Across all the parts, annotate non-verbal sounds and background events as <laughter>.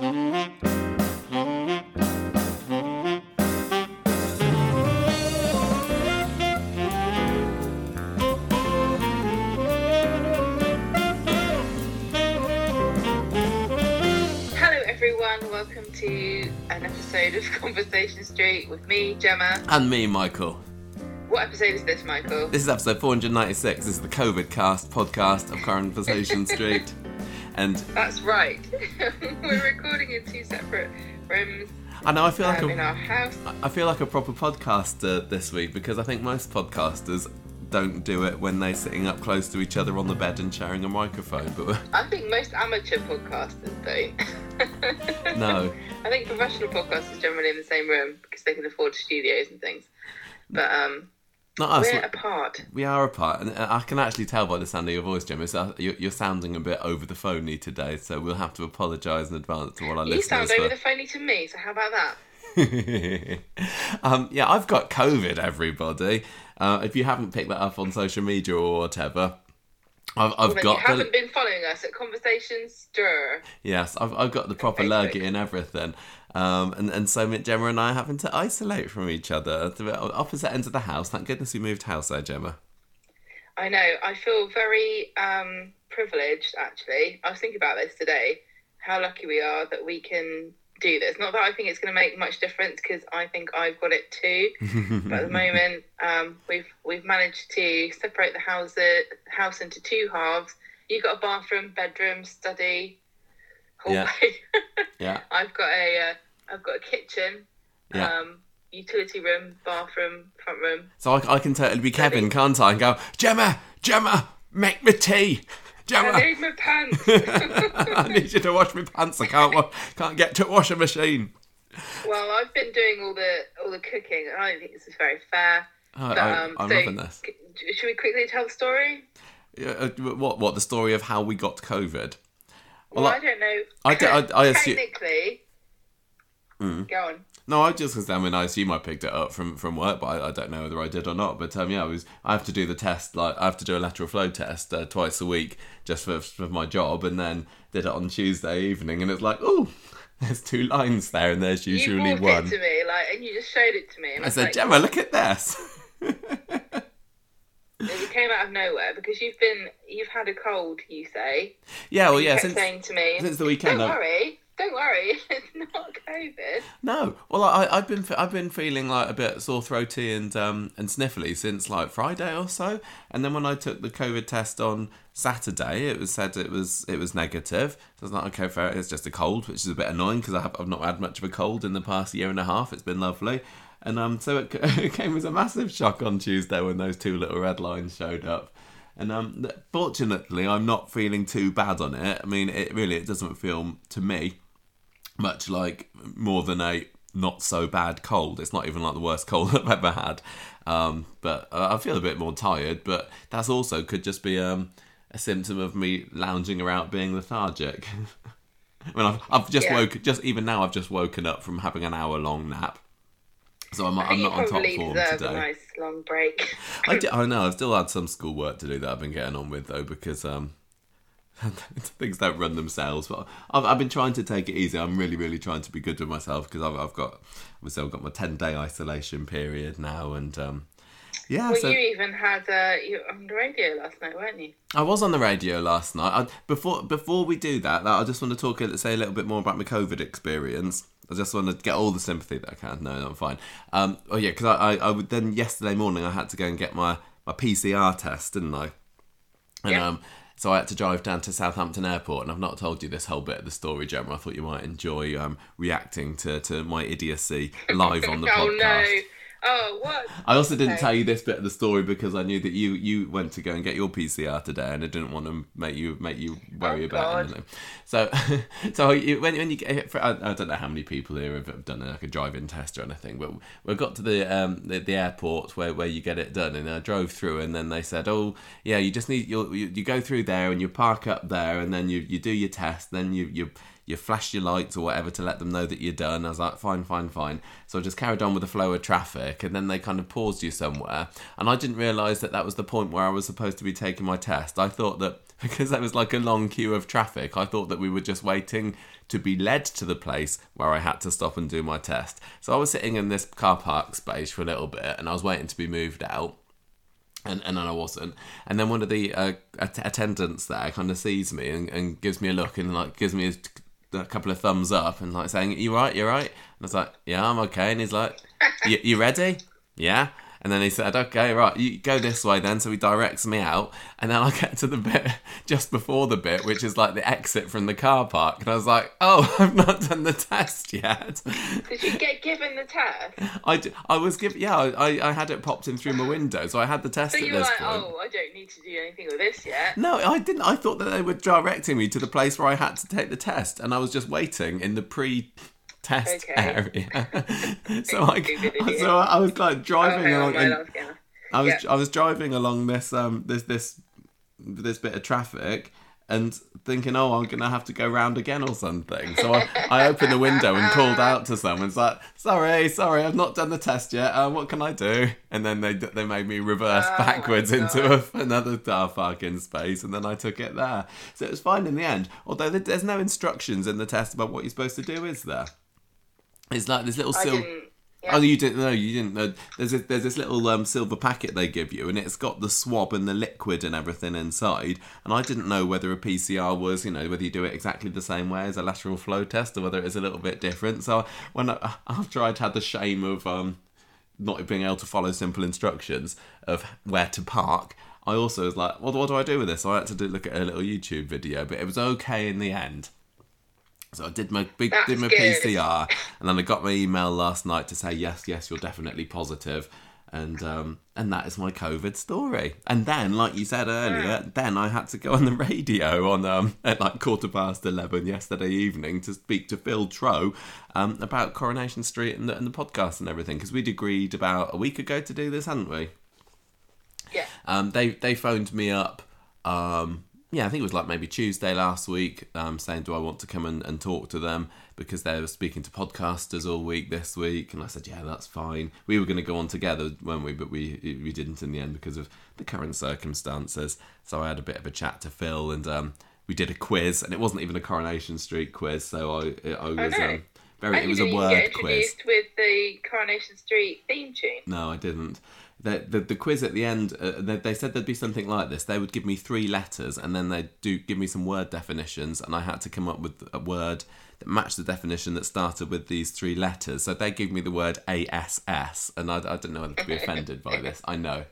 Hello, everyone. Welcome to an episode of <laughs> Conversation Street with me, Gemma. And me, Michael. What episode is this, Michael? This is episode 496. This is the COVID cast podcast of Conversation <laughs> Street. And That's right. <laughs> We're recording in two separate rooms I know I feel like um, in a, our house. I feel like a proper podcaster this week because I think most podcasters don't do it when they're sitting up close to each other on the bed and sharing a microphone. But <laughs> I think most amateur podcasters don't. no, <laughs> I think professional podcasters generally in the same room because they can afford studios and things. But um, not us. we're apart. We are apart, and I can actually tell by the sound of your voice, Jim. It's, uh, you're, you're sounding a bit over the phony today, so we'll have to apologise in advance to all our You listeners. You sound over for- the phony to me, so how about that? <laughs> um, yeah, I've got COVID, everybody. Uh, if you haven't picked that up on social media or whatever, I've, I've Well, then you got the, haven't been following us at Conversation Stir. yes, I've, I've got the proper lurgy and everything. Um, and, and so Gemma and I are having to isolate from each other the opposite ends of the house. Thank goodness we moved house there, Gemma. I know. I feel very um, privileged, actually. I was thinking about this today. How lucky we are that we can do this. Not that I think it's going to make much difference because I think I've got it too. <laughs> but at the moment, um, we've we've managed to separate the house house into two halves. You've got a bathroom, bedroom, study, hallway. <laughs> Yeah. <laughs> Yeah, I've got a uh, I've got a kitchen, yeah. um, utility room, bathroom, front room. so I, I can totally be Kevin, can't I? And go, Gemma, Gemma, make me tea. Gemma. I need my pants. <laughs> I need you to wash my pants. I can't wa- can't get to a washing machine. Well, I've been doing all the all the cooking, I don't think this is very fair. I, But, I, um, I'm so, loving this. Should we quickly tell the story? Yeah, uh, what? What? The story of how we got COVID? Well, Well, I, don't know. I d- I- I assume- Technically, Mm. go on. No, I just because I mean I assume I picked it up from from work, but I, I don't know whether I did or not. But um, yeah, I was I have to do the test like I have to do a lateral flow test uh, twice a week just for for my job, and then did it on Tuesday evening, and it's like oh, <laughs> there's two lines there, and there's usually one. You one. it to me, like, and you just showed it to me. And I was said, like, Gemma, look at this. <laughs> It came out of nowhere because you've been you've had a cold. You say. yeah, well, yeah, since saying to me, since the weekend. "Don't I've- worry, don't worry, <laughs> it's not COVID." No, well, I, I've been I've been feeling like a bit sore throaty and um and sniffly since like Friday or so, and then when I took the COVID test on Saturday, it was said it was it was negative. So I was like, okay, fair, it's just a cold, which is a bit annoying because I have I've not had much of a cold in the past year and a half. It's been lovely, and um so it, <laughs> it came as a massive shock on Tuesday when those two little red lines showed up. And um, fortunately, I'm not feeling too bad on it. I mean, it really it doesn't feel to me much like more than a not so bad cold. It's not even like the worst <laughs> cold I've ever had. Um, but I feel a bit more tired. But that's also could just be um, a symptom of me lounging around being lethargic. <laughs> I mean, I've, I've just Yeah. woken. Just even now, I've just woken up from having an hour long nap. So I'm, I'm not on top form today. a nice long break. I, <laughs> d- I know. I've still had some school work to do that I've been getting on with though because um, <laughs> things don't run themselves. But I've, I've been trying to take it easy. I'm really, really trying to be good with myself because I've, I've got obviously I've got my ten day isolation period now, and um, yeah. well, so you even had uh, you on the radio last night, weren't you? I was on the radio last night. I, before before we do that, I just want to talk a- say a little bit more about my COVID experience. I just want to get all the sympathy that I can. No, no I'm fine. Um, oh yeah, because I, I, I would then yesterday morning I had to go and get my, my PCR test, didn't I? And Yeah. um, so I had to drive down to Southampton Airport, and I've not told you this whole bit of the story, Gemma. I thought you might enjoy um, reacting to, to my idiocy live on the <laughs> oh podcast. no! Oh what? I also didn't Okay. tell you this bit of the story because I knew that you you went to go and get your PCR today, and I didn't want to make you make you worry Oh, about anything. So, <laughs> so you, when when you get, I, I don't know how many people here have- have done like a drive-in test or anything, but we got to the um the, the airport where, where you get it done, and I drove through, and then they said, oh yeah, you just need you, you go through there and you park up there, and then you you do your test, then you you you flash your lights or whatever to let them know that you're done. I was like, fine, fine, fine. So I just carried on with the flow of traffic, and then they kind of paused you somewhere, and I didn't realise that that was the point where I was supposed to be taking my test. I thought that <laughs> because there was like a long queue of traffic, I thought that we were just waiting to be led to the place where I had to stop and do my test. So I was sitting in this car park space for a little bit, and I was waiting to be moved out and and then I wasn't. And then one of the uh, att- attendants there kind of sees me and, and gives me a look and like gives me a, a couple of thumbs up and like saying, "You right? You right?" And I was like, "Yeah, I'm okay." And he's like, "You ready?" Yeah. And then he said, okay, right, you go this way then. So he directs me out. And then I get to the bit <laughs> just before the bit, which is like the exit from the car park. And I was like, oh, <laughs> I've not done the test yet. Did you get given the test? I, d- I was given, yeah, I, I had it popped in through my window. So I had the test So you were like, point. oh, I don't need to do anything with this yet. No, I didn't. I thought that they were directing me to the place where I had to take the test. And I was just waiting in the pre test Okay. area. <laughs> <laughs> so I, so I was like driving Okay, along. and- I was Yeah. I was driving along this um this this this bit of traffic and thinking, oh, I'm gonna have to go round again or something. So I, <laughs> I opened the window and called out to someone. It's like, sorry, sorry, I've not done the test yet. Uh, what can I do? And then they they made me reverse Oh backwards into a, another car parking space, and then I took it there. So it was fine in the end. Although there's no instructions in the test about what you're supposed to do, is there? It's like this little silver. Yeah. Oh, you didn't know? You didn't know? There's a, there's this little um, silver packet they give you, and it's got the swab and the liquid and everything inside. And I didn't know whether a PCR was, you know, whether you do it exactly the same way as a lateral flow test or whether it is a little bit different. So when I, <laughs> after I'd had the shame of um, not being able to follow simple instructions of where to park, I also was like, what, what do I do with this? So I had to do, look at a little YouTube video, but it was okay in the end. So I did my big, That's did my good. PCR, <laughs> and then I got my email last night to say yes, yes, you're definitely positive, and um, and that is my COVID story. And then, like you said earlier, then I had to go on the radio on um at like quarter past eleven yesterday evening to speak to Phil Tro um about Coronation Street and the, and the podcast and everything because we'd agreed about a week ago to do this, hadn't we? Yeah. Um, they they phoned me up. Um, yeah, I think it was like maybe Tuesday last week, um, saying, "Do I want to come and, and talk to them?" Because they were speaking to podcasters all week this week, and I said, "Yeah, that's fine." We were going to go on together, weren't we? But we we didn't in the end because of the current circumstances. So I had a bit of a chat to Phil, and um, we did a quiz, and it wasn't even a Coronation Street quiz. So I I was know. um, very. And It was a word get quiz. with the Coronation Street theme tune. No, I didn't. The, the, the quiz at the end, uh, they, they said there'd be something like this. They would give me three letters and then they'd do, give me some word definitions, and I had to come up with a word that matched the definition that started with these three letters. So they gave me the word ASS, and I, I don't know whether to be <laughs> offended by this. I know.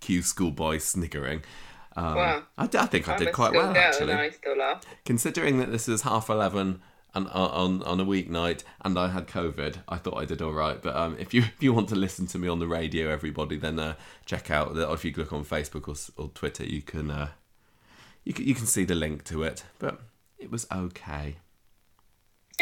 Cue schoolboy sniggering. Um, Wow. I, d- I think I I'm did quite well, actually And I still laugh. considering that this is half 11 and uh, on on a weeknight and I had COVID, I thought I did all right. But um, if you <laughs> if you want to listen to me on the radio, everybody, then uh, check out. The, or if you look on Facebook or, or Twitter, you can uh, you can you can see the link to it. But it was okay.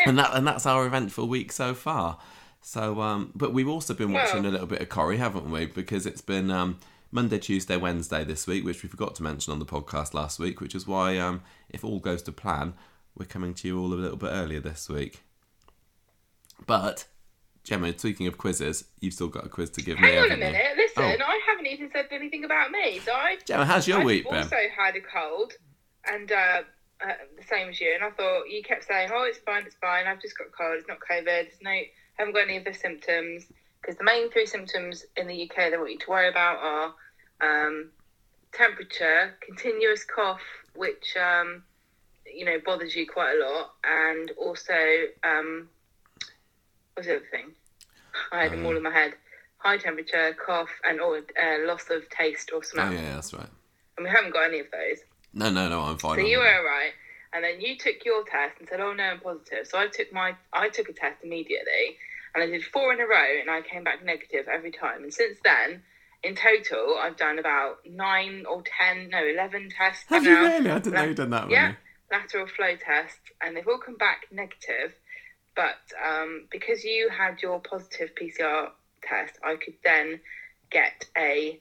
And that and that's our eventful week so far. So, um, but we've also been watching a little bit of Corrie, haven't we? Because it's been um, Monday, Tuesday, Wednesday this week, which we forgot to mention on the podcast last week, which is why, um, if all goes to plan, we're coming to you all a little bit earlier this week. But, Gemma, speaking of quizzes, you've still got a quiz to give me, Hang on a haven't you? minute. Listen, Oh. I haven't even said anything about me. So I Gemma, how's your I've week been? also had a cold, and uh, uh, the same as you. And I thought you kept saying, "Oh, it's fine, it's fine. I've just got a cold. It's not COVID. There's no, I haven't got any of the symptoms." Because the main three symptoms in the UK that I want you to worry about are um, temperature, continuous cough, which um, you know bothers you quite a lot, and also um, what's the other thing? I had them all in my head. High temperature, cough, and or uh, loss of taste or smell. Oh, yeah, that's right. And we haven't got any of those. No, no, no, I'm fine. So you were right. all right, and then you took your test and said, "Oh no, I'm positive." So I took my I took a test immediately, and I did four in a row, and I came back negative every time. And since then, in total, I've done about nine or ten, no, eleven tests Have you really? I didn't know you'd done that many. Lateral flow tests, and they've all come back negative. But um, because you had your positive PCR test, I could then get a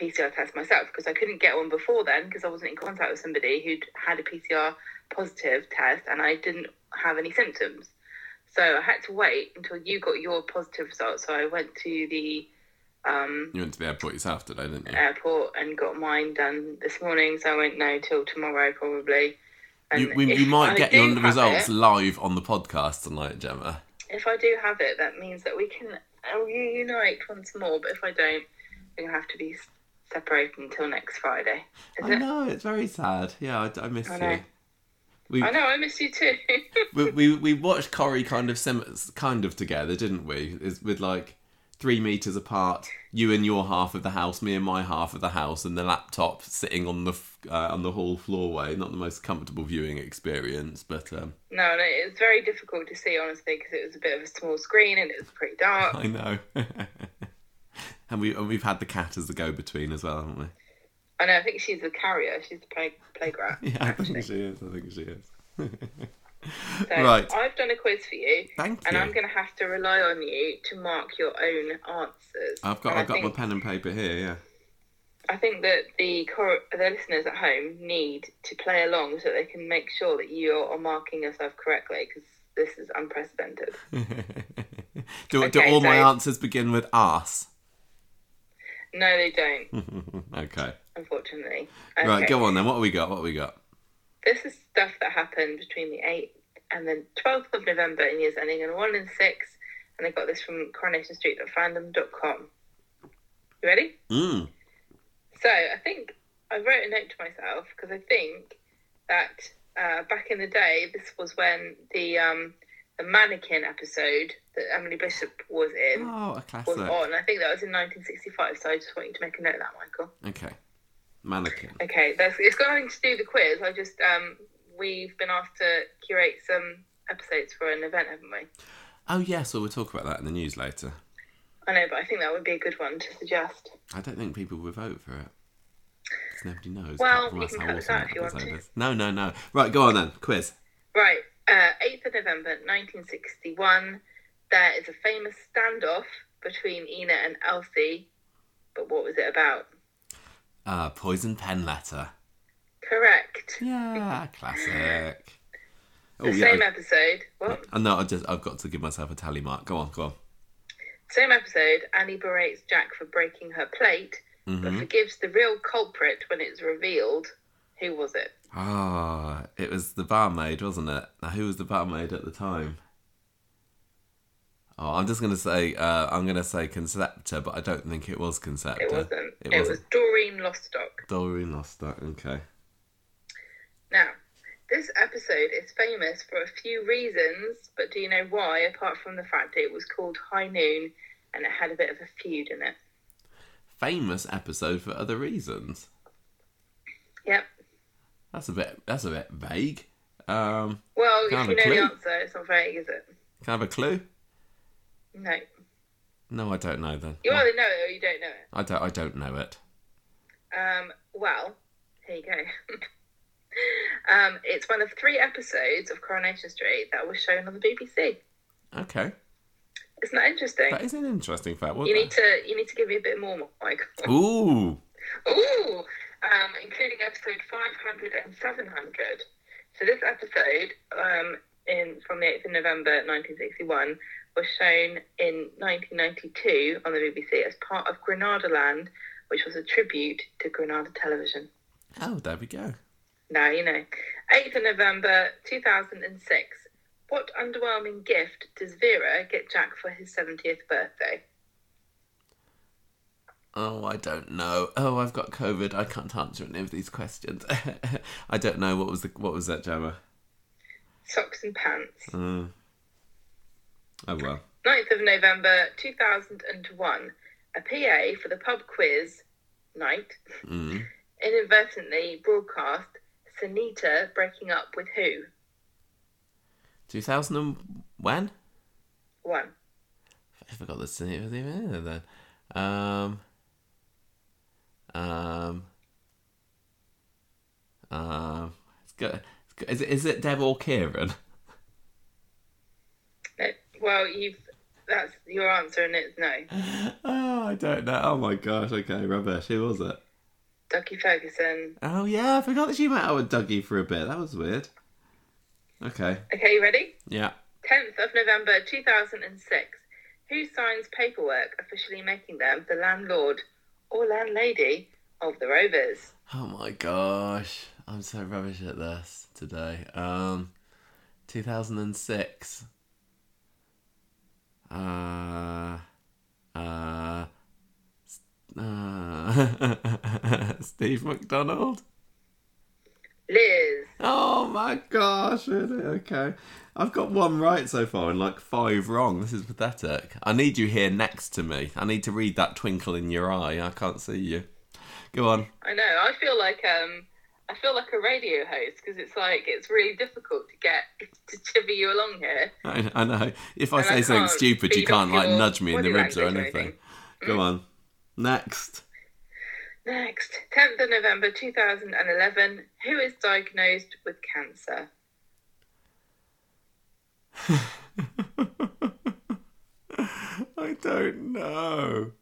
PCR test myself because I couldn't get one before then because I wasn't in contact with somebody who'd had a PCR positive test, and I didn't have any symptoms. So I had to wait until you got your positive result. So I went to the um, You went to the airport yourself today, didn't you? airport and got mine done this morning. So I won't know till tomorrow probably. You, we, you might I get your results it- live on the podcast tonight, Gemma. if I do have it, that means that we can oh, reunite once more. But if I don't, we're gonna have to be separated until next Friday. Is I it? know it's very sad. Yeah, I, I miss I you. know. We, I know. I miss you too. <laughs> we we we watched Corrie kind of sim- kind of together, didn't we? Is with like three meters apart, you in your half of the house, me in my half of the house, and the laptop sitting on the uh, on the hall floorway. Not the most comfortable viewing experience, but um, no, no, it was very difficult to see honestly because it was a bit of a small screen and it was pretty dark. <laughs> I know. <laughs> and we and we've had the cat as the go between as well, haven't we? I know. I think she's the carrier. She's the play playground. <laughs> Yeah, I think she is. I think she is. So Right. I've done a quiz for you, Thank and you. I'm going to have to rely on you to mark your own answers. I've got And I've got my pen and paper here. Yeah. I think that the cor- the listeners at home need to play along so they can make sure that you are marking yourself correctly because this is unprecedented. <laughs> do, do Okay, all my answers begin with arse? No, they don't, <laughs> okay. unfortunately. Right, go on then. What have we got? What have we got? This is stuff that happened between the 8th and the 12th of November in years ending in 1 and 6. And I got this from coronationstreet.fandom.com. You ready? Mm. So I think I wrote a note to myself because I think that uh, back in the day, this was when the um, the mannequin episode that Emily Bishop was in Oh, a was on. I think that was in 1965. So I just want you to make a note of that, Michael. Okay. Mannequin. Okay, that's it's got nothing to do with the quiz. I just um, we've been asked to curate some episodes for an event, haven't we? Oh, yes. Well, we'll talk about that in the news later. I know, but I think that would be a good one to suggest. I don't think people will vote for it. Because nobody knows. Well, you can cut this out that if you want to. is. No, no, no. Right, go on then. Quiz. Right, uh, 8th of November 1961, there is a famous standoff between Ena and Elsie. But what was it about? Uh, poison pen letter. Correct. Yeah, <laughs> classic. Oh, The yeah. same episode. What? I know. I just I've got to give myself a tally mark. Go on, go on. Same episode. Annie berates Jack for breaking her plate, but hmm forgives the real culprit when it's revealed. Who was it? Ah, it was the barmaid, wasn't it? Now, who was the barmaid at the time? Oh, I'm just gonna say uh, I'm gonna say Concepta, but I don't think it was Concepta. It wasn't. It It, wasn't. was Doreen Lostock. Doreen Lostock. Okay. Now, this episode is famous for a few reasons, but do you know why? Apart from the fact that it was called High Noon and it had a bit of a feud in it. Famous episode for other reasons. Yep. That's a bit. That's a bit vague. Um, Well, if you know the answer, it's not vague, is it? can I have a clue? No. No, I don't know. Then You either know it or you don't know it. I don't. I don't know it. Um, well, here you go. <laughs> um, it's one of three episodes of Coronation Street that was shown on the BBC. Okay, Isn't that interesting? that is an interesting fact. You need to you need to give me a bit more, Michael. Ooh, <laughs> Ooh, um, including episode 500 and 700. So this episode, um, in from the 8th of November 1961, was shown in 1992 on the BBC as part of Granada Land, which was a tribute to Granada Television. oh, there we go. Now you know. 8th of November 2006. What underwhelming gift does Vera get Jack for his 70th birthday? Oh, I don't know. Oh, I've got COVID. I can't answer any of these questions. <laughs> I don't know. What was the what was that, Gemma? Socks and pants. Uh, oh well. 9th of November 2001, a PA for the pub quiz night Mm. inadvertently broadcast Sunita breaking up with who? Two thousand and when? One. I forgot the scene was even in there then. Um. Um. Um. It's good. It's good. Is it is it Dev or Ciaran? Well, you've that's your answer, and it's no. <laughs> Oh, I don't know. Oh my gosh. Okay, rubbish. Who was it? Dougie Ferguson. Oh yeah, I forgot that she went out with Dougie for a bit. That was weird. Okay. Okay, you ready? Yeah. 10th of November 2006. Who signs paperwork officially making them the landlord or landlady of the Rovers? Oh my gosh. I'm so rubbish at this today. Um 2006. Uh uh uh, <laughs> Steve McDonald. Liz. Oh my gosh, really? Okay. I've got one right so far and like five wrong. This is pathetic. I need you here next to me. I need to read that twinkle in your eye. I can't see you. Go on. I know. I feel like um, I feel like a radio host because it's like it's really difficult to get <laughs> to chivvy you along here. I, I know. If I And say I something stupid, you can't like nudge me in the ribs or anything. Mm. Go on. Next. Next, 10th of November 2011. Who is diagnosed with cancer? <laughs> I don't know.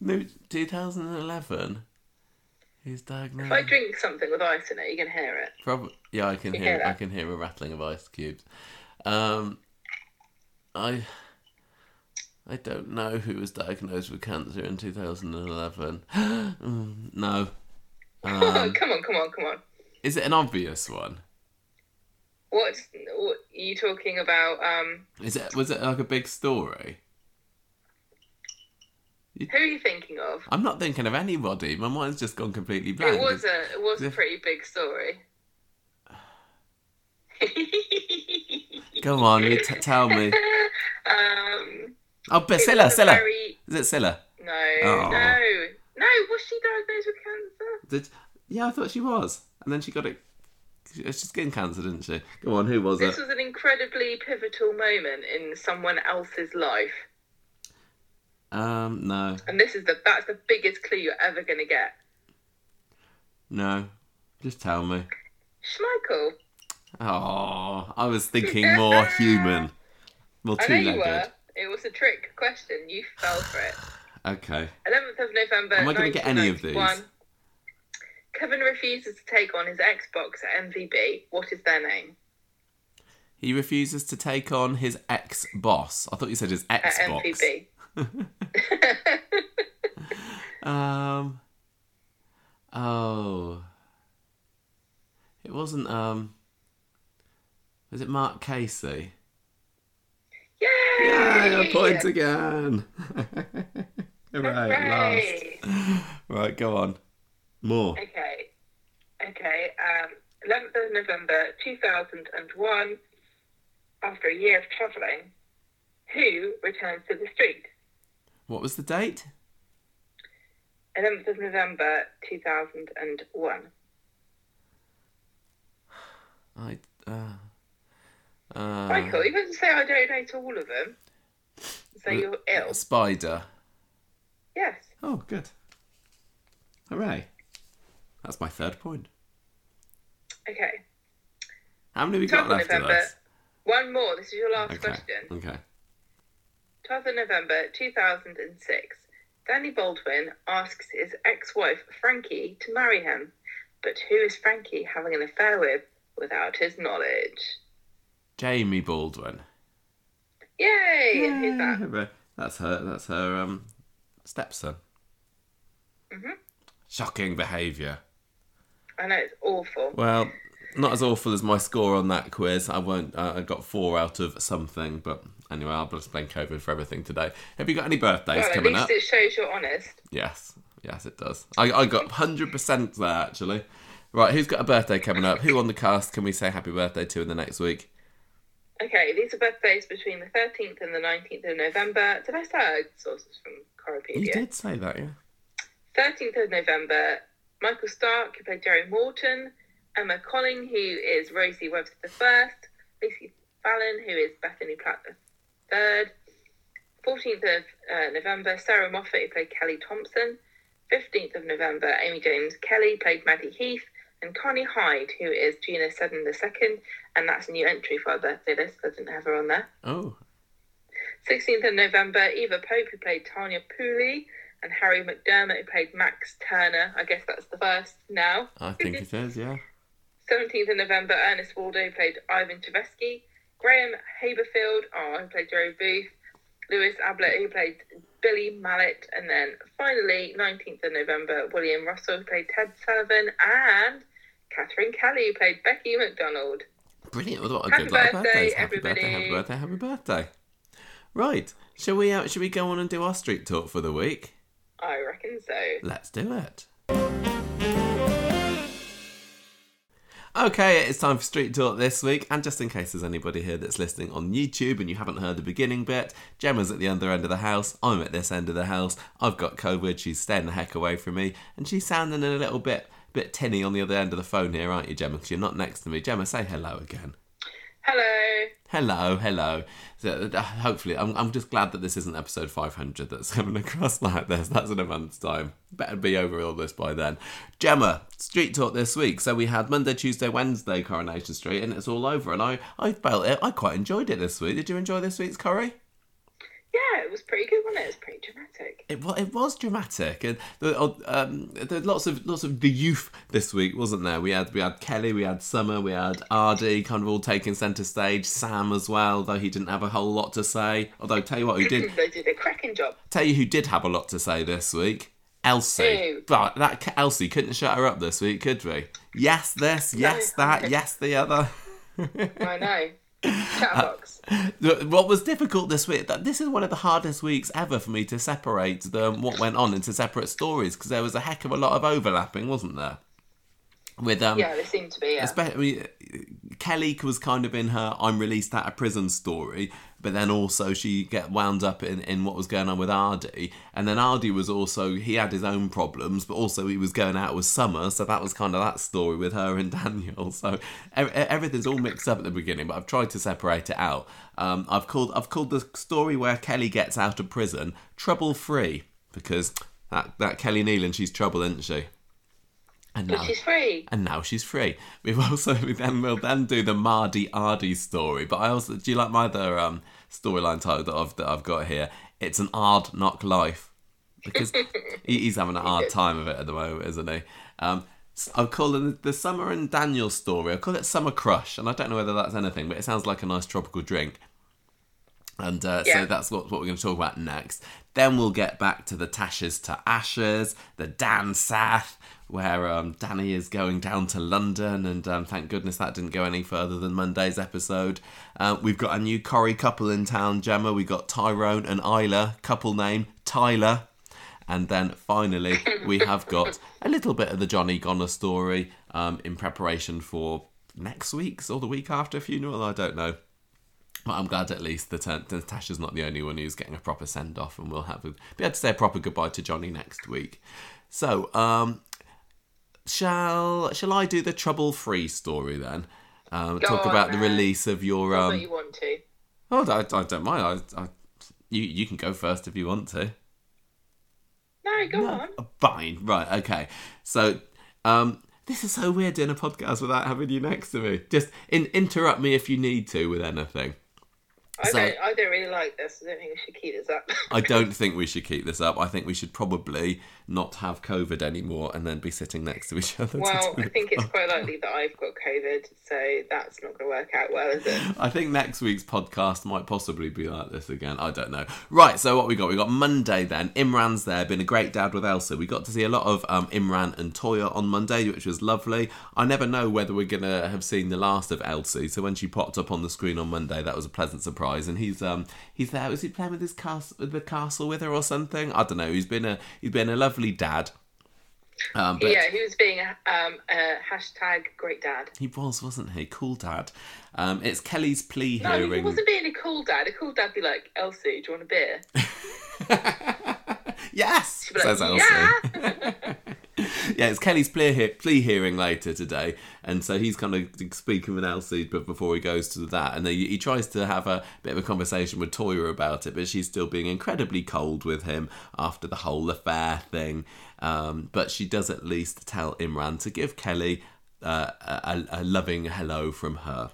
No, 2011. Who's diagnosed? If I drink something with ice in it, you can hear it. Probably. Yeah, I can You hear. hear I can hear a rattling of ice cubes. Um, I. I don't know who was diagnosed with cancer in 2011. Mm, <gasps> no. <laughs> Um, come on, come on, come on. is it an obvious one? What's what are you talking about? Um, Is it was it like a big story? Who are you thinking of? I'm not thinking of anybody. My mind's just gone completely blank. It was a it was a pretty big story. Come on, you t- tell me. <laughs> um, Oh, but it Scylla, Scylla. very- Is it Scylla? No, Oh. no, no. Was she diagnosed with cancer? Did yeah, I thought she was, and then she got it. It's skin cancer, didn't she? Go on, who was This it? This was an incredibly pivotal moment in someone else's life, Um, no, and this is the that's the biggest clue you're ever gonna get. no. Just tell me. Schmeichel. Oh, I was <laughs> thinking more human, more I know you two-legged. were. It was a trick question. You fell for it. <sighs> Okay. 11th of November. Am I gonna get any of these? 1991. Kevin refuses to take on his Xbox at MVB. What is their name? He refuses to take on his ex boss. I thought you said his At Xbox. MVB. Um. Oh. It wasn't. Um. Was it Mark Casey? Yay! Yeah, a point again. <laughs> Hooray. Right, go on. More. Okay. Okay. Um, 11th of November 2001. After a year of travelling, who returns to the street? What was the date? 11th of November 2001. I. Uh, uh, Michael, you can say I don't know to all of them. So you're ill. Spider. Yes. Oh, good. Hooray. That's my third point. Okay. How many we got left of November. One more. This is your last Okay. question. Okay. 12th of November 2006. Danny Baldwin asks his ex wife Frankie to marry him. But who is Frankie having an affair with without his knowledge? Jamie Baldwin. Yay! And who's that? That's her. That's her um, stepson. Mhm. Shocking behaviour. I know it's awful. Well, not as awful as my score on that quiz. I won't. Uh, I got four out of something, but anyway, I'll just blame COVID for everything today. Have you got any birthdays Well, at least up? it shows you're honest. Yes, yes, it does. I, I got hundred percent there actually. Right, who's got a birthday coming up? Who on the cast can we say happy birthday to in the next week? Okay, these are birthdays between the 13th and the 19th of November. Did I say sources from You did say that, yeah. 13th of November, Michael Starke, who played Jerry Morton, Emma Collinge, who is Rosie Webster the First, Lucy Fallon, who is Bethany Platt the Third. 14th of uh, November, Sarah Moffat, who played Kelly Thompson. 15th of November, Amy James Kelly played Maddie Heath, and Connie Hyde, who is Gina Seddon the Second, and that's a new entry for our birthday list. I didn't have her on there. Oh, 16th of November, Eva Pope, who played Tanya Pooley, and Harry McDermott, who played Max Turner. I guess that's the first now. I think it is, yeah. <laughs> 17th of November, Ernest Walder played Ivan Cheveski. Graham Haberfield, oh, who played Jerry Booth. Lewis Ablett, who played Billy Mallet. And then finally, 19th of November, William Russell, who played Ted Sullivan. And Katherine Kelly, who played Becky McDonald. Brilliant. What a Happy good birthday, birthdays. Happy everybody. birthday, happy birthday, happy birthday. Right. Shall we uh, shall we go on and do our street talk for the week? I reckon so. Let's do it. Okay, it's time for Street Talk this week, and just in case there's anybody here that's listening on YouTube and you haven't heard the beginning bit, Gemma's at the other end of the house, I'm at this end of the house, I've got COVID, she's staying the heck away from me, and she's sounding a little bit bit tinny on the other end of the phone here, aren't you, Gemma? Because you're not next to me. Gemma, say hello again. Hello. Hello, hello. So, uh, hopefully, I'm, I'm just glad that this isn't episode 500 that's coming <laughs> across like this. That's in a month's time. Better be over all this by then. Gemma, street talk this week. So we had Monday, Tuesday, Wednesday, Coronation Street, and it's all over. And I, I felt it. I quite enjoyed it this week. Did you enjoy this week's Corrie? Yeah, it was pretty good, wasn't it? It was pretty dramatic. It, wa- it was dramatic, and there, um, there's lots of lots of the youth this week, wasn't there? We had we had Kelly, we had Summer, we had Aadi, kind of all taking centre stage. Sam as well, though he didn't have a whole lot to say. Although tell you what, who did <laughs> they did a cracking job. tell you who did have a lot to say this week? Elsie. Who? But that Elsie couldn't shut her up this week, could we? Yes, this, yes, that, <laughs> yes, the other. <laughs> I know. Chatterbox. What was difficult this week? This is one of the hardest weeks ever for me to separate the what went on into separate stories because there was a heck of a lot of overlapping, wasn't there? With um, yeah, they seem to be. Yeah. especially Kelly was kind of in her "I'm released out of prison" story, but then also she get wound up in, in what was going on with Aadi, and then Aadi was also he had his own problems, but also he was going out with Summer, so that was kind of that story with her and <laughs> Daniel. So everything's all mixed up at the beginning, but I've tried to separate it out. Um, I've called I've called the story where Kelly gets out of prison trouble free because that that Kelly Neelan she's trouble, isn't she? And But she's free. and now she's free. We've also we then we'll then do the Mardy Ardy story. But I also do you like my other um, storyline title that I've that I've got here? It's an hard knock life because <laughs> he's having a hard time of it at the moment, isn't he? Um, s- I'm calling it the Summer and Daniel story. I call it Summer Crush, and I don't know whether that's anything, but it sounds like a nice tropical drink. And uh, so that's what, what we're going to talk about next. Then we'll get back to the Tashes to Ashes, the Dan Sath, where um, Danny is going down to London, and um, thank goodness that didn't go any further than Monday's episode. Uh, we've got a new Corrie couple in town, Gemma. We've got Tyrone and Isla, couple name Tyler. And then finally, we have got a little bit of the Johnny Goner story um, in preparation for next week's or the week after funeral. I don't know. But I'm glad at least that uh, Natasha's not the only one who's getting a proper send off, and we'll have a, be able to say a proper goodbye to Johnny next week. So, um, shall shall I do the trouble free story then? Um, talk on, about the release of your. Um, you want to. oh, I, I don't mind. I, I, you you can go first if you want to. No, go on. Oh, Fine, right, okay. So, um, this is so weird doing a podcast without having you next to me. Just in, interrupt me if you need to with anything. I So- don't. I don't really like this. I don't think we should keep this up. I don't <laughs> think we should keep this up. I think we should probably not have COVID anymore and then be sitting next to each other. well, I think it's quite <laughs> likely that I've got COVID, so that's not going to work out well, is it? I think next week's podcast might possibly be like this again. I don't know. Right, so what we got? We got Monday then. Imran's there, been a great dad with Elsa. We got to see a lot of um, Imran and Toyah on Monday, which was lovely. I never know whether we're gonna have seen the last of Elsie. So when she popped up on the screen on Monday, that was a pleasant surprise. And he's um he's there. Was he playing with his castle with the castle with her or something? I don't know. He's been a he's been a lovely dad. Um, but yeah, he was being a um, a hashtag great dad. he was, wasn't he? Cool dad. Um, it's Kelly's plea No, he wasn't being a cool dad. A cool dad would be like, Elsie, do you want a beer? <laughs> yes, be like, says Elsie. yeah. <laughs> <laughs> yeah, it's Kelly's plea, he- plea hearing later today, and so he's kind of speaking with Elsie, but before he goes to that, and he, he tries to have a bit of a conversation with Toyah about it, but she's still being incredibly cold with him after the whole affair thing. Um, but she does at least tell Imran to give Kelly uh, a, a loving hello from her.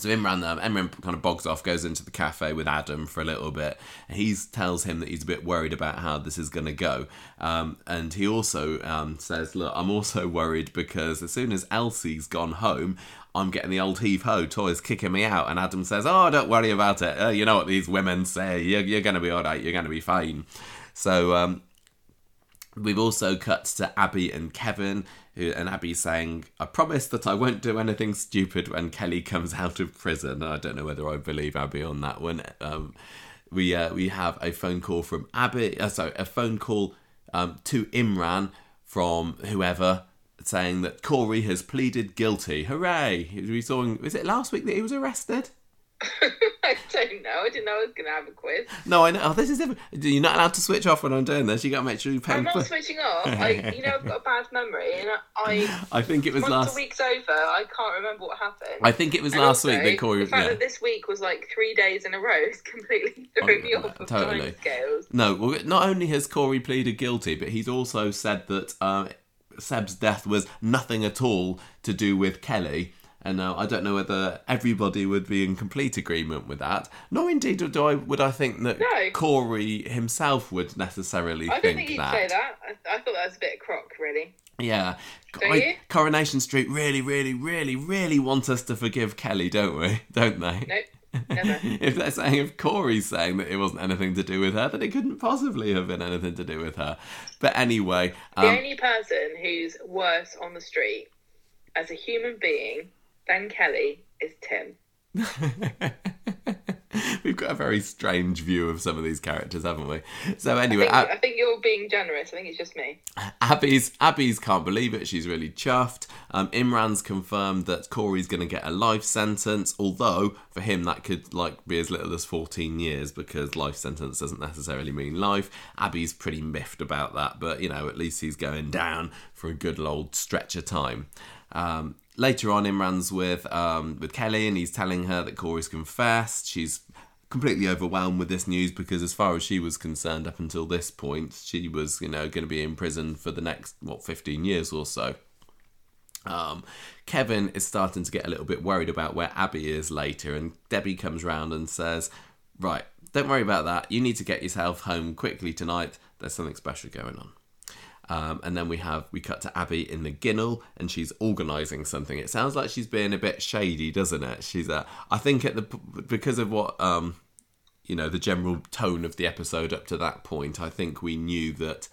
So Imran, um, Imran kind of bogs off, goes into the cafe with Adam for a little bit. He tells him that he's a bit worried about how this is going to go, um, and he also um, says, "Look, I'm also worried because as soon as Elsie's gone home, I'm getting the old heave ho toys kicking me out." And Adam says, "Oh, don't worry about it. Uh, you know what these women say. You're, you're going to be all right. You're going to be fine." So um, we've also cut to Abi and Kevin, who, and Abi saying, I promise that I won't do anything stupid when Kelly comes out of prison. I don't know whether I believe Abi on that one. Um, we uh, we have a phone call from Abi, uh, sorry, a phone call um, to Imran from whoever saying that Corey has pleaded guilty. Hooray! We saw, was it last week that he was arrested? <laughs> I don't know. I didn't know I was going to have a quiz. No, I know. Oh, this is different. You're not allowed to switch off when I'm doing this. You got to make sure you pay. I'm not switching off. I, you know, I've got a bad memory, and I. I <laughs> think it was once last. the week's over, I can't remember what happened. I think it was And last also, week that Corey. The fact yeah. that this week was like three days in a row is <laughs> completely throwing me Oh, off of totally. time scales. No, well, not only has Corey pleaded guilty, but he's also said that uh, Seb's death was nothing at all to do with Kelly. And now I don't know whether everybody would be in complete agreement with that. Nor indeed do I would I think that No. Corey himself would necessarily think that? I don't think, think you'd say that. I, I thought that was a bit of crock, really. Yeah. Don't I- you? Coronation Street really, really, really, really want us to forgive Kelly, don't we? <laughs> Don't they? Nope, <laughs> never. if they're saying if Corey's saying that it wasn't anything to do with her, then it couldn't possibly have been anything to do with her. But anyway, The um, only person who's worse on the street as a human being than Kelly is Tim. <laughs> we've got a very strange view of some of these characters, haven't we? So anyway, I think, I think you're being generous. I think it's just me. Abi's Abi's can't believe it. She's really chuffed. Um, Imran's confirmed that Corey's going to get a life sentence, although for him that could like be as little as 14 years because life sentence doesn't necessarily mean life. Abi's pretty miffed about that, but you know at least he's going down for a good old stretch of time. Um, later on, Imran's with um, with Kelly and he's telling her that Corey's confessed. She's completely overwhelmed with this news because as far as she was concerned up until this point she was you know going to be in prison for the next what 15 years or so um, Kevin is starting to get a little bit worried about where Abi is later, and Debbie comes round and says, Right, don't worry about that. You need to get yourself home quickly tonight. There's something special going on. Um, and then we have we cut to Abi in the Ginnel, and she's organising something. It sounds like she's being a bit shady, doesn't it? She's uh, I think at the because of what um, you know the general tone of the episode up to that point. I think we knew that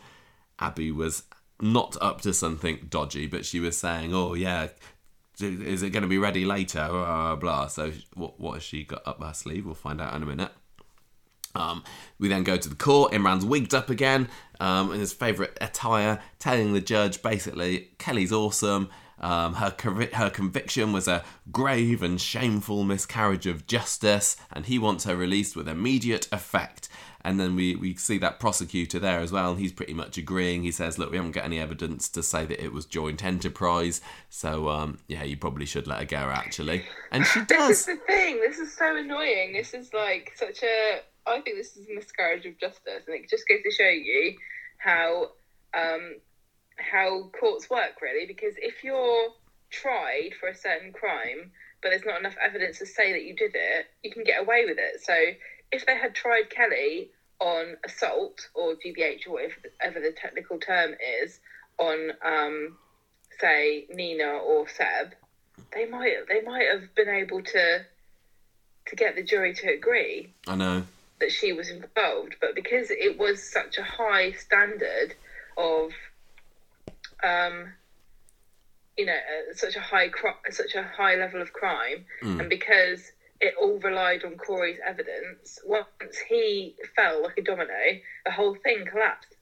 Abi was not up to something dodgy, but she was saying, "Oh yeah, is it going to be ready later?" Blah, blah, blah. So what what has she got up her sleeve? We'll find out in a minute. Um, we then go to the court. Imran's wigged up again um, in his favourite attire, telling the judge basically Kelly's awesome. Um, her her conviction was a grave and shameful miscarriage of justice, and he wants her released with immediate effect. And then we, we see that prosecutor there as well, and he's pretty much agreeing. He says, "Look, we haven't got any evidence to say that it was joint enterprise, so um, yeah, you probably should let her go, actually." And she does. This is the thing. This is so annoying. This is like such a. I think this is a miscarriage of justice, and it just goes to show you how um, how courts work, really. Because if you're tried for a certain crime, but there's not enough evidence to say that you did it, you can get away with it. So if they had tried Kelly on assault or GBH or whatever the technical term is on, um, say, Nina or Seb, they might they might have been able to to get the jury to agree I know. That she was involved, but because it was such a high standard of, um, you know, uh, such a high such a high level of crime, and because it all relied on Corey's evidence, once he fell like a domino, the whole thing collapsed.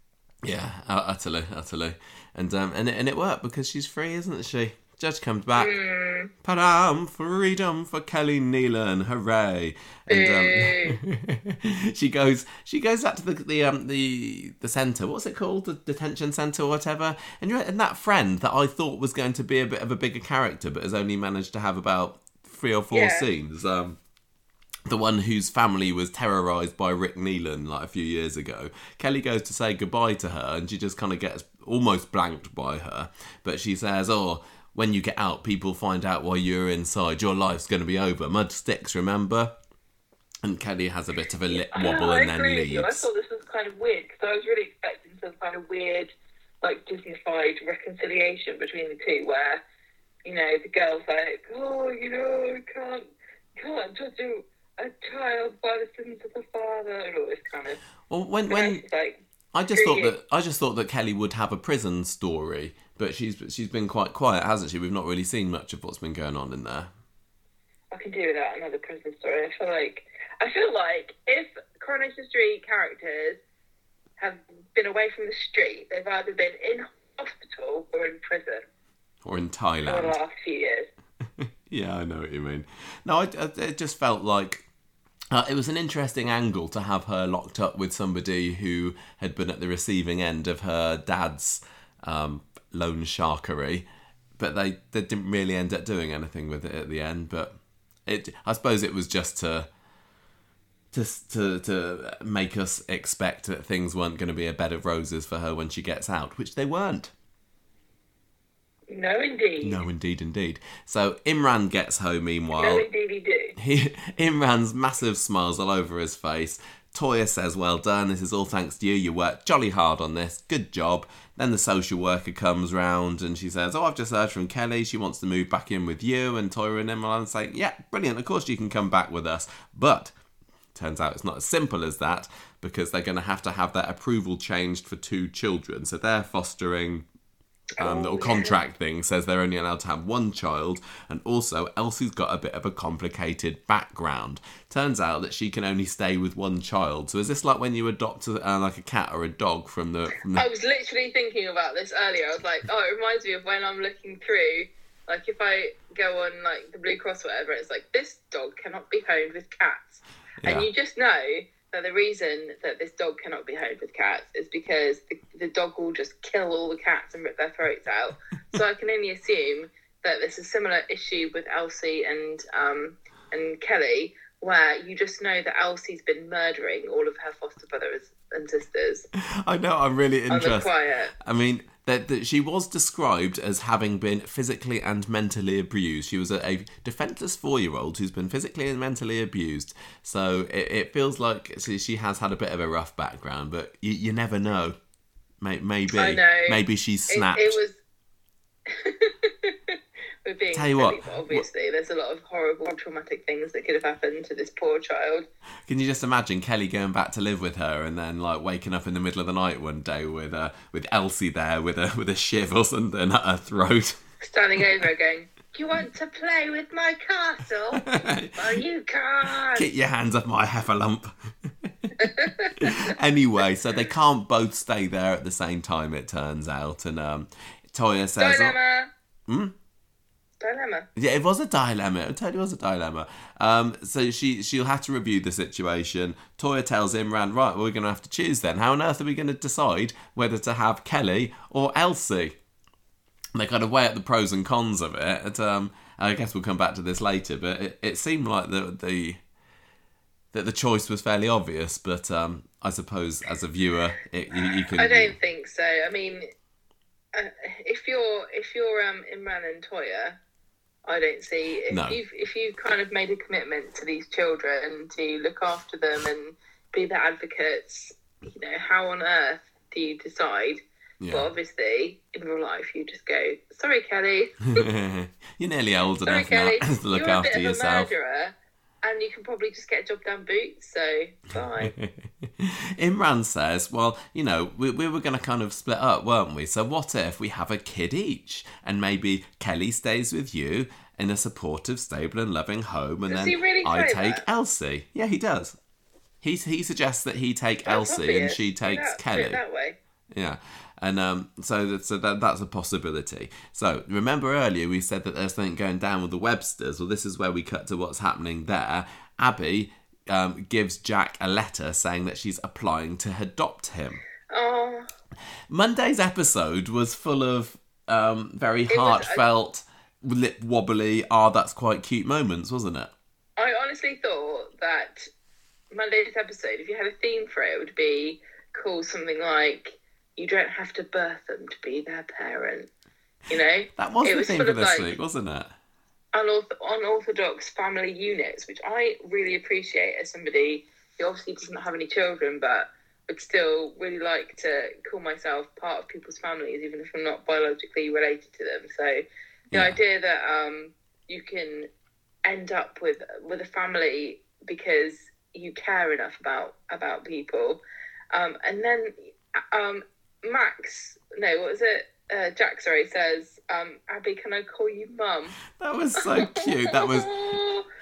Yeah, utterly, utterly, and um, and it, and it worked because she's free, isn't she? Judge comes back. Mm. Padam, freedom for Kelly Neelan, hooray! And um, <laughs> she goes, she goes back to the the um the the centre. What's it called? The detention centre or whatever. And you're and that friend that I thought was going to be a bit of a bigger character, but has only managed to have about three or four Yeah. scenes. Um, the one whose family was terrorized by Rick Neelan like a few years ago. Kelly goes to say goodbye to her, and she just kind of gets almost blanked by her. But she says, "Oh, when you get out, people find out while you're inside. Your life's going to be over. Mud sticks, remember? And Kelly has a bit of a lip wobble I and then you. I thought this was kind of weird because I was really expecting some kind of weird, like Disneyfied reconciliation between the two, where you know the girl's like, "Oh, you know, I can't, can't judge a, a child by the sins of the father," and all this kind of. Well, when when it's like, I just thought you. that I just thought that Kelly would have a prison story, but she's she's been quite quiet, hasn't she? We've not really seen much of what's been going on in there. I can do without another prison story. I feel like I feel like if Coronation Street characters have been away from the street, they've either been in hospital or in prison Or in for the Thailand. last few years. <laughs> Yeah, I know what you mean. No, I, I- it just felt like uh, it was an interesting angle to have her locked up with somebody who had been at the receiving end of her dad's um, loan sharkery, but they, they didn't really end up doing anything with it at the end. But it, I suppose, it was just to. To, to, to make us expect that things weren't going to be a bed of roses for her when she gets out, which they weren't. No, indeed. No, indeed, indeed. So Imran gets home meanwhile. No, indeed, he do. He, <laughs> Imran's massive smiles all over his face. Toyah says, Well done, this is all thanks to you. You worked jolly hard on this. Good job. Then the social worker comes round and she says, Oh, I've just heard from Kelly. She wants to move back in with you. And Toyah and Imran say, Yeah, brilliant. Of course you can come back with us. But turns out it's not as simple as that because they're going to have to have their approval changed for two children. So they're fostering um, little contract thing says they're only allowed to have one child, and also Elsie's got a bit of a complicated background. Turns out that she can only stay with one child. So is this like when you adopt a, uh, like a cat or a dog from the? From the I was literally thinking about this earlier. I was like, oh, it reminds me of when I'm looking through, like if I go on like the Blue Cross or whatever, it's like this dog cannot be homed with cats, Yeah. and you just know the reason that this dog cannot be homed with cats is because the, the dog will just kill all the cats and rip their throats out. so I can only assume that there's a similar issue with Elsie and um and Kelly. Where you just know that Elsie's been murdering all of her foster brothers and sisters <laughs> I know I'm really interested. quiet. I mean, that, that she was described as having been physically and mentally abused. She was a, a defenseless four-year-old who's been physically and mentally abused. So it, it feels like she, she has had a bit of a rough background, but you, you never know. Maybe, I know. maybe she's It, snapped. it was. <laughs> We're being Tell you what, obviously, there's a lot of horrible, traumatic things that could have happened to this poor child. Can you just imagine Kelly going back to live with her and then like waking up in the middle of the night one day with uh, with Elsie there with a with a shiv or something at her throat? Standing over again. you want to play with my castle? <laughs> well, you can't. Get your hands off my heifer heffalump. <laughs> anyway, so they can't both stay there at the same time. It turns out, and um, Toyah says, Dilemma. Hmm? Dilemma. "Yeah, it was a dilemma. It totally was a dilemma." Um, so she she'll have to review the situation. Toyah tells Imran, "Right, well, we're going to have to choose then. How on earth are we going to decide whether to have Kelly or Elsie?" And they kind of weigh up the pros and cons of it. Um, I guess we'll come back to this later, but it, it seemed like the the that the choice was fairly obvious. But um, I suppose as a viewer, it, you, you can. I don't think so. I mean, uh, if you're if you're um, Imran and Toyah, I don't see if No. you've if you've kind of made a commitment to these children to look after them and be their advocates. You know, how on earth do you decide? But Yeah. obviously, in real life, you just go, "Sorry, Kelly. <laughs> You're nearly old <laughs> Sorry, enough now Kelly. <laughs> to look after yourself. murderer, and you can probably just get a job down boots. So bye." <laughs> Imran says, Well, you know, we, we were going to kind of split up, weren't we? So, what if we have a kid each? And maybe Kelly stays with you in a supportive, stable, and loving home, and Does then really I take that? Elsie. Yeah, he does. He, he suggests that he take That's Elsie and she takes do Kelly. that way. Yeah. And um, so, that, so that, that's a possibility. So remember earlier we said that there's something going down with the Websters. Well, this is where we cut to what's happening there. Abi um, gives Jack a letter saying that she's applying to adopt him. Oh, Monday's episode was full of um, very was- heartfelt, lip wobbly, ah, that's quite cute moments, wasn't it? I honestly thought that Monday's episode, if you had a theme for it, it would be called something like "You don't have to birth them to be their parent." You know, That was It the was thing for this like, week, wasn't it? unorth- unorthodox family units, which I really appreciate as somebody who obviously doesn't have any children, but would still really like to call myself part of people's families, even if I'm not biologically related to them. So the Yeah. idea that um, you can end up with with a family because you care enough about about people, um, and then um, Max, no, what was it? Uh, Jack, sorry, says, um, Abi, can I call you mum? That was so cute. That was,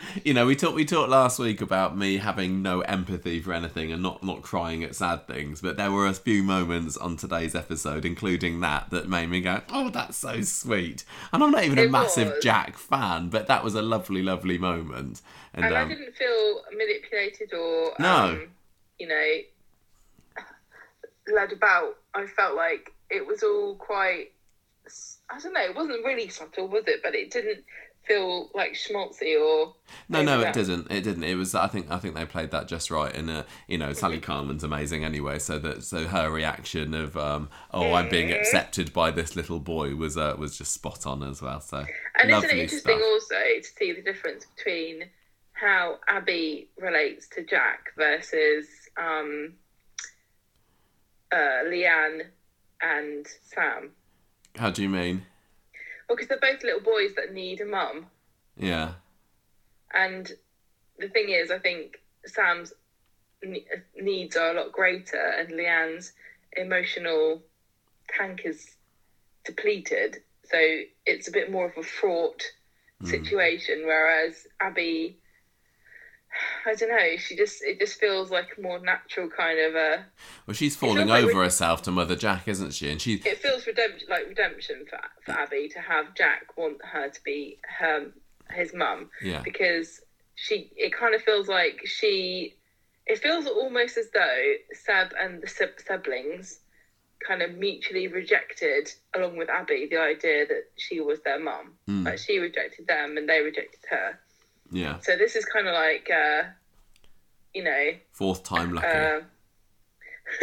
<laughs> you know, we talked we talked last week about me having no empathy for anything and not not crying at sad things, but there were a few moments on today's episode, including that, that made me go, "Oh, that's so sweet." And I'm not even a massive was. Jack fan, but that was a lovely, lovely moment. And, and I um, didn't feel manipulated or No. um, you know led about. I felt like it was all quite. I don't know. It wasn't really subtle, was it? But it didn't feel like schmaltzy or. No, no, it didn't. It didn't. It was. I think. I think they played that just right. And uh, you know, Sally Mm-hmm. Carman's amazing anyway. So that so her reaction of um, oh, I'm being Mm. accepted by this little boy was uh, was just spot on as well. So And isn't it interesting stuff. also to see the difference between how Abi relates to Jack versus um, uh, Leanne and Sam? How do you mean? Well, because they're both little boys that need a mum. Yeah. And the thing is, I think Sam's needs are a lot greater, and Leanne's emotional tank is depleted. So it's a bit more of a fraught situation. Whereas Abi, <sighs> I don't know, she just it just feels like more natural kind of a. Well, she's falling over we- herself to Mother Jack, isn't she? And she. It feels redemption like redemption for for Abi to have Jack want her to be her his mum. Yeah. because she it kind of feels like she it feels almost as though Seb and the siblings kind of mutually rejected along with Abi the idea that she was their mum Mm. like she rejected them and they rejected her Yeah. so this is kind of like uh you know Fourth time lucky. uh,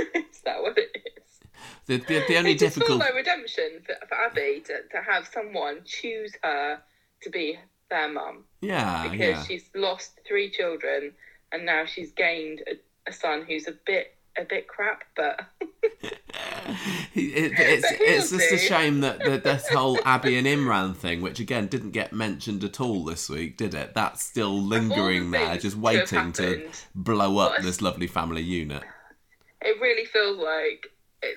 <laughs> is that what it is the, the the only it difficult. like redemption for, for Abi to, to have someone choose her to be their mum Yeah. because Yeah. she's lost three children and now she's gained a, a son who's a bit a bit crap but it- <laughs> it's But it's just a shame that, that this whole Abi and Imran thing, which again didn't get mentioned at all this week, did it? That's still lingering there, just waiting to blow up a- this lovely family unit. it really feels like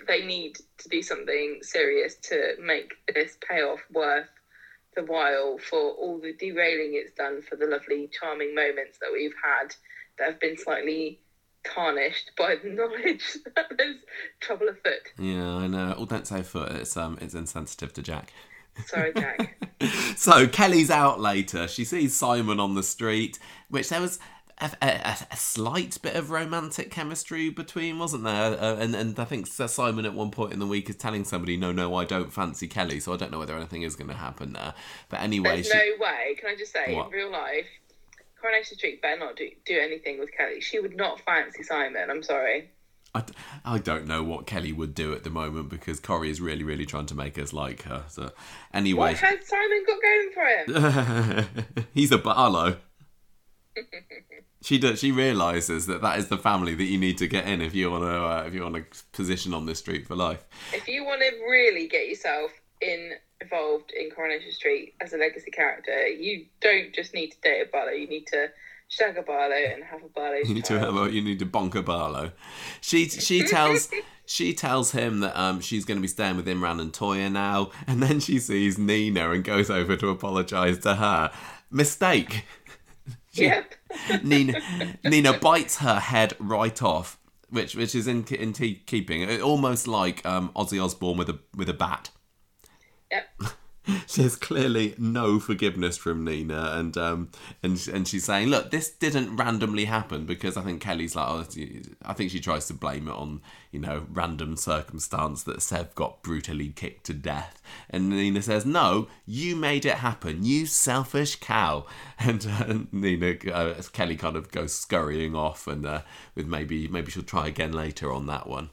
they need to do something serious to make this payoff worth the while for all the derailing it's done for the lovely charming moments that we've had that have been slightly tarnished by the knowledge <laughs> that there's trouble afoot Yeah, I know. Oh, don't say foot. It's um, it's insensitive to Jack. sorry jack <laughs> so Kelly's out later. She sees Simon on the street, which there was a, a, a slight bit of romantic chemistry between, wasn't there? Uh, and and I think Sir Simon at one point in the week is telling somebody, "No, no, I don't fancy Kelly." So I don't know whether anything is going to happen there. But anyway, There's she, no way. Can I just say, What? in real life, Coronation Street better not do, do anything with Kelly. She would not fancy Simon. I'm sorry. I, d- I don't know what Kelly would do at the moment because Corrie is really, really trying to make us like her. So anyway, What has Simon got going for him? <laughs> he's a Barlow. She does. She realizes that that is the family that you need to get in if you want to uh, if you want a position on this street for life. if you want to really get yourself in involved in Coronation Street as a legacy character, you don't just need to date a Barlow. You need to shag a Barlow and have a Barlow. You need to have a, you need to bonk a Barlow. She she <laughs> tells she tells him that um she's going to be staying with Imran and Toyah now, and then she sees Nina and goes over to apologise to her. Mistake. <laughs> Yep. Nina <laughs> Nina bites her head right off, which which is in in keeping. Almost like um, Ozzy Osbourne with a with a bat. Yep. <laughs> There's clearly no forgiveness from Nina, and um, and and she's saying, "Look, this didn't randomly happen because I think Kelly's like, oh, I think she tries to blame it on you know random circumstance that Seb got brutally kicked to death." And Nina says, "No, you made it happen, you selfish cow." <laughs> And uh, Nina, uh, Kelly kind of goes scurrying off, and uh, with maybe maybe she'll try again later on that one.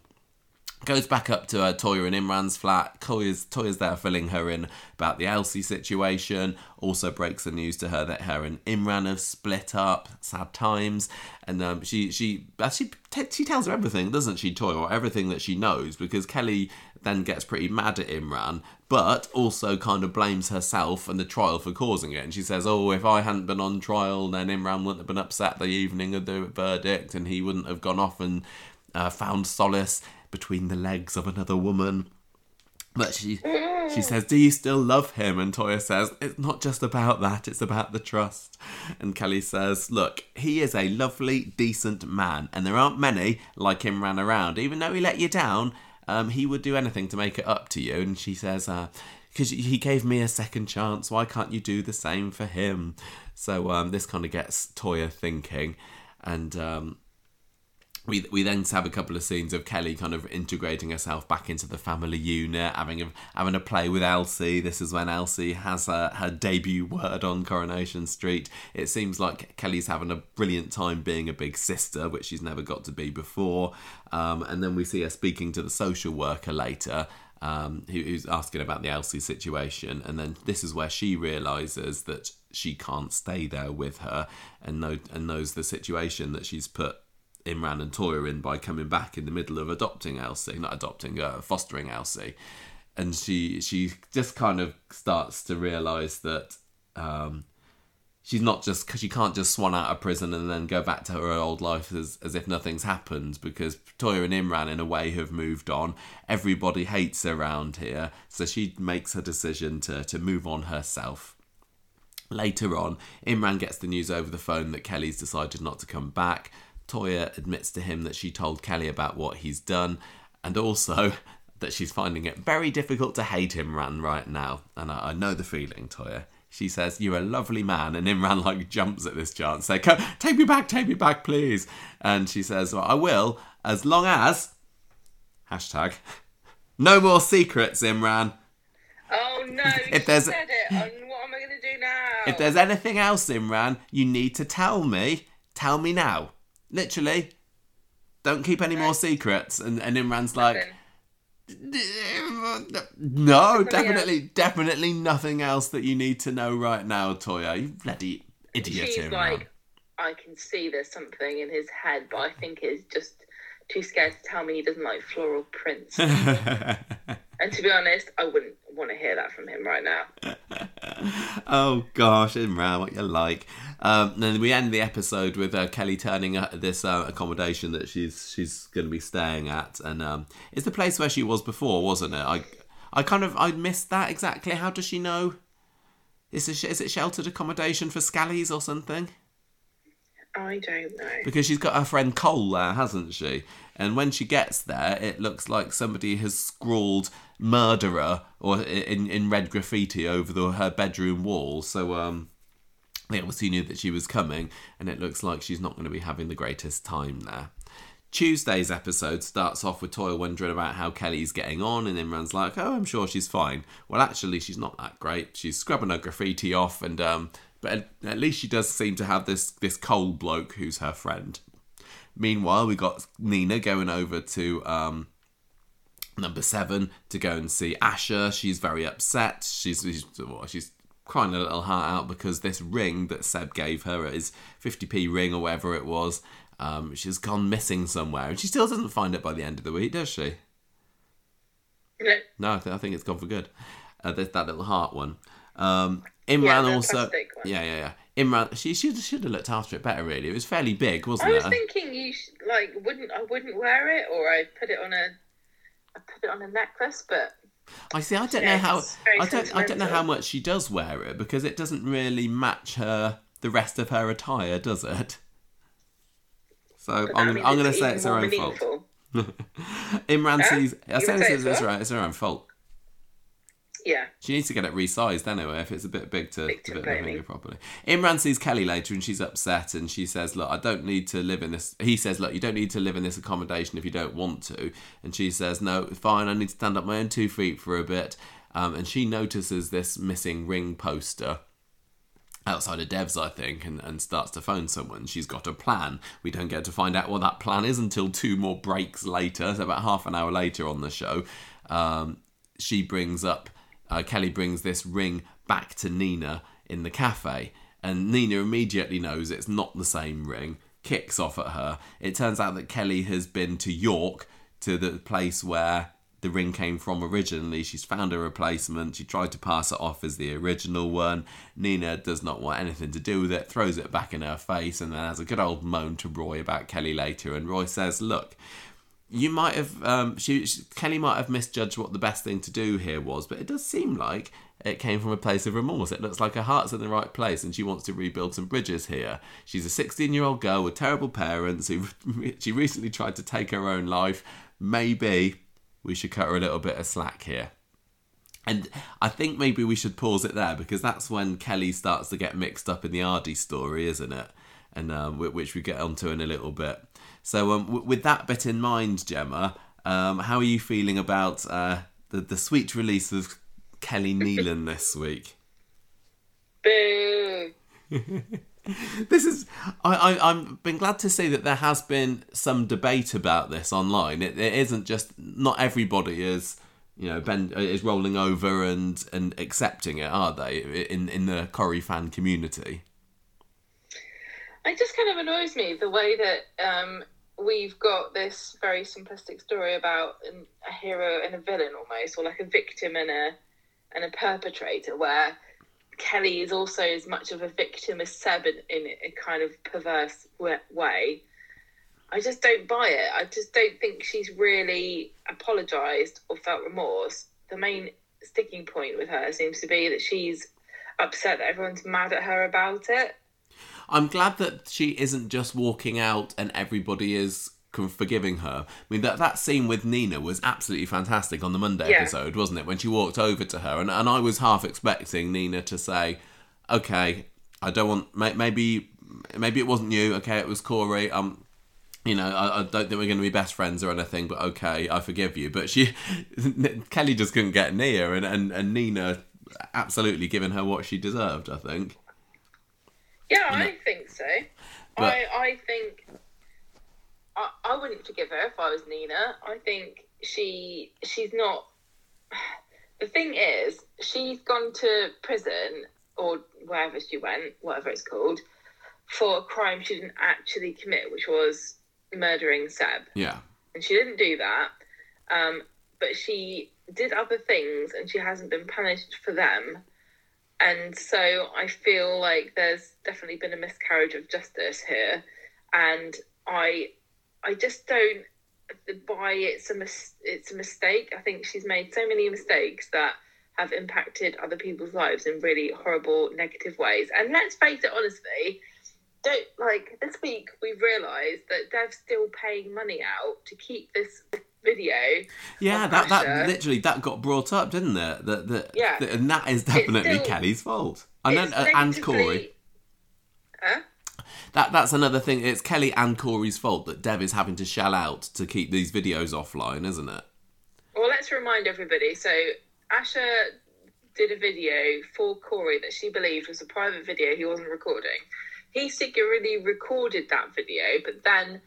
Goes back up to uh, Toyah and Imran's flat. Toyah's, Toyah's there filling her in about the Elsie situation. Also breaks the news to her that her and Imran have split up. Sad times. And um, she she she she tells her everything, doesn't she, Toyah? Everything that she knows because Kelly then gets pretty mad at Imran, but also kind of blames herself and the trial for causing it. And she says, "Oh, if I hadn't been on trial, then Imran wouldn't have been upset the evening of the verdict, and he wouldn't have gone off and uh, found solace." Between the legs of another woman. But she she says, "Do you still love him?" And Toyah says, "It's not just about that; it's about the trust." And Kelly says, "Look, he is a lovely, decent man, and there aren't many like him ran around. Even though he let you down, um, he would do anything to make it up to you." And she says, "Because uh, he gave me a second chance, why can't you do the same for him?" So um, this kind of gets Toyah thinking, and um, we we then have a couple of scenes of Kelly kind of integrating herself back into the family unit, having a having a play with Elsie. This is when Elsie has a, her debut word on Coronation Street. It seems like Kelly's having a brilliant time being a big sister, which she's never got to be before. Um, and then we see her speaking to the social worker later. Um, who, who's asking about the Elsie situation, and then this is where she realizes that she can't stay there with her, and know and knows the situation that she's put Imran and Toyah in by coming back in the middle of adopting Elsie, not adopting, uh, fostering Elsie, and she she just kind of starts to realise that um, she's not just because she can't just swan out of prison and then go back to her old life as as if nothing's happened because Toyah and Imran in a way have moved on. Everybody hates her around here, so she makes her decision to to move on herself. Later on, Imran gets the news over the phone that Kelly's decided not to come back. Toyah admits to him that she told Kelly about what he's done and also <laughs> that she's finding it very difficult to hate Imran right now. And I, I know the feeling, Toyah. She says, You're a lovely man. And Imran <laughs> like jumps at this chance, say, Take me back, take me back, please. And she says, Well, I will, as long as hashtag <laughs> no more secrets, Imran. Oh no, if there's said it. what am I gonna do now? If there's anything else, Imran, you need to tell me. Tell me now. Literally, don't keep any more secrets. And, and Imran's like, no, definitely, definitely nothing else that you need to know right now, Toyah. You bloody idiot. She's Imran. like, I can see there's something in his head, but I think he's just too scared to tell me he doesn't like floral prints. <laughs> and to be honest, I wouldn't want to hear that from him right now. <laughs> oh gosh, Imran, what you like? Um, then we end the episode with uh, Kelly turning at this uh, accommodation that she's she's going to be staying at, and um, it's the place where she was before, wasn't it? I I kind of I missed that exactly. How does she know? Is it, is it sheltered accommodation for Scallies or something? I don't know. Because she's got her friend Cole there, hasn't she? And when she gets there, it looks like somebody has scrawled murderer or in in red graffiti over the, her bedroom wall. So um, they obviously knew that she was coming, and it looks like she's not going to be having the greatest time there. Tuesday's episode starts off with Toyah wondering about how Kelly's getting on, and Imran's like, "Oh, I'm sure she's fine." Well, actually, she's not that great. She's scrubbing her graffiti off, and um, but at, at least she does seem to have this this cold bloke who's her friend. Meanwhile, we got Nina going over to um, number seven to go and see Asha. She's very upset. She's she's, well, she's crying a little heart out because this ring that Seb gave her, his 50p ring or whatever it was, um, she's gone missing somewhere, and she still doesn't find it by the end of the week, does she? No. No, I, th- I think it's gone for good. Uh, that little heart one. Um, Imran yeah, also, yeah, yeah, yeah. Imran, she should should have looked after it better. Really, it was fairly big, wasn't it? I was it? thinking you sh- like wouldn't I wouldn't wear it, or I put it on a I put it on a necklace, but I see. I don't know how. I don't. I don't know how much she does wear it because it doesn't really match her the rest of her attire, does it? So I'm, I'm going to say it's her own meaningful. fault. <laughs> Imran sees. I say it's, it's, her, it's her own fault. Yeah. She needs to get it resized anyway if it's a bit big to, big to, to fit her properly. Imran sees Kelly later and she's upset and she says, Look, I don't need to live in this. He says, Look, you don't need to live in this accommodation if you don't want to. And she says, No, fine, I need to stand up my own two feet for a bit. Um, and she notices this missing ring poster. outside of Dev's, I think, and, and starts to phone someone. She's got a plan. We don't get to find out what that plan is until two more breaks later, so about half an hour later on the show. Um, she brings up, uh, Kelly brings this ring back to Nina in the cafe, and Nina immediately knows it's not the same ring, kicks off at her. It turns out that Kelly has been to York, to the place where the ring came from originally. She's found a replacement. She tried to pass it off as the original one. Nina does not want anything to do with it, throws it back in her face, and then has a good old moan to Roy about Kelly later. And Roy says, Look, you might have, um, she, she, Kelly might have misjudged what the best thing to do here was, but it does seem like it came from a place of remorse. It looks like her heart's in the right place and she wants to rebuild some bridges here. She's a 16 year old girl with terrible parents who <laughs> she recently tried to take her own life. Maybe we should cut her a little bit of slack here. And I think maybe we should pause it there because that's when Kelly starts to get mixed up in the Aadi story, isn't it? And um, which we get onto in a little bit. So, um, w- with that bit in mind, Gemma, um, how are you feeling about uh, the the sweet release of Kelly Neelan this week? <laughs> Boo! <laughs> this is I, I I've been glad to see that there has been some debate about this online. It, it isn't just not everybody is you know ben is rolling over and and accepting it, are they? In in the Corrie fan community. It just kind of annoys me the way that um, we've got this very simplistic story about a hero and a villain almost, or like a victim and a and a perpetrator, where Kelly is also as much of a victim as Seb in, in a kind of perverse way. I just don't buy it. I just don't think she's really apologised or felt remorse. The main sticking point with her seems to be that she's upset that everyone's mad at her about it. I'm glad that she isn't just walking out and everybody is forgiving her. I mean, that, that scene with Nina was absolutely fantastic on the Monday yeah. episode, wasn't it? When she walked over to her, and, and I was half expecting Nina to say, "Okay, I don't want maybe maybe it wasn't you. Okay, it was Corey. Um, you know, I, I, don't think we're going to be best friends or anything, but okay, I forgive you. But she, <laughs> Kelly just couldn't get near, and, and, and Nina absolutely given her what she deserved, I think. Yeah, I think so. But, I, I think I, I wouldn't forgive her if I was Nina. I think she she's not. The thing is, she's gone to prison or wherever she went, whatever it's called, for a crime she didn't actually commit, which was murdering Seb. Yeah. And she didn't do that. Um, but she did other things and she hasn't been punished for them. And so I feel like there's definitely been a miscarriage of justice here. And I I just don't buy it's a mis- it's a mistake. I think she's made so many mistakes that have impacted other people's lives in really horrible, negative ways. And let's face it, honestly, don't like this week we've realised that Dev's still paying money out to keep this video. Yeah, that, that literally that got brought up, didn't it? That that yeah, and that is definitely still, Kelly's fault. And then uh, and Corey. Huh? that that's another thing. It's Kelly and Corey's fault that Dev is having to shell out to keep these videos offline, isn't it? Well, let's remind everybody. So Asha did a video for Corey that she believed was a private video he wasn't recording. He secretly recorded that video, but then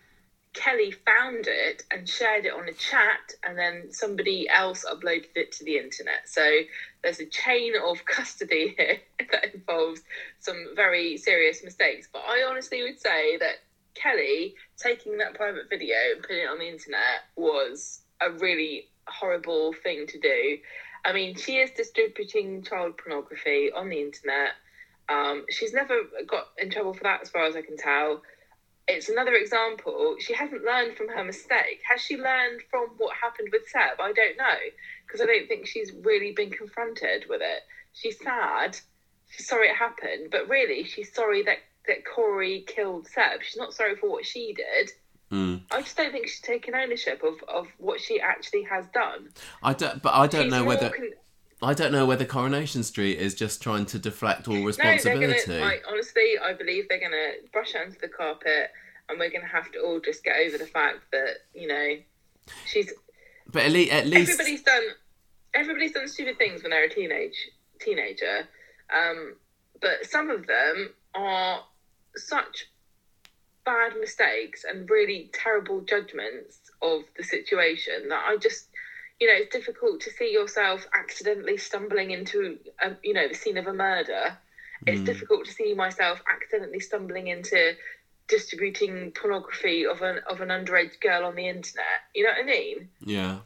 Kelly found it and shared it on a chat, and then somebody else uploaded it to the internet. So there's a chain of <laughs> custody here <laughs> that involves some very serious mistakes. But I honestly would say that Kelly taking that private video and putting it on the internet was a really horrible thing to do. I mean, she is distributing child pornography on the internet. Um, she's never got in trouble for that, as far as I can tell it's another example. She hasn't learned from her mistake. Has she learned from what happened with Seb? I don't know because I don't think she's really been confronted with it. She's sad. She's sorry it happened, but really, she's sorry that that Corey killed Seb. She's not sorry for what she did. Mm. I just don't think she's taken ownership of, of what she actually has done. I don't, but I don't she's know whether. Con- I don't know whether Coronation Street is just trying to deflect all responsibility. No, gonna, honestly, I believe they're going to brush it under the carpet, and we're going to have to all just get over the fact that you know she's. But at least, at least everybody's done. Everybody's done stupid things when they're a teenage teenager. Um, but some of them are such bad mistakes and really terrible judgments of the situation that I just, you know, it's difficult to see yourself accidentally stumbling into, a, you know, the scene of a murder. It's Mm. difficult to see myself accidentally stumbling into distributing pornography of an of an underage girl on the internet. You know what I mean? Yeah.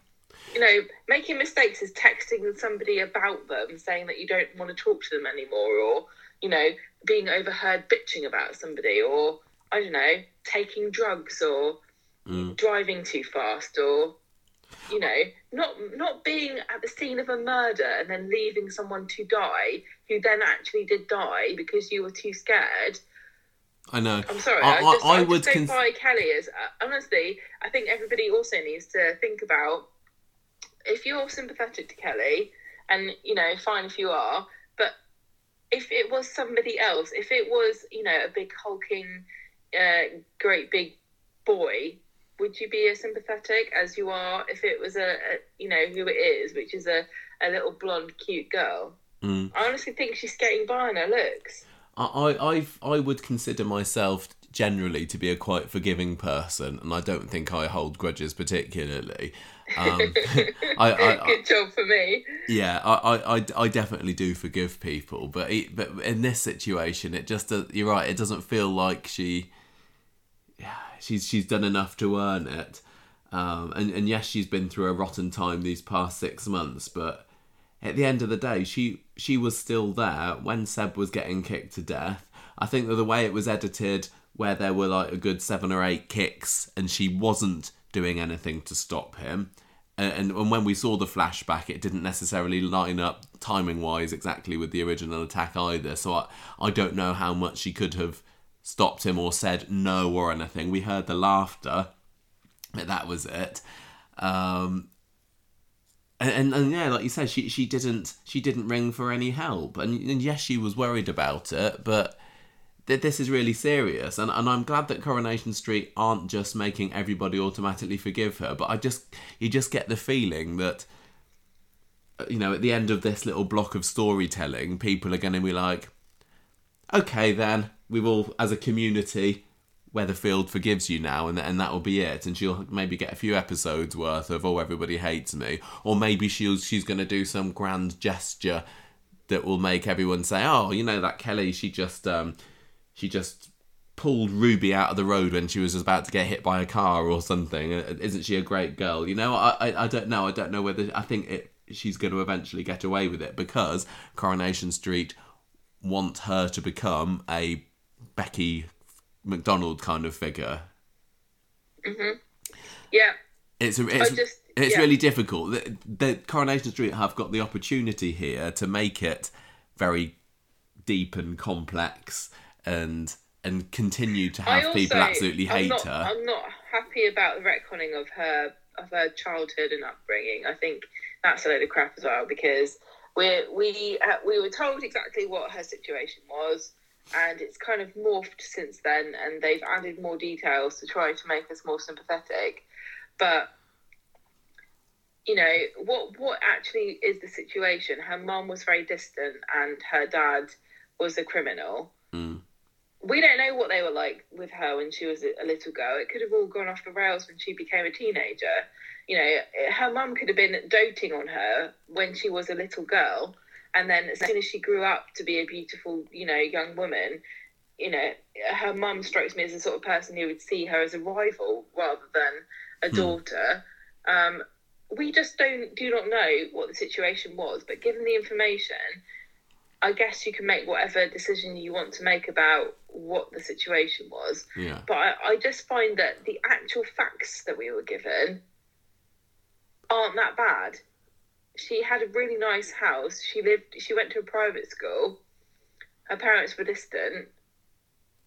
you know, making mistakes is texting somebody about them, saying that you don't want to talk to them anymore, or, you know, being overheard bitching about somebody, or, I don't know, taking drugs, or Mm. driving too fast, or, you know, not not being at the scene of a murder and then leaving someone to die who then actually did die because you were too scared. I know. I'm sorry, I- I, I- just, I would just cons- Kelly as uh, honestly. I think everybody also needs to think about if you're sympathetic to Kelly, and you know, fine if you are, but if it was somebody else, if it was you know a big hulking, uh, great big boy, would you be as sympathetic as you are if it was a, a you know who it is, which is a a little blonde cute girl? Mm. I honestly think she's skating by on her looks. I, I, I've, I would consider myself generally to be a quite forgiving person, and I don't think I hold grudges particularly. Um, <laughs> I, I, Good job for me. yeah, I, I, I, definitely do forgive people, but it, but in this situation, it just does, you're right. It doesn't feel like she, she's she's done enough to earn it. Um, and and yes, she's been through a rotten time these past six months, but at the end of the day, she she was still there when Seb was getting kicked to death. I think that the way it was edited, where there were like a good seven or eight kicks, and she wasn't doing anything to stop him. And, and, when we saw the flashback, it didn't necessarily line up timing wise exactly with the original attack either. So I, I don't know how much she could have stopped him or said no or anything. We heard the laughter, but that was it. Um, and, and, and yeah, like you said, she she didn't she didn't ring for any help, and, and yes, she was worried about it, but th- this is really serious, and and I'm glad that Coronation Street aren't just making everybody automatically forgive her, but I just you just get the feeling that uh, you know at the end of this little block of storytelling, people are going to be like, okay, then we will as a community. Weatherfield forgives you now, and and that will be it. And she'll maybe get a few episodes worth of "Oh, everybody hates me," or maybe she'll she's going to do some grand gesture that will make everyone say, "Oh, you know that Kelly, she just um, she just pulled Ruby out of the road when she was about to get hit by a car or something. Uh, Isn't she a great girl?" You know, I I, I don't know. I don't know whether I think it she's going to eventually get away with it because Coronation Street want her to become a Becky McDonald kind of figure. Yeah, It's a, it's, just- it's yeah. really difficult. The, the Coronation Street have got the opportunity here to make it very deep and complex and and continue to have people also- absolutely I'm hate not, her. I'm not happy about the retconning of her of her childhood and upbringing. I think that's a load of crap as well because we we uh, we were told exactly what her situation was, and it's kind of morphed since then, and they've added more details to try to make us more sympathetic. But you know what what actually is the situation? Her mum was very distant, and her dad was a criminal Mm. we don't know what they were like with her when she was a a little girl. It could have all gone off the rails when she became a teenager. You know, her mum could have been doting on her when she was a little girl, and then as soon as she grew up to be a beautiful, you know, young woman, you know, her mum strikes me as the sort of person who would see her as a rival rather than a Hmm. daughter. Um, we just don't do not know what the situation was, but given the information, I guess you can make whatever decision you want to make about what the situation was. Yeah. But I, I just find that the actual facts that we were given aren't that bad. She had a really nice house. She lived. She went to a private school. Her parents were distant,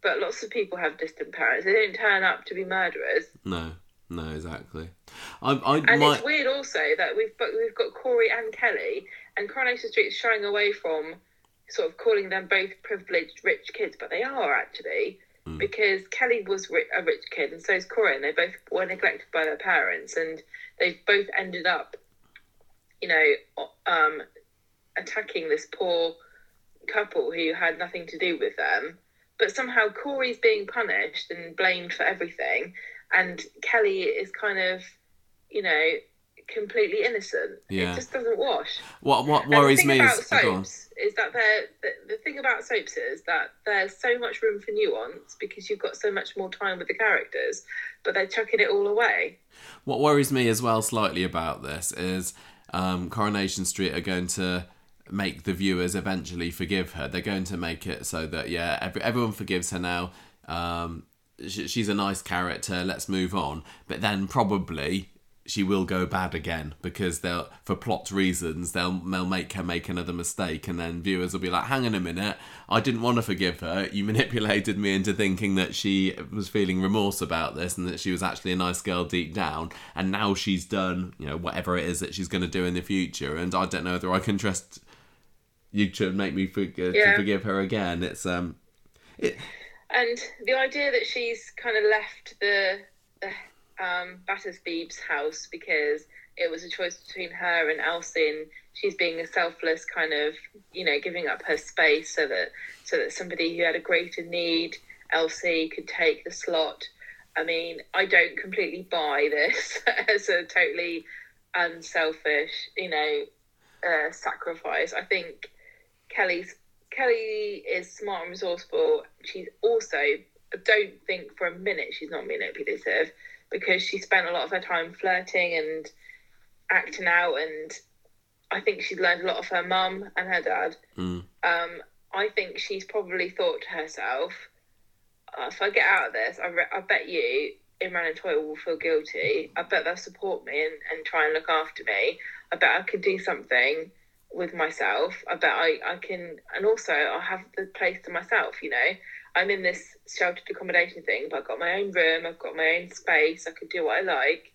but lots of people have distant parents. They don't turn up to be murderers. No. No, exactly. I, I And might. it's weird also that we've got, we've got Corey and Kelly, and Coronation Street is shying away from sort of calling them both privileged rich kids, but they are actually hmm. because Kelly was ri- a rich kid, and so is Corey, and they both were neglected by their parents, and they've both ended up, you know, um, attacking this poor couple who had nothing to do with them, but somehow Corey's being punished and blamed for everything, and Kelly is kind of, you know, completely innocent. Yeah. It just doesn't wash. What what worries me about is oh, soaps is that they're the, the thing about soaps is that there's so much room for nuance because you've got so much more time with the characters, but they're chucking it all away. What worries me as well slightly about this is um, Coronation Street are going to make the viewers eventually forgive her. They're going to make it so that yeah, every, everyone forgives her now. Um, sh- she's a nice character. Let's move on. But then probably she will go bad again because they'll for plot reasons they'll they'll make her make another mistake and then viewers will be like hang on a minute. I didn't want to forgive her. You <laughs> manipulated me into thinking that she was feeling remorse about this and that she was actually a nice girl deep down and now she's done you know whatever it is that she's going to do in the future and I don't know whether I can trust you to make me forg- to Yeah. forgive her again. It's um it, And the idea that she's kind of left the the um, Battersby's house because it was a choice between her and Elsie, and she's being a selfless kind of, you know, giving up her space so that so that somebody who had a greater need, Elsie, could take the slot. I mean, I don't completely buy this <laughs> as a totally unselfish, you know, uh, sacrifice. I think Kelly's Kelly is smart and resourceful. She's also, I don't think for a minute she's not manipulative because she spent a lot of her time flirting and acting out, and I think she's learned a lot of her mum and her dad. mm, Um, I think she's probably thought to herself, "Uh, if I get out of this, I, re- I bet you Imran and Toyah will feel guilty. I bet they'll support me and, and try and look after me. I bet I can do something with myself. I bet I, I can, and also I'll have the place to myself, you know. I'm in this sheltered accommodation thing, but I've got my own room, I've got my own space, I can do what I like.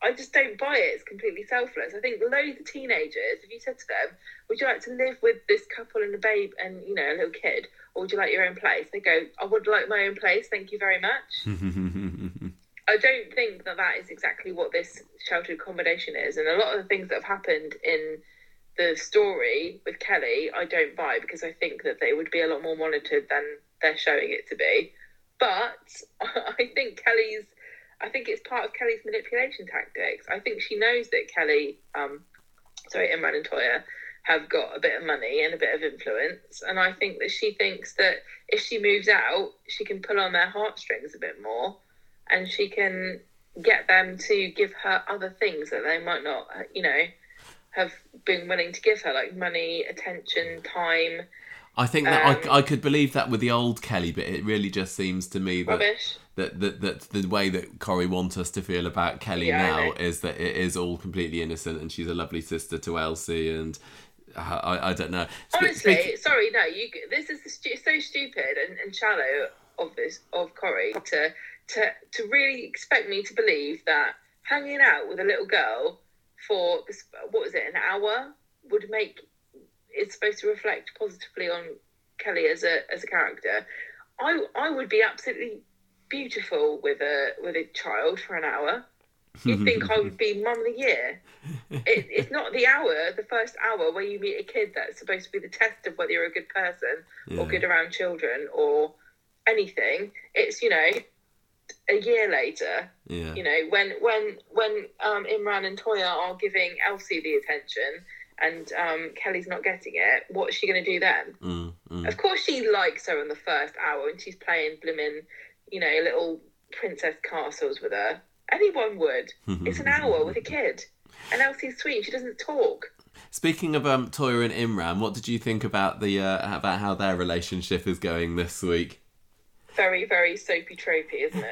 I just don't buy it. It's completely selfless. I think loads of teenagers, if you said to them, would you like to live with this couple and a babe and, you know, a little kid, or would you like your own place? They go, I would like my own place, thank you very much. <laughs> I don't think that that is exactly what this sheltered accommodation is. And a lot of the things that have happened in the story with Kelly, I don't buy because I think that they would be a lot more monitored than they're showing it to be. But <laughs> I think Kelly's, I think it's part of Kelly's manipulation tactics. I think she knows that Kelly, um, sorry, Imran and Toyah have got a bit of money and a bit of influence. And I think that she thinks that if she moves out, she can pull on their heartstrings a bit more and she can get them to give her other things that they might not, you know, have been willing to give her, like money, attention, time, I think that Um, I, I could believe that with the old Kelly, but it really just seems to me that that, that that the way that Corrie wants us to feel about Kelly Yeah, now is that it is all completely innocent and she's a lovely sister to Elsie and uh, I, I don't know. Spe- Honestly, speak- sorry, no, you. This is stu- so stupid and, and shallow of this of Corrie to to to really expect me to believe that hanging out with a little girl for what was it an hour would make it's supposed to reflect positively on Kelly as a as a character. I I would be absolutely beautiful with a with a child for an hour. You'd think I would be mum of the year. It, it's not the hour, the first hour where you meet a kid that's supposed to be the test of whether you're a good person Yeah. or good around children or anything. It's you know a year later. yeah. You know when when when um, Imran and Toyah are giving Elsie the attention and um, Kelly's not getting it. What's she going to do then? Mm, mm. Of course, she likes her in the first hour and she's playing blimmin', you know, little princess castles with her. Anyone would. <laughs> It's an hour with a kid. And Elsie's sweet. She doesn't talk. Speaking of um, Toyah and Imran, what did you think about the uh, about how their relationship is going this week? Very, very soapy tropey, isn't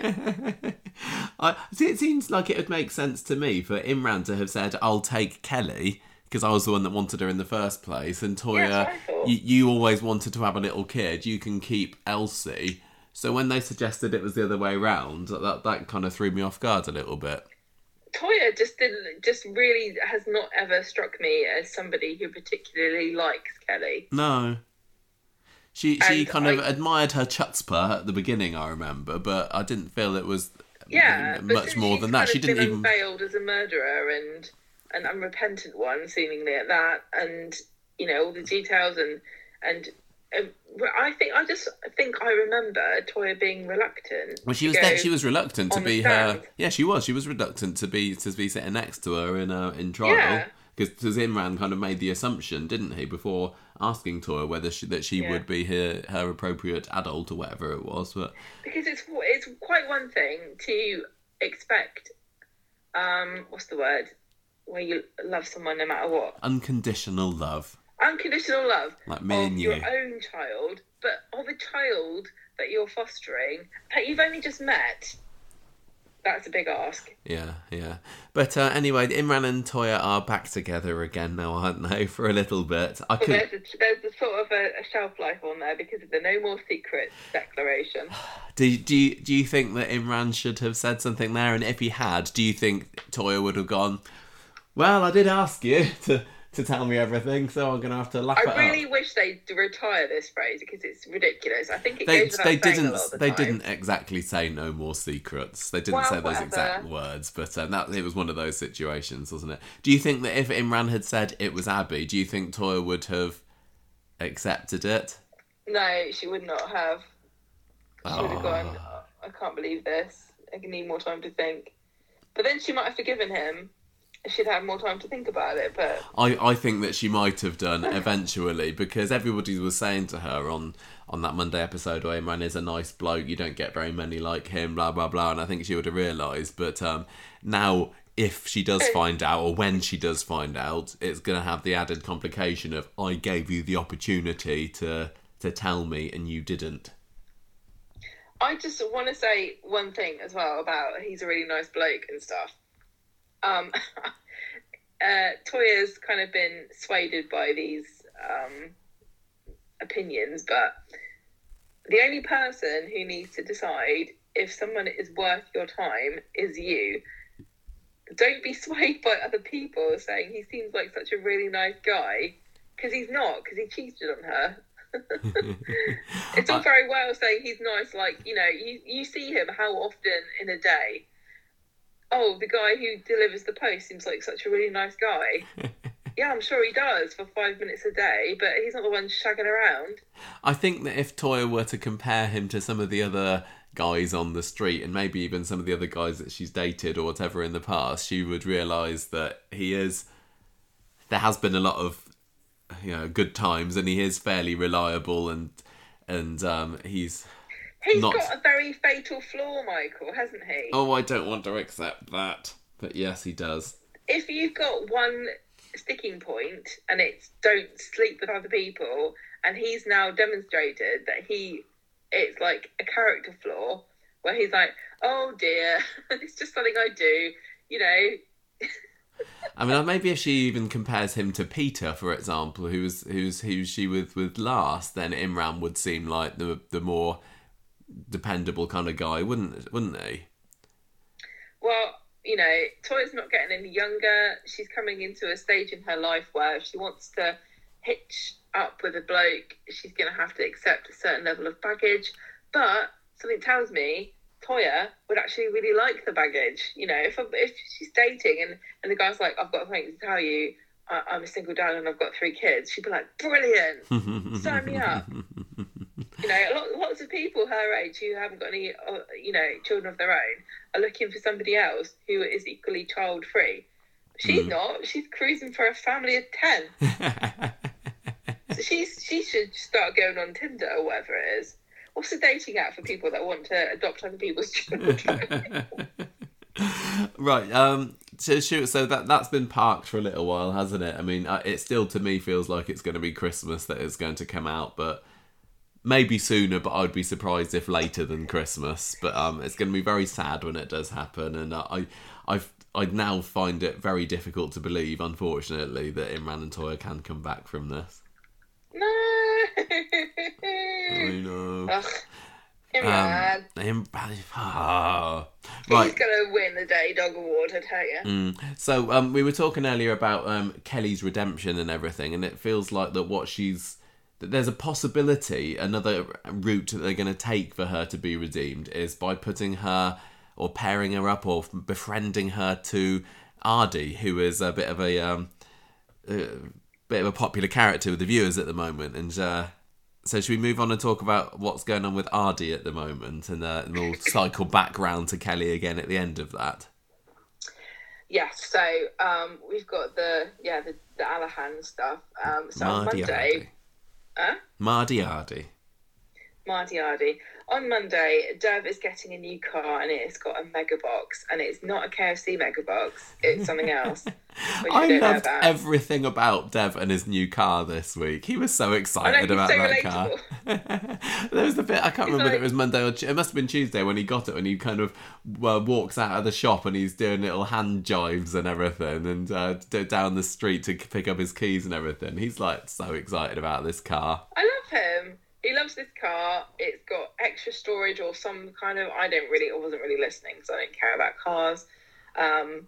it? <laughs> I see. It seems like it would make sense to me for Imran to have said, "I'll take Kelly." Because I was the one that wanted her in the first place, and Toyah, Yeah, that's what I thought. you, you always wanted to have a little kid. You can keep Elsie. So when they suggested it was the other way around, that that kind of threw me off guard a little bit. Toyah just didn't, just really has not ever struck me as somebody who particularly likes Kelly. No. She she And kind of admired her chutzpah at the beginning, I remember, but I didn't feel it was Yeah, much more than that. She didn't even. unveiled as a murderer and an unrepentant one, seemingly at that, and you know all the details and and um, I think I just think I remember Toyah being reluctant. Well, she was there, she was reluctant to be her. Yeah, she was. She was reluctant to be to be sitting next to her in uh, in trial Yeah. because Imran kind of made the assumption, didn't he, before asking Toyah whether she, that she Yeah. would be her her appropriate adult or whatever it was. But because it's it's quite one thing to expect. Um, what's the word? Where you love someone no matter what. unconditional love, Unconditional love like me of and you. your own child, but of a child that you're fostering that you've only just met. That's a big ask. Yeah, yeah. But uh, anyway, Imran and Toyah are back together again now, aren't they? <laughs> For a little bit. I But could. there's a, there's a sort of a, a shelf life on there because of the no more secrets declaration. <sighs> Do, do, you, do you think that Imran should have said something there? And if he had, do you think Toyah would have gone, Well, I did ask you <laughs> to, to tell me everything, so I'm going to have to laugh it I really up. wish they'd retire this phrase because it's ridiculous. I think it They, goes they didn't a lot of the they time. didn't exactly say no more secrets. They didn't Well, say those exact words, but um, that it was one of those situations, wasn't it? Do you think that if Imran had said it was Abi, do you think Toyah would have accepted it? No, she would not have. She would have gone. Oh. "Oh, I can't believe this. I need more time to think. But then she might have forgiven him. She'd had more time to think about it. But I, I think that she might have done <laughs> eventually because everybody was saying to her on, on that Monday episode, "Oh, Imran is a nice bloke. You don't get very many like him." Blah blah blah. And I think she would have realised. But um, now, if she does find out, or when she does find out, it's going to have the added complication of I gave you the opportunity to to tell me and you didn't. I just want to say one thing as well about he's a really nice bloke and stuff. Um, <laughs> uh, Toyah's kind of been swayed by these um, opinions, but the only person who needs to decide if someone is worth your time is you. Don't be <laughs> swayed by other people saying he seems like such a really nice guy because he's not because he cheated on her. <laughs> it's all very well saying he's nice, like you know, you you see him how often in a day. Oh, the guy who delivers the post seems like such a really nice guy. <laughs> yeah, I'm sure he does for five minutes a day, but he's not the one shagging around. I think that if Toyah were to compare him to some of the other guys on the street and maybe even some of the other guys that she's dated or whatever in the past, she would realise that he is. There has been a lot of, you know, good times, and he is fairly reliable, and and um, he's. He's Not- got a very fatal flaw, Michael, hasn't he? Oh, I don't want to accept that, but yes, he does. If you've got one sticking point and it's don't sleep with other people, and he's now demonstrated that he it's like a character flaw where he's like, oh dear, <laughs> it's just something I do, you know. I mean, maybe if she even compares him to Peter, for example, who's who's who's she with with last, then Imran would seem like the the more dependable kind of guy, wouldn't wouldn't they? Well, you know, Toyah's not getting any younger. She's coming into a stage in her life where if she wants to hitch up with a bloke, she's going to have to accept a certain level of baggage. But something tells me Toyah would actually really like the baggage. You know, if if she's dating and, and the guy's like, I've got something to tell you, I, I'm a single dad and I've got three kids, she'd be like, brilliant. Sign me up. <laughs> You know, lot, lots of people her age who haven't got any, uh, you know, children of their own are looking for somebody else who is equally child free. She's Mm. not. She's cruising for a family of ten. <laughs> So she's she should start going on Tinder or whatever it is. What's the dating app for people that want to adopt other people's children? <laughs> right. Um. So shoot. So that that's been parked for a little while, hasn't it? I mean, uh, it still to me feels like it's going to be Christmas that it's going to come out, but maybe sooner. But I'd be surprised if later than Christmas. But um, it's going to be very sad when it does happen, and uh, I, I've. I now find it very difficult to believe, unfortunately, that Imran and Toyah can come back from this. no. I know. Ugh. Imran. Um, Im- ah. He's gonna win the Day Dog Award, I tell you. Mm. So um, we were talking earlier about um, Kelly's redemption and everything, and it feels like that what she's that there's a possibility another route that they're going to take for her to be redeemed is by putting her or pairing her up or befriending her to Aadi, who is a bit of a um, uh, bit of a popular character with the viewers at the moment, and uh, So should we move on and talk about what's going on with Aadi at the moment, and, uh, and we'll cycle back round to Kelly again at the end of that. Yes, so um, we've got the yeah the, the Alahan stuff. Um, so Mardy Monday. Huh? Mardy Aadi. On Monday, Dev is getting a new car and it's got a mega box and it's not a KFC mega box, it's something else. <laughs> I loved everything about Dev and his new car this week. He was so excited he's about so that car. <laughs> there was the bit I can't remember if like- it was Monday or it must have been Tuesday when he got it and he kind of well, walks out of the shop and he's doing little hand jives and everything and uh, down the street to pick up his keys and everything. He's like so excited about this car. I love him. He loves this car. It's got extra storage or some kind of. I don't really. I wasn't really listening, so I don't care about cars. Um,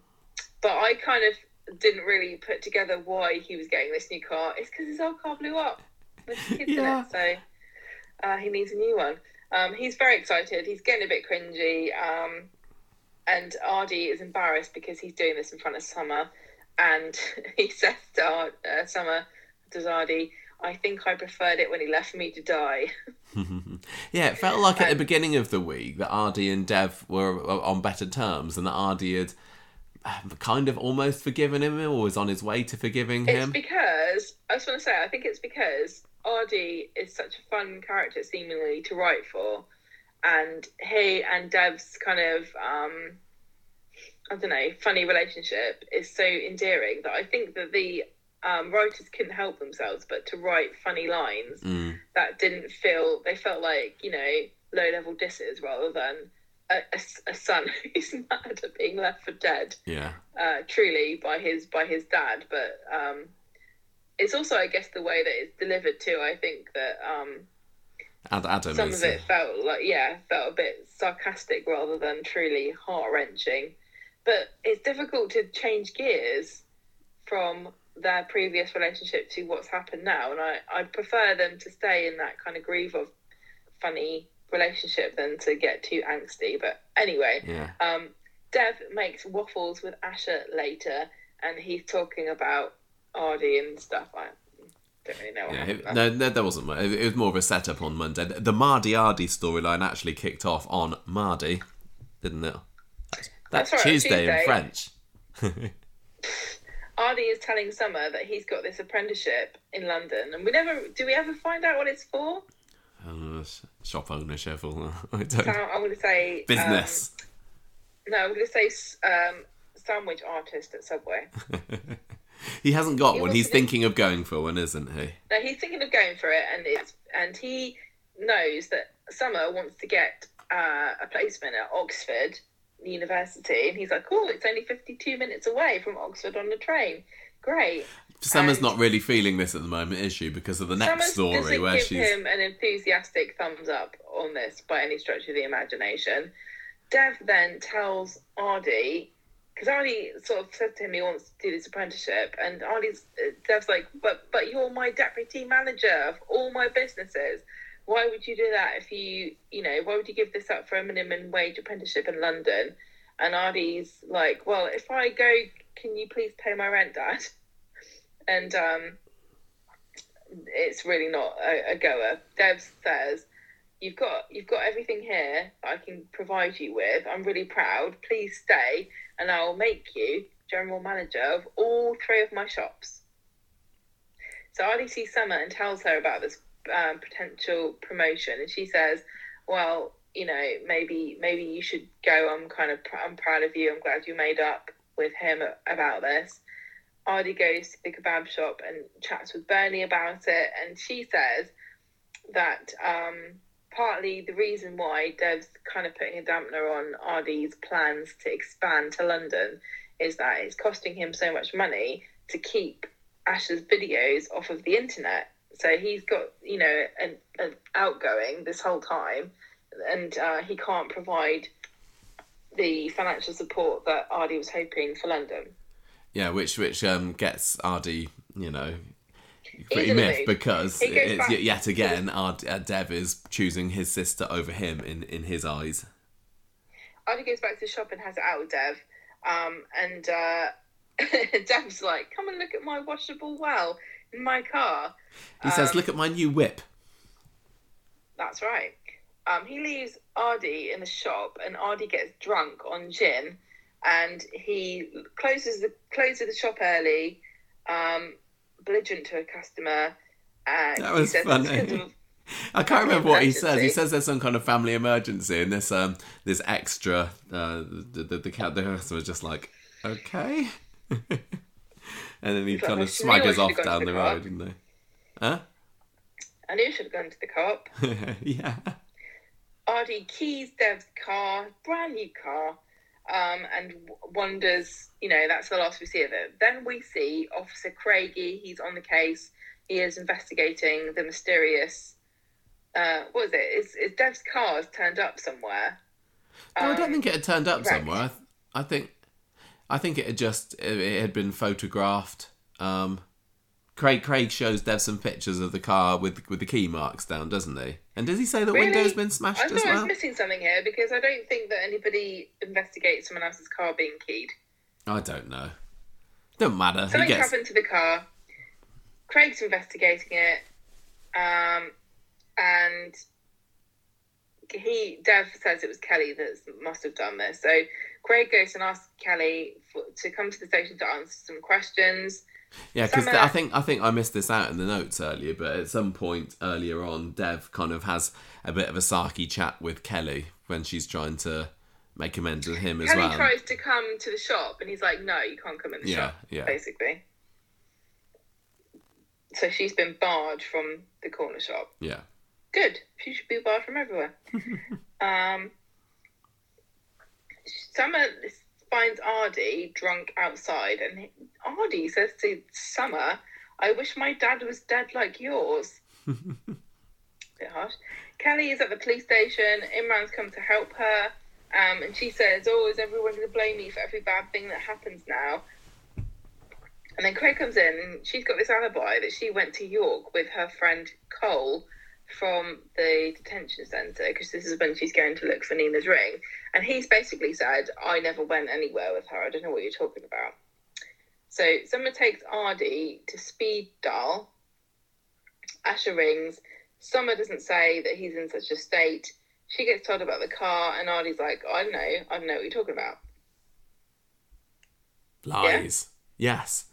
but I kind of didn't really put together why he was getting this new car. It's because his old car blew up with kids Yeah. in it, so uh, he needs a new one. Um, he's very excited. He's getting a bit cringy. Um, and Aadi is embarrassed because he's doing this in front of Summer, and <laughs> he says to Ar- uh, Summer, does Aadi, I think I preferred it when he left me to die. <laughs> <laughs> Yeah, it felt like at the Um, beginning of the week that Aadi and Dev were on better terms and that Aadi had um, kind of almost forgiven him or was on his way to forgiving It's him. because I just want to say I think it's because Aadi is such a fun character seemingly to write for, and he and Dev's kind of um, I don't know funny relationship is so endearing that I think that the um, writers couldn't help themselves but to write funny lines Mm. that didn't feel they felt like you know low level disses rather than a, a, a son <laughs> who's mad at being left for dead Yeah. uh, truly by his by his dad, but um, it's also, I guess, the way that it's delivered too. I think that um, Adam some of it felt like yeah, felt a bit sarcastic rather than truly heart wrenching. But it's difficult to change gears from their previous relationship to what's happened now, and I I'd prefer them to stay in that kind of groove of funny relationship than to get too angsty. But anyway, yeah. um, Dev makes waffles with Asha later, and he's talking about Aadi and stuff. I don't really know what Yeah, it- no, no, there wasn't. much. It was more of a setup on Monday. The Mardy Aadi storyline actually kicked off on Mardi, didn't it? That's, That's right, Tuesday in French. <laughs> Aadi is telling Summer that he's got this apprenticeship in London, and we never do we ever find out what it's for? Uh, shop ownership or <laughs> I So don't. I'm going to say um, Business. no, I'm going to say um, sandwich artist at Subway. <laughs> he hasn't got He one. He's thinking of going for one, isn't he? No, he's thinking of going for it, and it's and he knows that Summer wants to get uh, a placement at Oxford University, and he's like, "Oh, it's only fifty-two minutes away from Oxford on the train. Great." Summer's And- not really feeling this at the moment, is she? Because of the next Summer story where give she's. him an enthusiastic thumbs up on this by any stretch of the imagination. Dev then tells Aadi because Aadi sort of said to him he wants to do this apprenticeship, and Aadi's uh, Dev's like, "But but you're my deputy manager of all my businesses. Why would you do that if you you know why would you give this up for a minimum wage apprenticeship in London?" And Aadi's like, "Well, if I go, can you please pay my rent, Dad?" <laughs> And um, it's really not a, a goer. Dev says, "You've got you've got everything here that I can provide you with. I'm really proud. Please stay, and I'll make you general manager of all three of my shops." So Aadi sees Summer and tells her about this um, potential promotion, and she says, "Well, you know, maybe maybe you should go. I'm kind of I'm proud of you. I'm glad you made up with him about this." Aadi goes to the kebab shop and chats with Bernie about it, and she says that um, partly the reason why Dev's kind of putting a dampener on Aadi's plans to expand to London is that it's costing him so much money to keep Ash's videos off of the internet. So he's got, you know, an, an outgoing this whole time, and uh, he can't provide the financial support that Aadi was hoping for London. Yeah, which which um gets Aadi, you know, pretty miffed because it's back- yet, again Ard, uh, Dev is choosing his sister over him in in his eyes. Aadi goes back to the shop and has it out with Dev. Um, and uh, <laughs> Dev's like, come and look at my washable well in my car. He says, Um, "Look at my new whip." That's right. Um, he leaves Aadi in the shop, and Aadi gets drunk on gin, and he closes the closes the shop early, um, belligerent to a customer. And That he was says, funny. "It's 'cause of- <laughs> I can't remember what he says. He says there's some kind of family emergency, and this um this extra uh the the the, the customer's just like okay, <laughs> and then he He's kind "I of swaggers off down the the road, didn't they? Huh? I knew I should have gone to the cop. <laughs> yeah. Aadi keys Dev's car, brand new car, um, and w- wonders, you know, that's the last we see of it. Then we see Officer Craigie, he's on the case, he is investigating the mysterious. Uh, what is it? Is, is Dev's car has turned up somewhere? No, I don't Um, think it had turned up right. somewhere. I, th- I think, I think it had just it, it had been photographed. Um, Craig Craig shows Dev some pictures of the car with with the key marks down, doesn't he? And does he say the Really? window's been smashed I as thought I well? missing something here because I don't think that anybody investigates someone else's car being keyed. I don't know. Don't matter. Something gets happened to the car. Craig's investigating it, um, and he Dev says it was Kelly that must have done this. So Craig goes and asks Kelly for, to come to the station to answer some questions. Yeah, because I think I think I missed this out in the notes earlier, but at some point earlier on, Dev kind of has a bit of a sarky chat with Kelly when she's trying to make amends with him as well. Kelly well. tries to come to the shop, and he's like, "No, you can't come in the Yeah, shop." yeah. Basically. So she's been barred from the corner shop. Yeah, Good. She should be barred from everywhere. <laughs> um, Summer finds Aadi drunk outside, and Aadi says to Summer, "I wish my dad was dead like yours." <laughs> Bit harsh. Kelly is at the police station. Imran's come to help her, um, and she says, "Oh, is everyone going to blame me for every bad thing that happens now?" And then Craig comes in, and she's got this alibi that she went to York with her friend Cole from the detention centre because this is when she's going to look for Nina's ring. And he's basically said, I never went anywhere with her. I don't know what you're talking about. So someone takes Aadi to speed dial. Asha rings. Summer doesn't say that he's in such a state. She gets told about the car, and Aadi's like, I don't know. I don't know what you're talking about. lies. Yes.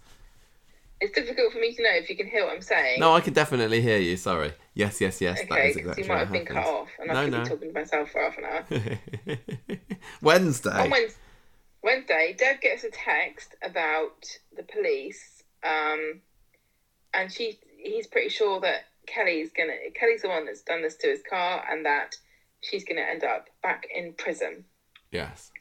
It's difficult for me to know if you can hear what I'm saying. No, I can definitely hear you. Sorry. Yes, yes, yes. that okay, is because exactly you might have been cut off, and I No, could no. be talking to myself for half an hour. <laughs> Wednesday. On Wednesday, Wednesday, Dev gets a text about the police, um, and she he's pretty sure that Kelly's gonna Kelly's the one that's done this to his car, and that she's gonna end up back in prison. Yes.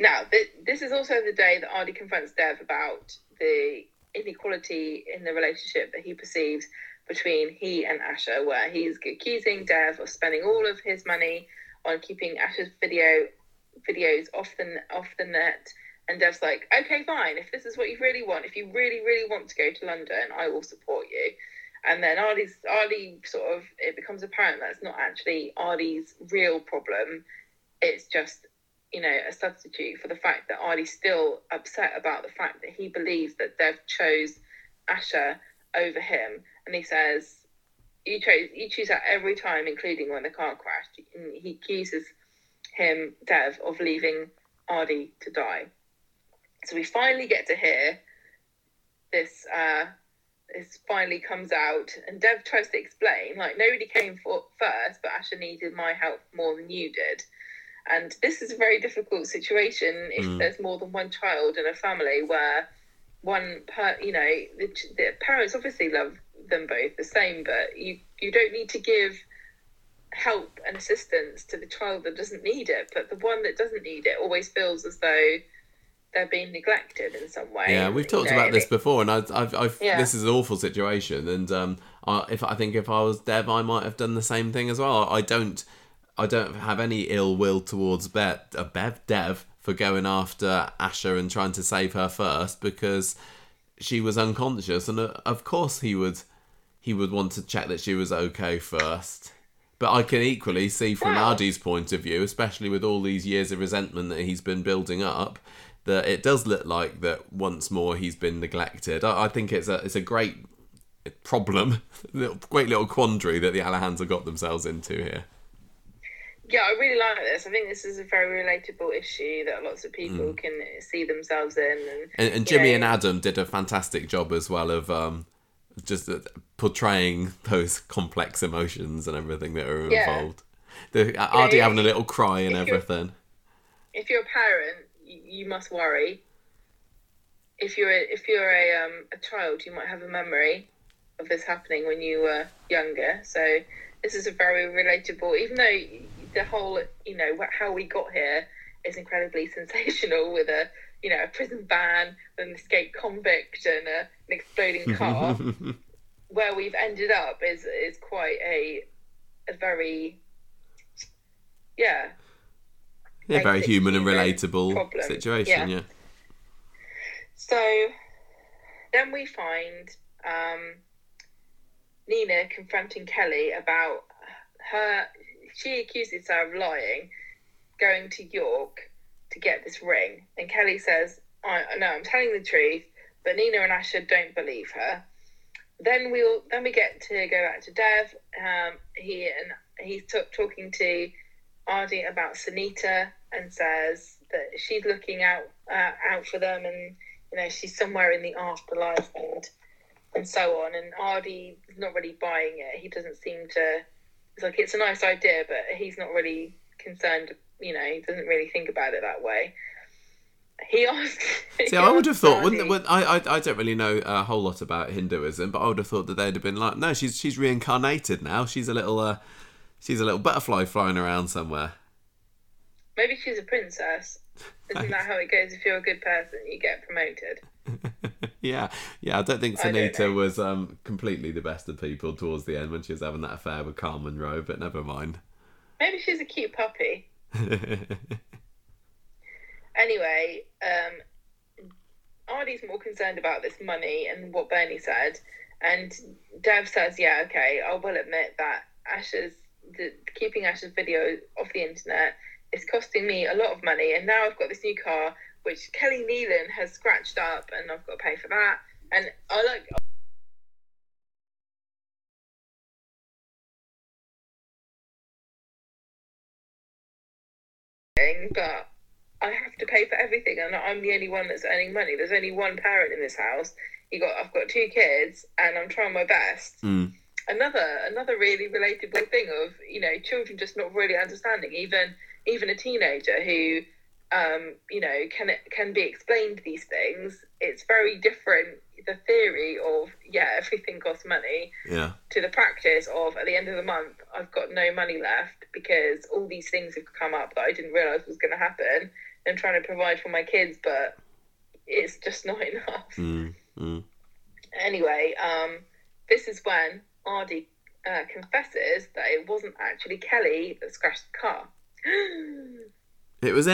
Now, th- this is also the day that Aadi confronts Dev about the inequality in the relationship that he perceives between he and Asha, where he's accusing Dev of spending all of his money on keeping Asha's video videos off the off the net. And Dev's like, okay, fine. If this is what you really want, if you really, really want to go to London, I will support you. And then Aadi's Aadi sort of it becomes apparent that's not actually Aadi's real problem. It's just you know, a substitute for the fact that Aadi's still upset about the fact that he believes that Dev chose Asha over him. And he says, You chose you choose that every time, including when the car crashed. And he accuses him, Dev, of leaving Aadi to die. So we finally get to hear this uh this finally comes out and Dev tries to explain, like nobody came for first, but Asha needed my help more than you did. And this is a very difficult situation if Mm. there's more than one child in a family where one per you know the, the parents obviously love them both the same, but you you don't need to give help and assistance to the child that doesn't need it, but the one that doesn't need it always feels as though they're being neglected in some way. Yeah, we've You talked know, about this before, and I've, I've, I've Yeah. this is an awful situation, and um, I, if I think if I was Dev, I might have done the same thing as well. I don't, I don't have any ill will towards Bev, uh, Bev, Dev for going after Asha and trying to save her first because she was unconscious, and uh, of course he would, he would want to check that she was okay first. But I can equally see from Well- Aadi's point of view, especially with all these years of resentment that he's been building up, that it does look like that once more he's been neglected. I, I think it's a it's a great problem, <laughs> little, great little quandary that the Alahans have got themselves into here. Yeah, I really like this. I think this is a very relatable issue that lots of people can see themselves in. And, And, and Jimmi know, and Adam did a fantastic job as well of um, just uh, portraying those complex emotions and everything that are Yeah. involved. The uh, Aadi yeah, having a little cry and everything. if you're a parent, you, you must worry. If you're a, if you're a um, a child, you might have a memory of this happening when you were younger. So this is a very relatable. Even though the whole you know how we got here is incredibly <laughs> sensational with a you know a prison van, an escaped convict, and a, an exploding <laughs> car. Where we've ended up is is quite a a very yeah yeah, very human and relatable problem. situation. Yeah. Yeah. So then we find um, Nina confronting Kelly about her. She accuses her of lying, going to York to get this ring, and Kelly says, "I know I'm telling the truth." But Nina and Asha don't believe her. Then we'll then we get to go back to Dev. Um, he and he's t- talking to Aadi about Sunita and says that she's looking out uh, out for them and you know she's somewhere in the afterlife and and so on and Aadi is not really buying it he doesn't seem to like it's a nice idea but he's not really concerned you know he doesn't really think about it that way he <laughs> asked See, I would have thought, wouldn't it? I, I I don't really know a whole lot about Hinduism, but I would have thought that they'd have been like, no, she's she's reincarnated now. She's a little uh, she's a little butterfly flying around somewhere. maybe she's a princess isn't that how it goes if you're a good person you get promoted <laughs> yeah, yeah. I don't think I don't was um completely the best of people towards the end when she was having that affair with Karl Munro, but never mind. maybe she's a cute puppy <laughs> anyway, um, Aadi's more concerned about this money and what Bernie said, and Dev says, "Yeah, okay, I will admit that Asha's the, keeping Asha's video off the internet is costing me a lot of money, and now I've got this new car which Kelly Neelan has scratched up, and I've got to pay for that." And I like. But I have to pay for everything, and I'm the only one that's earning money. There's only one parent in this house. You got, I've got two kids, and I'm trying my best. Mm. Another, another really relatable thing of you know children just not really understanding. Even, even a teenager who, um, you know, can it can be explained these things. It's very different. The theory of yeah, everything costs money Yeah, to the practice of at the end of the month I've got no money left because all these things have come up that I didn't realise was going to happen and trying to provide for my kids but it's just <laughs> not enough. mm, mm. Anyway, um, this is when Aadi uh, confesses that it wasn't actually Kelly that scratched the car. <gasps> <laughs> it was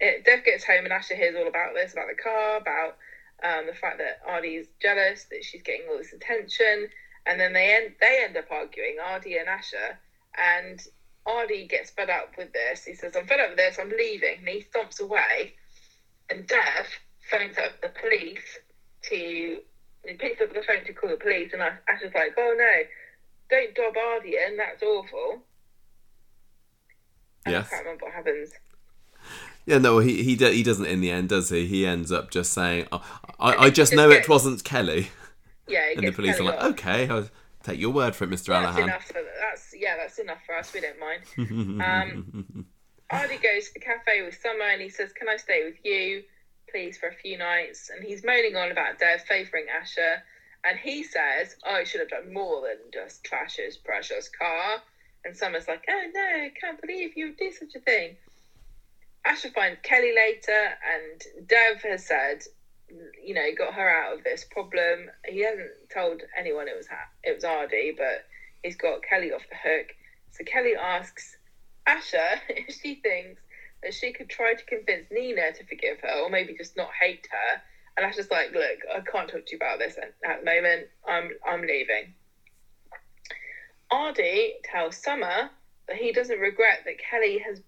it, Dev gets home and Asha hears all about this, about the car, about um, the fact that Aadi's jealous that she's getting all this attention, and then they end they end up arguing, Aadi and Asha, and Aadi gets fed up with this. He says, "I'm fed up with this. I'm leaving," and he stomps away. And Dev phones up the police to he picks up the phone to call the police, and Asha's like, "Oh no, don't dob Aadi in. That's awful." Yes. I can't remember what happens. Yeah, no, he he he doesn't in the end, does he? He ends up just saying, oh, "I I just know it wasn't Kelly," Yeah, and the police are like, off. "Okay, I'll take your word for it, Mister That's Alahan." enough for that's yeah, that's enough for us. We don't mind. <laughs> Um, Aadi goes to the cafe with Summer and he says, "Can I stay with you, please, for a few nights?" And he's moaning on about Dev favouring Asha, and he says, "Oh, I should have done more than just trash his precious car." And Summer's like, "Oh no, I can't believe you would do such a thing." Asha finds Kelly later, and Dev has said, you know, got her out of this problem. He hasn't told anyone it was ha- it was Aadi, but he's got Kelly off the hook. So Kelly asks Asha <laughs> if she thinks that she could try to convince Nina to forgive her, or maybe just not hate her. And Asha's like, "Look, I can't talk to you about this at, at the moment. I'm I'm leaving." Aadi tells Summer that he doesn't regret that Kelly has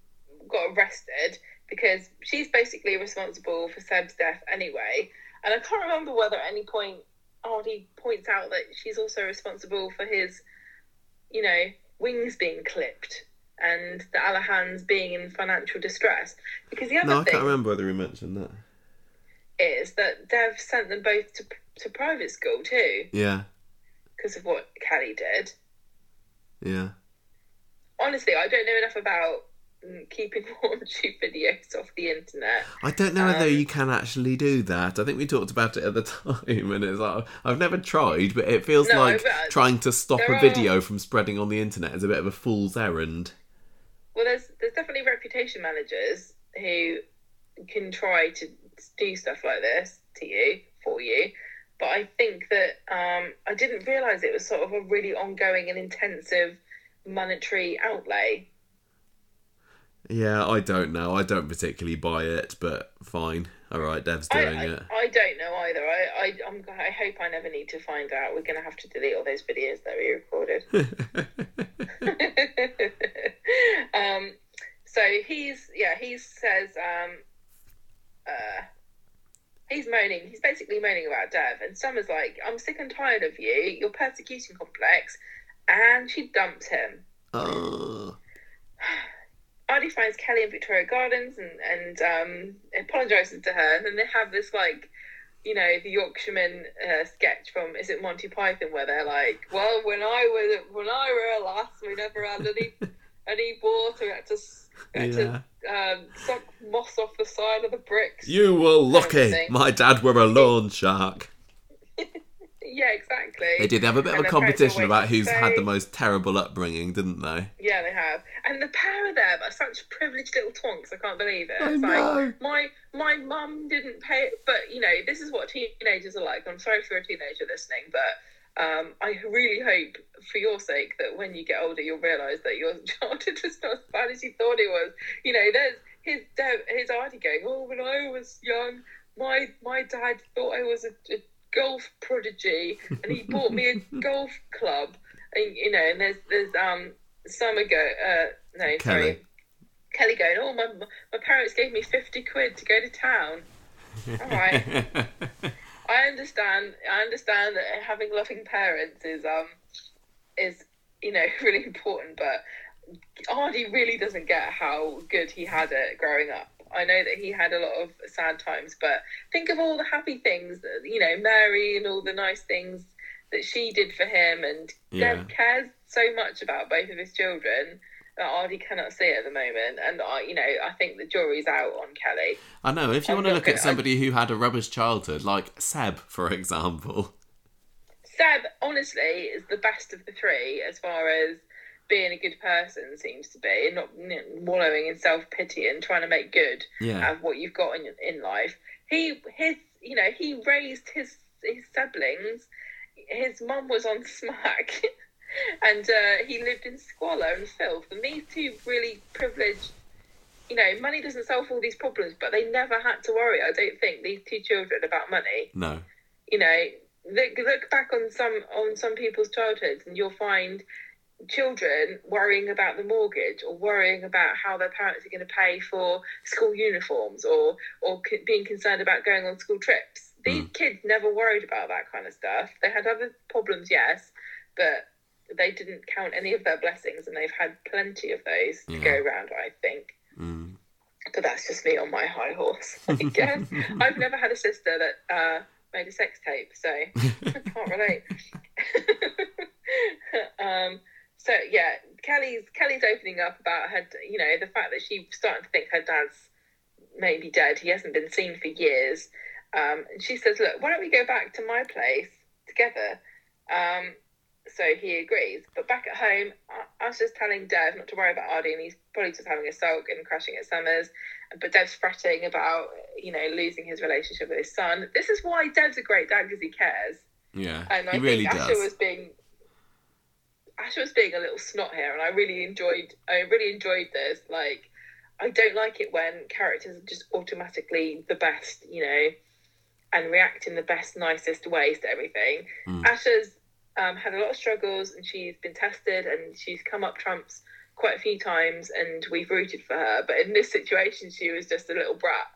got arrested because she's basically responsible for Seb's death anyway. And I can't remember whether at any point Aadi points out that she's also responsible for his, you know, wings being clipped and the Alahans being in financial distress. Because the other No, I can't remember whether he mentioned that. is that Dev sent them both to to private school too Yeah, because of what Kelly did. Yeah. Honestly, I don't know enough about mm, keeping <laughs> raunchy videos off the internet. I don't know whether Um, you can actually do that. I think we talked about it at the <laughs> time, and it's like I've never tried, but it feels No, like trying to stop a are- video from spreading on the internet is a bit of a fool's errand. Well, there's there's definitely reputation managers who can try to do stuff like this to you for you, but I think that um, I didn't realise it was sort of a really ongoing and intensive monetary outlay. Yeah, I don't know. I don't particularly buy it, but fine. All right, Dev's I, doing I, it. I don't know either. I I I'm, I hope I never need to find out. We're going to have to delete all those videos that we recorded. <laughs> <laughs> um, so he's yeah he says um, uh, he's moaning. He's basically moaning about Dev, and Summer's like, "I'm sick and tired of you. Your persecution complex," and she dumps him. Aadi finds Kelly in Victoria Gardens and and um, apologizes to her, and then they have this like, you know, the Yorkshireman uh, sketch from is it Monty Python where they're like, well, when I was when I were a lass, we never had any any water. Had to had yeah. to um, suck moss off the side of the bricks. You were lucky. My dad were a lawn shark. <laughs> Yeah, exactly. They did have a bit of And a competition about who's had the most terrible upbringing, didn't they? Yeah, they have. And the pair of them are such privileged little twonks. I can't believe it. I It's know. like my my mum didn't pay, but you know this is what teenagers are like. I'm sorry for a teenager listening, but um, I really hope for your sake that when you get older, you'll realise that your <laughs> childhood was not as bad as you thought it was. You know, there's his dad, his auntie going, "Oh, when I was young, my my dad thought I was a, a golf prodigy, and he bought me a <laughs> golf club." And, you know, and there's there's um Summer go uh no Kelly. sorry Kelly going oh my my parents gave me fifty quid to go to town. <laughs> All right, I understand. I understand that having loving parents is um is you know <laughs> really important, but Aadi really doesn't get how good he had it growing up. I know that he had a lot of sad times, but think of all the happy things that you know Mary and all the nice things that she did for him, and Yeah. Deb cares so much about both of his children that Aadi cannot see it at the moment. And I, you know, I think the jury's out on Kelly. I know. If you I'm want to look gonna- at somebody who had a rubbish childhood, like Seb, for example. Seb, honestly, is the best of the three as far as being a good person seems to be, and not you know, wallowing in self pity and trying to make good Yeah. of what you've got in in life. He his you know he raised his his siblings. His mum was on smack, <laughs> and uh, he lived in squalor and filth. And these two really privileged. You know, money doesn't solve all these problems, but they never had to worry. I don't think these two children about money No. you know look look back on some on some people's childhoods and you'll find children worrying about the mortgage or worrying about how their parents are going to pay for school uniforms or or c- being concerned about going on school trips these kids never worried about that kind of stuff they had other problems yes but they didn't count any of their blessings and they've had plenty of those to go around i think Mm. but that's just me on my high horse i <laughs> guess i've never had a sister that uh made a sex tape so <laughs> I can't relate. <laughs> um, so yeah, Kelly's Kelly's opening up about her, you know, the fact that she's starting to think her dad's maybe dead. He hasn't been seen for years. Um, and she says, "Look, why don't we go back to my place together?" Um, so he agrees. But back at home, I, I was just telling Dev not to worry about Aadi, and he's probably just having a sulk and crashing at Summers. But Dev's fretting about, you know, losing his relationship with his son. This is why Dev's a great dad because he cares. Yeah. And I he really think does. Asha was being Asha was being a little snot here, and I really enjoyed. I really enjoyed this. Like, I don't like it when characters are just automatically the best, you know, and react in the best, nicest ways to everything. Mm. Asha's um, had a lot of struggles, and she's been tested, and she's come up trumps quite a few times, and we've rooted for her. But in this situation, she was just a little brat.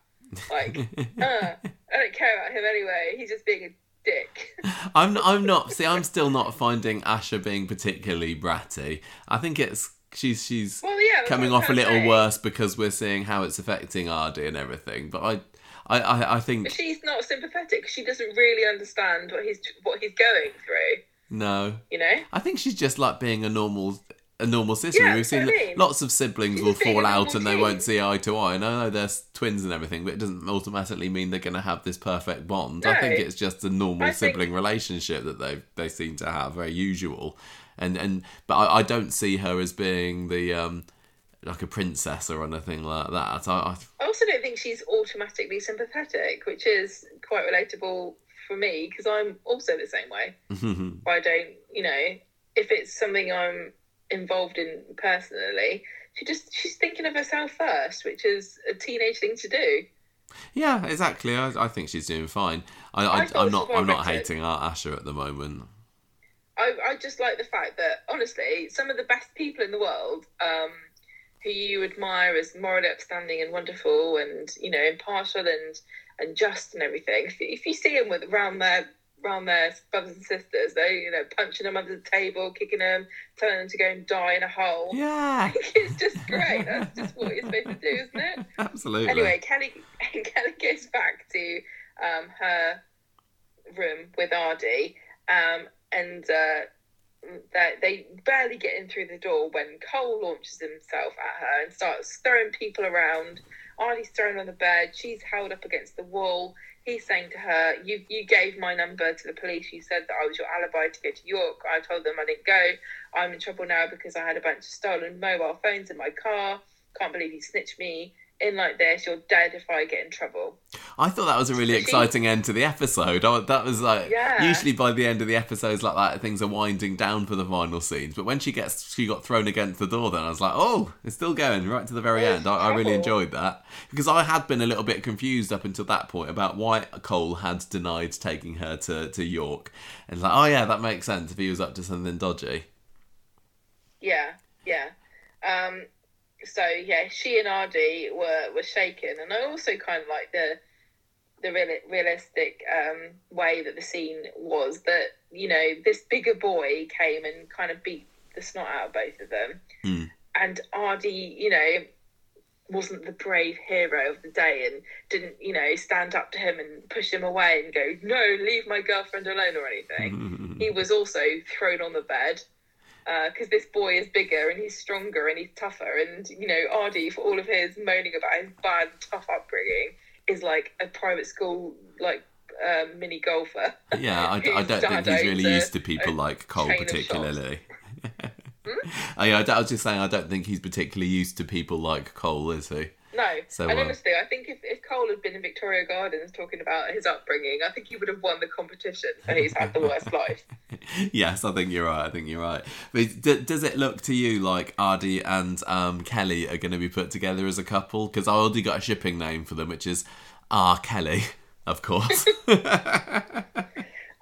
Like, <laughs> uh, I don't care about him anyway. He's just being a dick. <laughs> I'm I'm not. See, I'm still not finding Asha being particularly bratty. I think it's she's she's Well, yeah, coming off a little say. worse because we're seeing how it's affecting Aadi and everything. But I, I, I, I think But she's not sympathetic. She doesn't really understand what he's what he's going through. No. You know. I think she's just like being a normal a normal sister. Yeah, We've seen I mean. lots of siblings will fall out and they won't see eye to eye. And I know they're twins and everything, but it doesn't automatically mean they're going to have this perfect bond. I think it's just a normal I think- sibling relationship that they they seem to have, very usual. And and but I, I don't see her as being the um like a princess or anything like that. I I also don't think she's automatically sympathetic, which is quite relatable for me because I'm also the same way. I don't, you know, if it's something I'm involved in personally, she just she's thinking of herself first, which is a teenage thing to do. yeah, exactly. I, I think she's doing fine. I, I'm not I'm not hating Art Asha at the moment. I, I just like the fact that honestly, some of the best people in the world, um, who you admire as morally upstanding and wonderful, and you know, impartial and and just and everything. If, if you see them with around their around their brothers and sisters, they you know punching them under the table, kicking them, telling them to go and die in a hole. Yeah, <laughs> it's just great. That's just what you're supposed to do, isn't it? <laughs> absolutely. Anyway, Kelly <laughs> Kelly goes back to um, her room with Aadi, um, and uh, that they barely get in through the door when Cole launches himself at her and starts throwing people around. Aadi's thrown on the bed. She's held up against the wall. He's saying to her, "You you gave my number to the police. You said that I was your alibi to go to York. I told them I didn't go. I'm in trouble now because I had a bunch of stolen mobile phones in my car. Can't believe you snitched me in like this. You're dead if I get in trouble." I thought that was a really She- exciting end to the episode. I, that was like Yeah. usually by the end of the episodes like that, things are winding down for the final scenes. But when she gets she got thrown against the door, then I was like, oh, it's still going right to the very end. I, I really enjoyed that because I had been a little bit confused up until that point about why Cole had denied taking her to to York, and like, oh yeah, that makes sense if he was up to something dodgy. Yeah, yeah. Um, so yeah, she and Aadi were were shaken, and I also kind of like the the real, realistic um, way that the scene was that you know this bigger boy came and kind of beat the snot out of both of them, Hmm. and Aadi, you know. Wasn't the brave hero of the day and didn't, you know, stand up to him and push him away and go, no, leave my girlfriend alone or anything. <laughs> he was also thrown on the bed Uh, because this boy is bigger and he's stronger and he's tougher. And you know, Aadi, for all of his moaning about his bad, tough upbringing, is like a private school like um, mini golfer. Yeah, I, <laughs> I don't think he's really a- used to people uh, like Cole chain of shops. particularly. <laughs> Hmm? Oh, I was just saying I don't think he's particularly used to people like Cole, is he? No, So, and uh, honestly, I think if, if Cole had been in Victoria Gardens talking about his upbringing, I think he would have won the competition. So he's had the worst life. <laughs> yes, I think you're right. I think you're right. But d- does it look to you like Aadi and um, Kelly are going to be put together as a couple? Because I already got a shipping name for them, which is R. Kelly, of course. <laughs>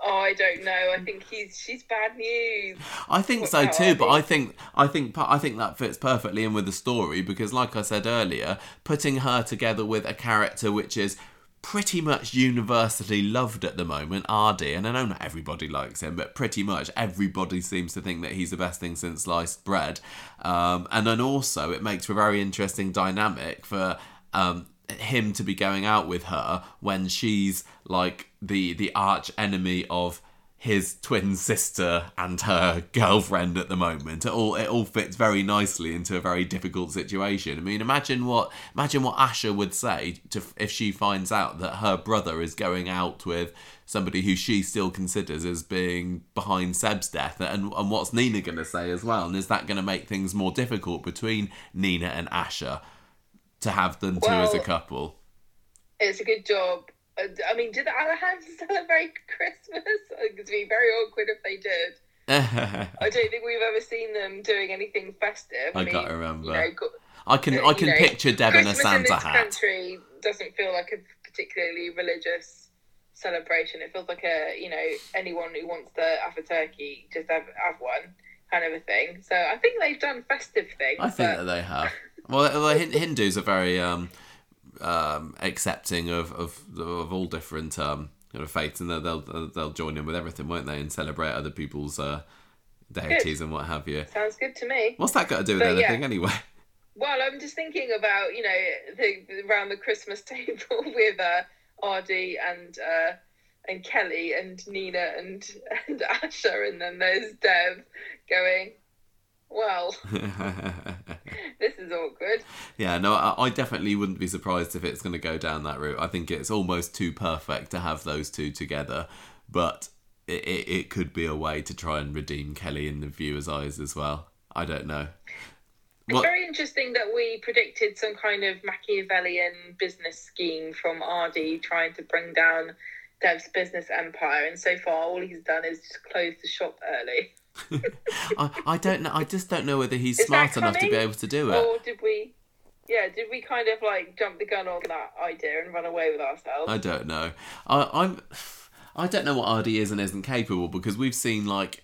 Oh, I don't know. I think he's she's bad news. I think What so too, but I think I think I think that fits perfectly in with the story because, like I said earlier, putting her together with a character which is pretty much universally loved at the moment, Aadi, and I know not everybody likes him, but pretty much everybody seems to think that he's the best thing since sliced bread, um, and then also it makes for a very interesting dynamic for. Um, him to be going out with her when she's like the the arch enemy of his twin sister and her girlfriend at the moment. It all it all fits very nicely into a very difficult situation. I mean, imagine what imagine what Asha would say to if she finds out that her brother is going out with somebody who she still considers as being behind Seb's death, and and what's Nina going to say as well? And is that going to make things more difficult between Nina and Asha to have them two as a couple? It's a good job. I mean, did the Alahans <laughs> celebrate Christmas? It'd be very awkward if they did. <laughs> I don't think we've ever seen them doing anything festive. I mean, can't remember. You know, I can I can know, picture Deb in a in Santa this hat. country doesn't feel like a particularly religious celebration. It feels like a you know anyone who wants to have a turkey just have have one kind of a thing. So I think they've done festive things. I think that they have. Well, the Hindus are very um, um, accepting of, of of all different um, kind of faith, and they'll, they'll join in with everything, won't they, and celebrate other people's uh, deities and what have you. Sounds good to me. What's that got to do with But, yeah. anything anyway? Well, I'm just thinking about you know the around the Christmas <laughs> table with uh, Aadi and uh, and Kelly and Nina and <laughs> and Asha, and then there's Dev going. Well, <laughs> this is awkward. yeah, no, I, I definitely wouldn't be surprised if it's going to go down that route. I think it's almost too perfect to have those two together, but it, it, it could be a way to try and redeem Kelly in the viewer's eyes as well. I don't know. It's What- very interesting that we predicted some kind of Machiavellian business scheme from Aadi trying to bring down Dev's business empire, and so far all he's done is just close the shop early. <laughs> I, I don't know. I just don't know whether he's Is smart enough to be able to do it. Or did we? Yeah, did we kind of like jump the gun on that idea and run away with ourselves? I don't know. I, I'm. I don't know what Aadi is and isn't capable because we've seen like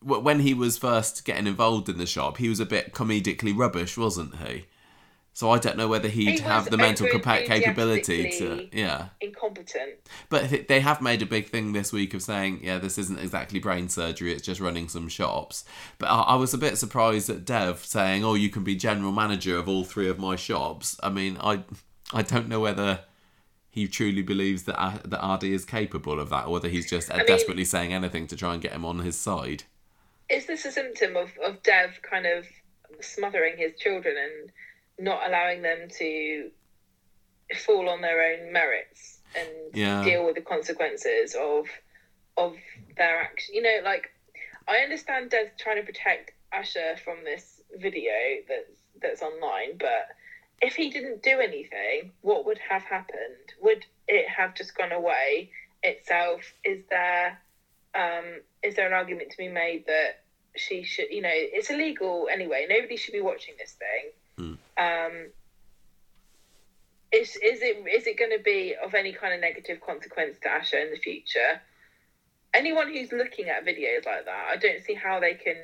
when he was first getting involved in the shop, he was a bit comedically rubbish, wasn't he? So I don't know whether he'd He have the mental capa- capability to. Yeah, Incompetent. but th- they have made a big thing this week of saying, yeah, this isn't exactly brain surgery; it's just running some shops. But I, I was a bit surprised at Dev saying, "Oh, you can be general manager of all three of my shops." I mean, I, I don't know whether he truly believes that uh, that Aadi is capable of that, or whether he's just uh, mean- desperately saying anything to try and get him on his side. Is this a symptom of, of Dev kind of smothering his children and not allowing them to fall on their own merits and Yeah. deal with the consequences of of their action? You know, like I understand Dev trying to protect Asha from this video that's that's online, but if he didn't do anything, what would have happened? Would it have just gone away itself? Is there um, is there an argument to be made that she should, you know, it's illegal anyway. Nobody should be watching this thing. Um, is is it is it going to be of any kind of negative consequence to Asha in the future? Anyone who's looking at videos like that, I don't see how they can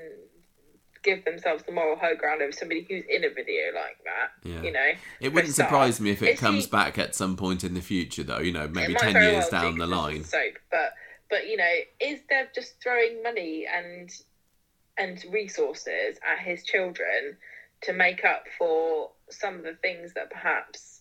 give themselves the moral high ground over somebody who's in a video like that. Yeah. You know, It wouldn't surprise me if it comes he- back at some point in the future, though. You know, maybe ten years well down the line. Soap, but but you know, is Dev just throwing money and and resources at his children to make up for some of the things that perhaps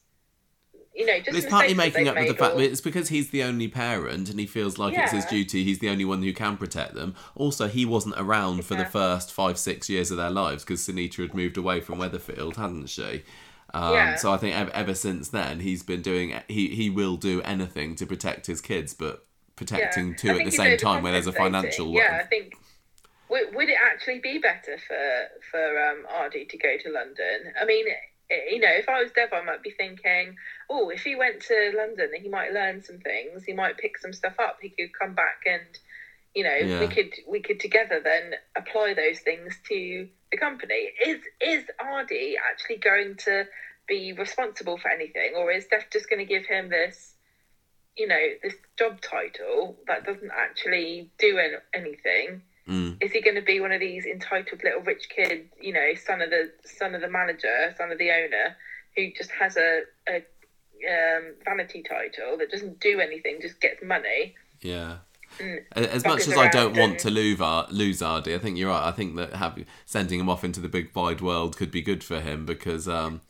you know just it's partly making up for the fact that it's because he's the only parent and he feels like it's his duty. He's the only one who can protect them. Also, he wasn't around for the first five, six years of their lives because Sunita had moved away from Weatherfield, hadn't she? Um, Yeah. So I think ever, ever since then he's been doing. He he will do anything to protect his kids, but protecting Yeah. two at the same time where there's a financial. Yeah, I think. Would, would it actually be better for for um, Aadi to go to London? I mean, you know, if I was Dev, I might be thinking, oh, if he went to London, he might learn some things. He might pick some stuff up. He could come back and, you know, Yeah. we could we could together then apply those things to the company. Is is Aadi actually going to be responsible for anything, or is Dev just going to give him this? you know, this job title that doesn't actually do anything. Mm. Is he going to be one of these entitled little rich kid, you know, son of the son of the manager, son of the owner, who just has a, a um, vanity title that doesn't do anything, just gets money? Yeah. Mm. As much as I don't want to lose, lose Aadi, I think you're right. I think that sending him off into the big wide world could be good for him because um,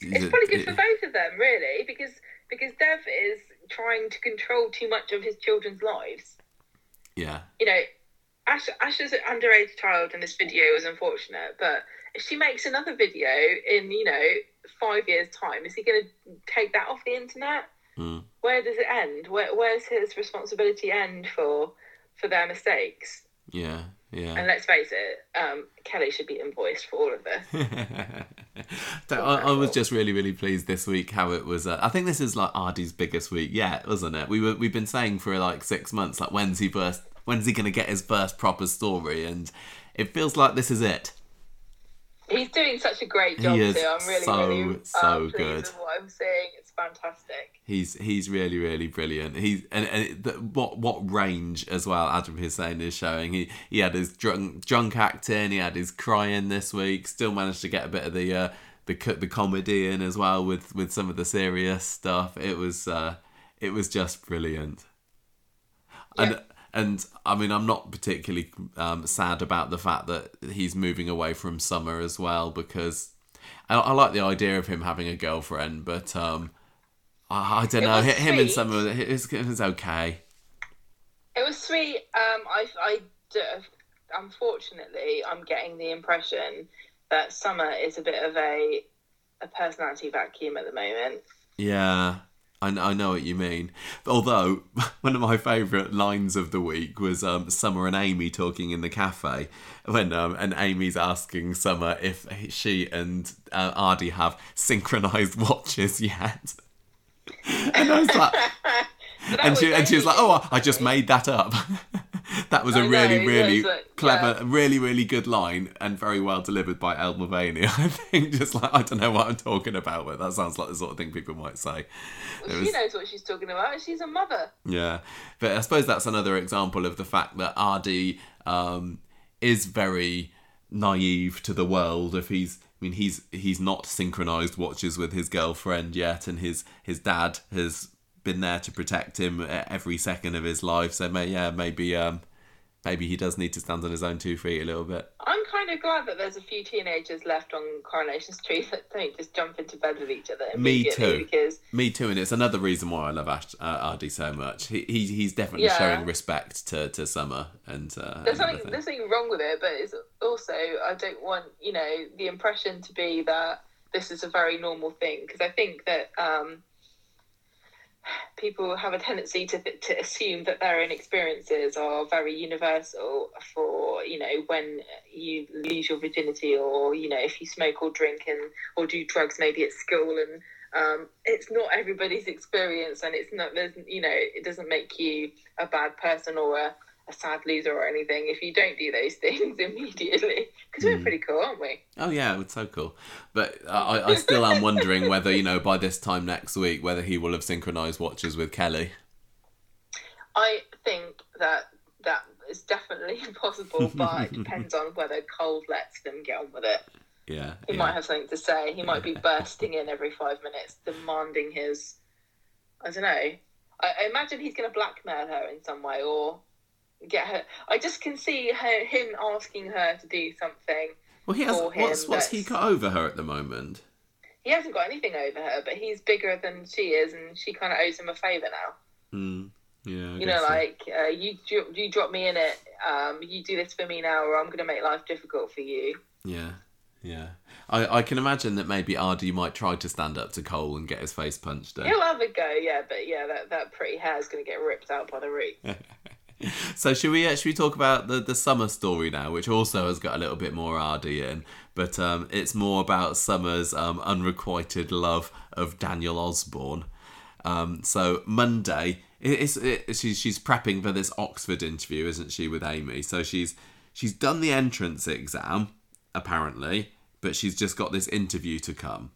It's probably good for both of them, really, because because Dev is trying to control too much of his children's lives. Yeah, you know, Ash, an underage child in this video was unfortunate, but if she makes another video in, you know, five years' time, is he going to take that off the internet? Mm. Where does it end? Where, where's his responsibility end for for their mistakes? yeah, yeah. And let's face it, um, Kelly should be invoiced for all of this. <laughs> So I, I was just really, really pleased this week how it was. Uh, I think this is like Aadi's biggest week yet, wasn't it? We were we've been saying for like six months, like when's he first? When's he going to get his first proper story? And it feels like this is it. He's doing such a great He job is too. I'm really, so, really so good. what I'm seeing. It's fantastic. He's he's really really brilliant. He's and, and the, what what range as well. Adam Hussain is showing. He he had his drunk drunk acting. He had his crying this week. Still managed to get a bit of the uh, the the comedy in as well with with some of the serious stuff. It was uh, it was just brilliant. And and I mean, I'm not particularly um, sad about the fact that he's moving away from Summer as well because I, I like the idea of him having a girlfriend, but um, I, I don't It know. Him and. Summer, it was, it was okay. It was sweet. Um, I, I, unfortunately, I'm getting the impression that Summer is a bit of a, a personality vacuum at the moment. Yeah, I, I know what you mean. Although <laughs> one of my favourite lines of the week was um, Summer and Amy talking in the cafe when um, and Amy's asking Summer if she and uh, Aadi have synchronised <laughs> watches yet. <laughs> and I was like, and she and she was like, "Oh, I just made that up." <laughs> that was a I really, really uh, clever, really, really good line, and very well delivered by Elle Mulvaney. <laughs> I think just like I don't know what I'm talking about, but that sounds like the sort of thing people might say. Well, was- she knows what she's talking about. She's a mother. yeah, but I suppose that's another example of the fact that Aadi um, is very naive to the world. If he's, I mean, he's he's not synchronized watches with his girlfriend yet, and his his dad has been there to protect him every second of his life. So may, yeah, maybe um, maybe he does need to stand on his own two feet a little bit. I'm kind of glad that there's a few teenagers left on Coronation Street that don't just jump into bed with each other Me too. because Me too, and it's another reason why I love Ash, uh, Aadi so much. He, he he's definitely Yeah. showing respect to, to Summer and uh, there's something there's something wrong with it, but it's also I don't want you know the impression to be that this is a very normal thing because I think that um, people have a tendency to to assume that their own experiences are very universal for you know when you lose your virginity or you know if you smoke or drink and or do drugs maybe at school and um, it's not everybody's experience and it's not there's you know it doesn't make you a bad person or a, a sad loser or anything if you don't do those <laughs> things immediately because we're hmm. pretty cool aren't we Oh yeah, it's so cool. But I, I still am wondering whether you know by this time next week whether he will have synchronized watches with Kelly. I think that that is definitely <laughs> impossible, but it depends on whether Cole lets them get on with it. Yeah, He yeah. might have something to say. He might be bursting in every five minutes, demanding his. I don't know. I, I imagine he's going to blackmail her in some way or get her. I just can see her, him asking her to do something. Well, he has. for him, What's what's he got over her at the moment? He hasn't got anything over her, but he's bigger than she is, and she kind of owes him a favour now. Hmm. Yeah. I you know, so. like uh, you you drop me in it. Um, you do this for me now, or I'm going to make life difficult for you. Yeah. Yeah. I, I can imagine that maybe Aadi might try to stand up to Cole and get his face punched in. He'll have a go, yeah, but yeah, that, that pretty hair is going to get ripped out by the root. <laughs> <laughs> So should we uh, should we talk about the the summer story now, which also has got a little bit more Aadi in, but um, it's more about Summer's um, unrequited love of Daniel Osborne. Um, so Monday, it, it's it, she's she's prepping for this Oxford interview, isn't she, with Amy? So she's she's done the entrance exam apparently, but she's just got this interview to come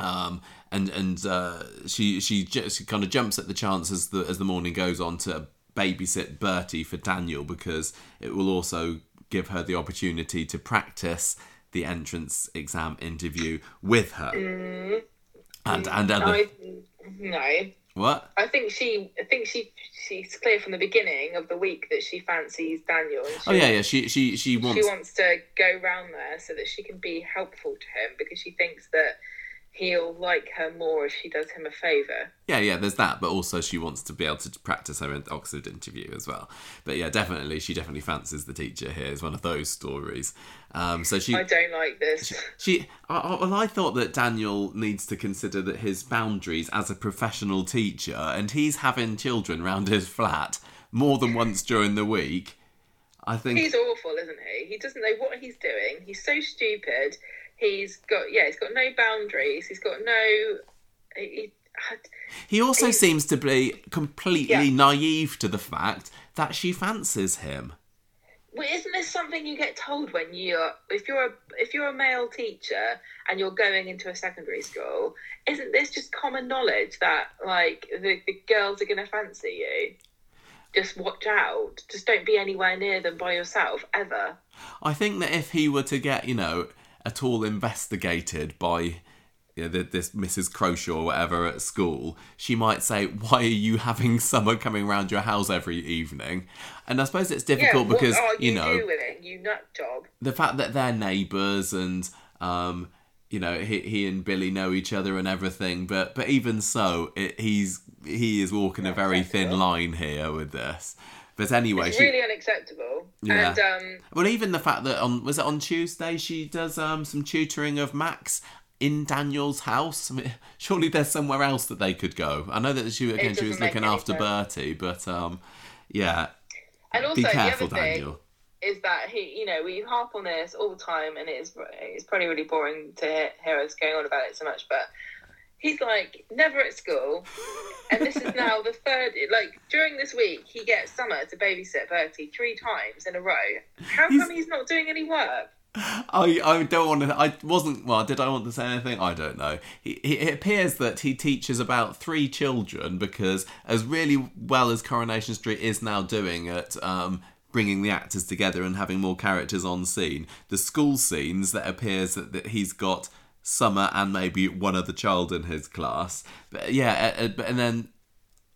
um, and and uh, she she just kind of jumps at the chance as the as the morning goes on to babysit Bertie for Daniel because it will also give her the opportunity to practice the entrance exam interview with her. Mm-hmm. And and other I, no, what? I think she, I think she, she's clear from the beginning of the week that she fancies Daniel. She, Oh yeah, yeah. She she she wants She wants to go round there so that she can be helpful to him because she thinks that he'll like her more if she does him a favour. Yeah, yeah, there's that, but also she wants to be able to practice her Oxford interview as well. But yeah, definitely, she definitely fancies the teacher here. Is one of those stories. Um, so she I don't like this. she. I- I- Well, I thought that Daniel needs to consider that his boundaries as a professional teacher, and he's having children round his flat more than once during the week. I think He's awful, isn't he? He doesn't know what he's doing. He's so stupid. He's got yeah. He's got no boundaries. He's got no. He, he also seems to be completely Yeah. naive to the fact that she fancies him. Well, isn't this something you get told when you're if you're a if you're a male teacher and you're going into a secondary school? Isn't this just common knowledge that like the, the girls are going to fancy you? Just watch out. Just don't be anywhere near them by yourself ever. I think that if he were to get, you know, at all investigated by yeah, the, this Mrs. Croshaw or whatever at school, she might say, "Why are you having <laughs> someone coming around your house every evening?" And I suppose it's difficult what because you, you, know doing, you nut job? the fact that they're neighbours and um, you know he, he and Billy know each other and everything. But but even so, it, he's he is walking a very thin line here with this. But anyway, It's she, really unacceptable. Yeah. And um, well, even the fact that on was it on Tuesday she does um some tutoring of Max in Daniel's house. I mean, <laughs> surely there's somewhere else that they could go. I know that she again she was looking after sense. Bertie, but um yeah, and also be the careful, other thing Daniel. is that he, you know, we harp on this all the time, and it's it's probably really boring to hear, hear us going on about it so much, but. He's like never at school, and this is now the third. Like during this week, he gets Summer to babysit Bertie three times in a row. How He's- come he's not doing any work? I, I don't want to. I wasn't. Well, did I want to say anything? I don't know. He, he, it appears that he teaches about three children because, as really well as Coronation Street is now doing at um, bringing the actors together and having more characters on scene, the school scenes that appears that, that he's got Summer and maybe one other child in his class. But yeah, and then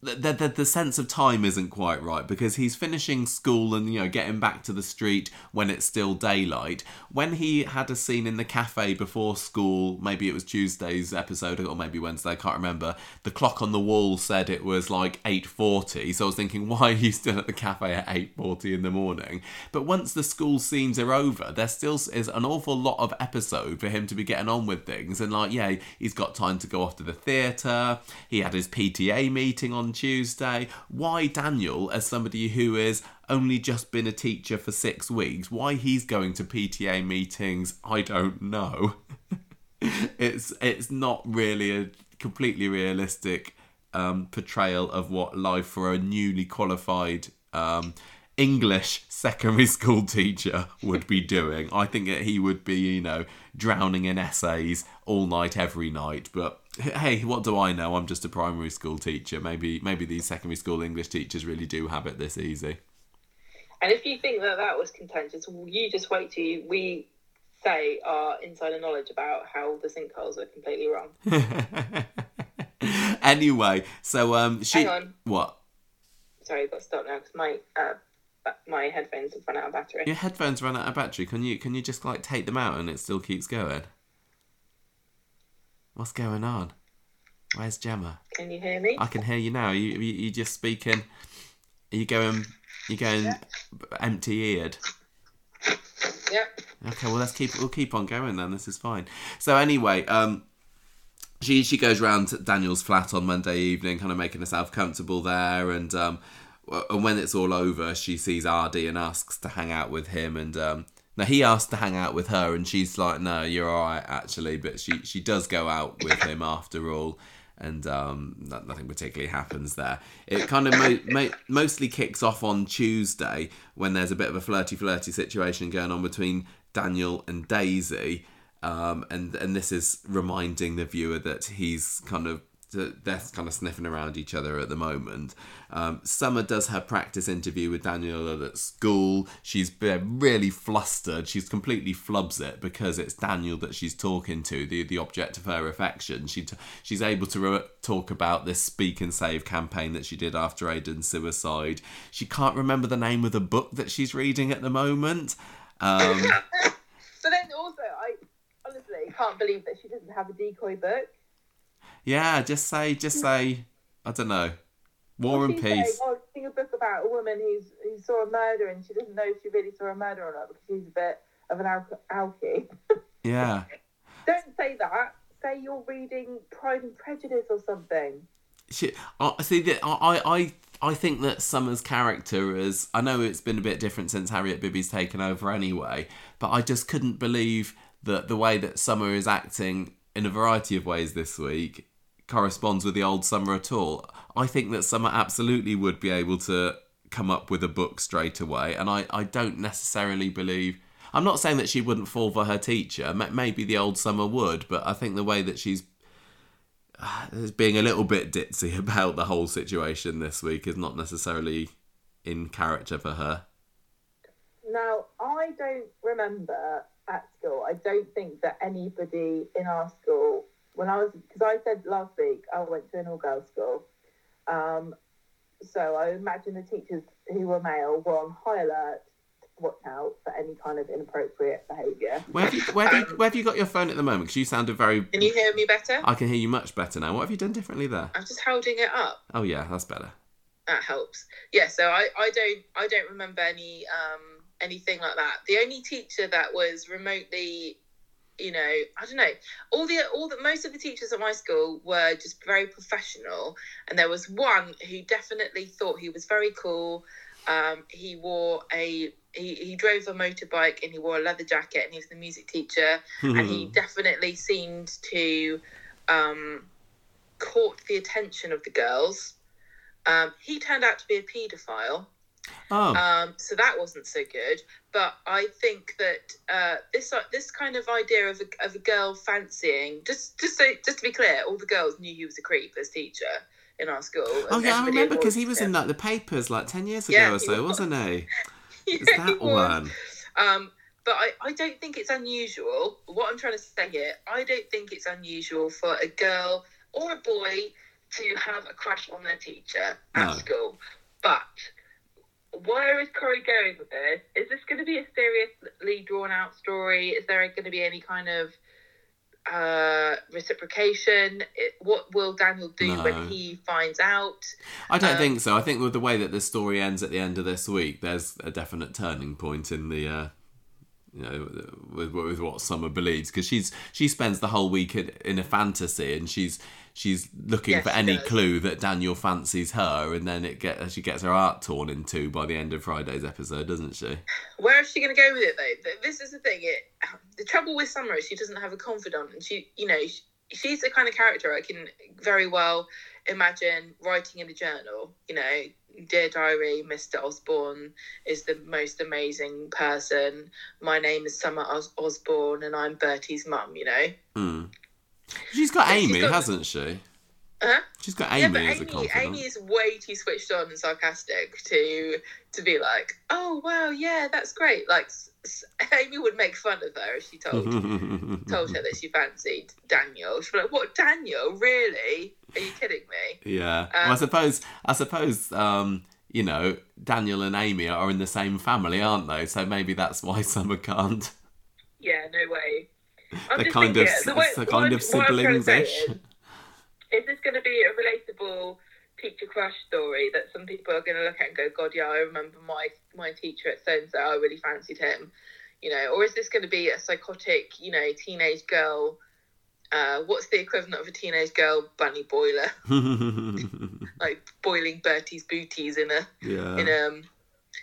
the, the, the sense of time isn't quite right because he's finishing school and you know getting back to the street when it's still daylight. When he had a scene in the cafe before school maybe it was tuesday's episode or maybe wednesday i can't remember the clock on the wall said it was like 8.40 so i was thinking <laughs> why are you still at the cafe at 8.40 in the morning? But once the school scenes are over there still is an awful lot of episode for him to be getting on with things. And like yeah he's got time to go off to the theatre. He had his pta meeting on Tuesday. Why Daniel, as somebody who has only just been a teacher for six weeks, why he's going to PTA meetings, I don't know. <laughs> it's it's not really a completely realistic um, portrayal of what life for a newly qualified um, English secondary <laughs> school teacher would be doing. I think that he would be, you know, drowning in essays all night, every night. But hey, what do I know? I'm just a primary school teacher. Maybe, maybe these secondary school English teachers really do have it this easy. And if you think that that was contentious, you just wait till we say our insider knowledge about how the sinkholes are completely wrong. <laughs> anyway, so um, she Hang on. what? Sorry, I've got to stop now because my uh, my headphones have run out of battery. Your headphones run out of battery. Can you can you just like take them out and it still keeps going? What's going on? Where's Gemma? Can you hear me? I can hear you now. You you, you just speaking. Are you going? You going empty eared? Yep. Okay, well let's keep we'll keep on going then. This is fine. So anyway, um, she she goes round to Daniel's flat on Monday evening, kind of making herself comfortable there, and um, and when it's all over, she sees Aadi and asks to hang out with him, and um. Now he asked to hang out with her, and she's like, "No, you're all right, actually." But she she does go out with him after all, and um, nothing particularly happens there. It kind of mo- mo- mostly kicks off on Tuesday when there's a bit of a flirty flirty situation going on between Daniel and Daisy, um, and and this is reminding the viewer that he's kind of they're kind of sniffing around each other at the moment. Um, Summer does her practice interview with Daniel at school. She's really flustered. She's completely flubs it because it's Daniel that she's talking to, the the object of her affection. She t- she's able to re- talk about this speak and save campaign that she did after Aidan's suicide. She can't remember the name of the book that she's reading at the moment. Um, <laughs> But then also, I honestly can't believe that she doesn't have a decoy book. Yeah, just say, just say, I don't know, War and She's saying, Peace. oh, she's a book about a woman who's who saw a murder and she doesn't know if she really saw a murder or not because she's a bit of an al- alky. <laughs> Yeah. Don't say that. Say you're reading Pride and Prejudice or something. She, I see that I, I I think that Summer's character is I know it's been a bit different since Harriet Bibby's taken over anyway, but I just couldn't believe that the way that Summer is acting in a variety of ways this week corresponds with the old Summer at all. I think that Summer absolutely would be able to come up with a book straight away, and I, I don't necessarily believe. I'm not saying that she wouldn't fall for her teacher. Maybe the old Summer would, but I think the way that she's <sighs> being a little bit ditzy <laughs> about the whole situation this week is not necessarily in character for her. Now, I don't remember school, I don't think that anybody in our school when I was because I said last week I went to an all girls school. Um, so I imagine the teachers who were male were on high alert to watch out for any kind of inappropriate behaviour. Where have you where have you, where have you got your phone at the moment? Because you sounded very. Can you hear me better? I can hear you much better now. What have you done differently there? I'm just holding it up. Oh yeah, that's better. That helps. Yeah, so I, I don't I don't remember any um anything like that. The only teacher that was remotely you know, I don't know. All the all the most of the teachers at my school were just very professional, and there was one who definitely thought he was very cool. Um, he wore a he, he drove a motorbike and he wore a leather jacket and he was the music teacher and he <laughs> definitely seemed to um, caught the attention of the girls. Um, he turned out to be a paedophile. Oh, Um, so that wasn't so good. But I think that uh, this uh, this kind of idea of a, of a girl fancying just just so, just to be clear, all the girls knew he was a creep as teacher in our school. oh yeah, I remember because he was him. in like the papers like ten years ago Yeah, or he so, was. wasn't he? <laughs> Yeah, Is he that was. one? Um, but I, I don't think it's unusual. What I'm trying to say here, I don't think it's unusual for a girl or a boy to have a crush on their teacher at No. school. But where is Corrie going with this? Is this going to be a seriously drawn out story? Is there going to be any kind of uh, reciprocation? What will Daniel do No. when he finds out? I don't Um, think so. I think with the way that the story ends at the end of this week, there's a definite turning point in the, uh, you know, with, with what Summer believes because she's she spends the whole week in, in a fantasy and she's she's looking Yes, for any does. clue that Daniel fancies her, and then it get she gets her heart torn in two by the end of Friday's episode, doesn't she? Where is she going to go with it though? This is the thing. It the trouble with Summer is she doesn't have a confidant, and she, you know, she, she's the kind of character I can very well imagine writing in a journal. You know, dear diary, Mr. Osborne is the most amazing person. My name is Summer Os- Osborne, and I'm Bertie's mum. You know. Hmm. She's got But she's Amy, got- hasn't she? Huh? She's got Amy yeah, but Amy as a Amy, confidant. Amy is way too switched on and sarcastic to to be like, oh wow, yeah, that's great. Like <laughs> Amy would make fun of her if she told <laughs> told her that she fancied Daniel. She'd be like, "What, Daniel? Really? Are you kidding me?" Yeah. well, I Um, suppose I suppose um, you know Daniel and Amy are in the same family, aren't they? So maybe that's why <laughs> Summer can't. Yeah, no way. I'm just kind thinking, of the way- it's a what kind of what I'm trying to say siblings-ish. Is, is this going to be a relatable teacher crush story that some people are going to look at and go, "God, yeah, I remember my my teacher at so and so. I really fancied him," you know? Or is this going to be a psychotic, you know, teenage girl? Uh, what's the equivalent of a teenage girl bunny boiler? <laughs> <laughs> Like boiling Bertie's booties in a yeah. in um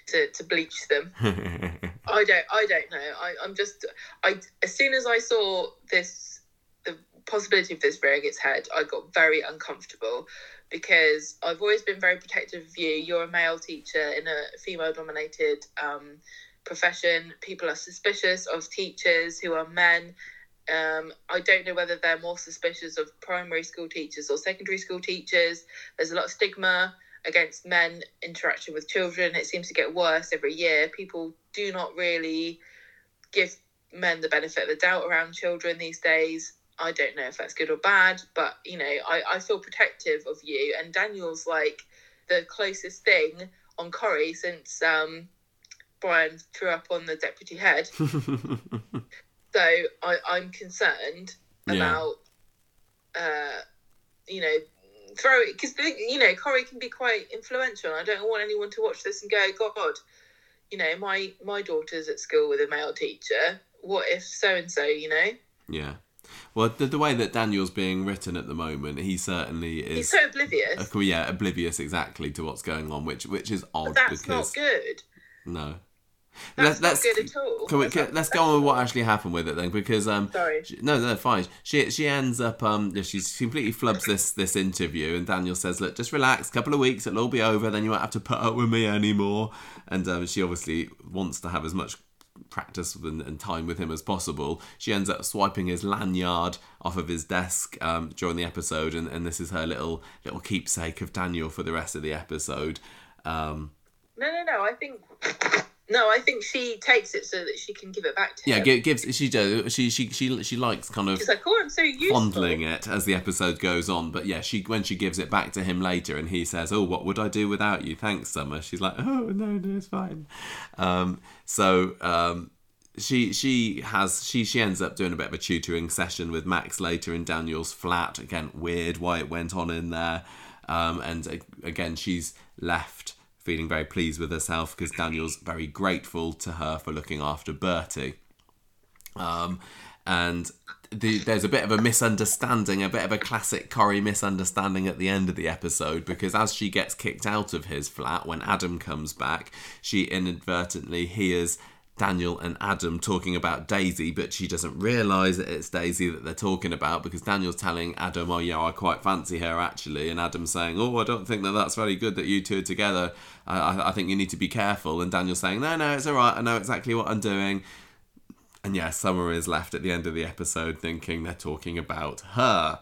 to, to bleach them. <laughs> I don't I don't know. I, I'm just I as soon as I saw this the possibility of this rearing its head, I got very uncomfortable because I've always been very protective of you. You're a male teacher in a female dominated um, profession. People are suspicious of teachers who are men. Um, I don't know whether they're more suspicious of primary school teachers or secondary school teachers. There's a lot of stigma against men interacting with children. It seems to get worse every year. People do not really give men the benefit of the doubt around children these days. I don't know if that's good or bad, but you know, I, I feel protective of you. And Daniel's like the closest thing on Corrie since um, Brian threw up on the deputy head. <laughs> So I, I'm concerned Yeah. about, uh, you know, throw it because you know Corrie can be quite influential. I don't want anyone to watch this and go, God, you know, my my daughter's at school with a male teacher. What if so and so? You know, yeah. Well, the, the way that Daniel's being written at the moment, he certainly is. he's so oblivious. uh, yeah, oblivious exactly to what's going on, which which is odd But that's because not good. no. That's not good at all. Can we, can, let's go on with what actually happened with it then, because um, Sorry. she- no, no, fine. She she ends up um, she's completely flubs this this interview, and Daniel says, "Look, just relax. Couple of weeks, it'll all be over. Then you won't have to put up with me anymore." And um, she obviously wants to have as much practice and, and time with him as possible. She ends up swiping his lanyard off of his desk um, during the episode, and, and this is her little little keepsake of Daniel for the rest of the episode. Um, No, no, no. I think No, I think she takes it so that she can give it back to Yeah, him. gi- gives she does she she she she likes kind of She's like, oh, I'm so useful. fondling it as the episode goes on. But yeah, she when she gives it back to him later, and he says, "Oh, what would I do without you? Thanks, Summer." She's like, "Oh no, no, it's fine." Um, so um, she she has she she ends up doing a bit of a tutoring session with Max later in Daniel's flat. Again, weird why it went on in there. Um, and again, she's left feeling very pleased with herself because Daniel's very grateful to her for looking after Bertie. Um, and the, there's a bit of a misunderstanding, a bit of a classic Corrie misunderstanding at the end of the episode because as she gets kicked out of his flat when Adam comes back, she inadvertently hears Daniel and Adam talking about Daisy, but she doesn't realise that it's Daisy that they're talking about because Daniel's telling Adam, "Oh yeah, I quite fancy her actually," and Adam's saying, "Oh, I don't think that that's very good that you two are together. I, I, think you need to be careful." And Daniel's saying, "No, no, it's all right. I know exactly what I'm doing." And yeah, Summer is left at the end of the episode thinking they're talking about her.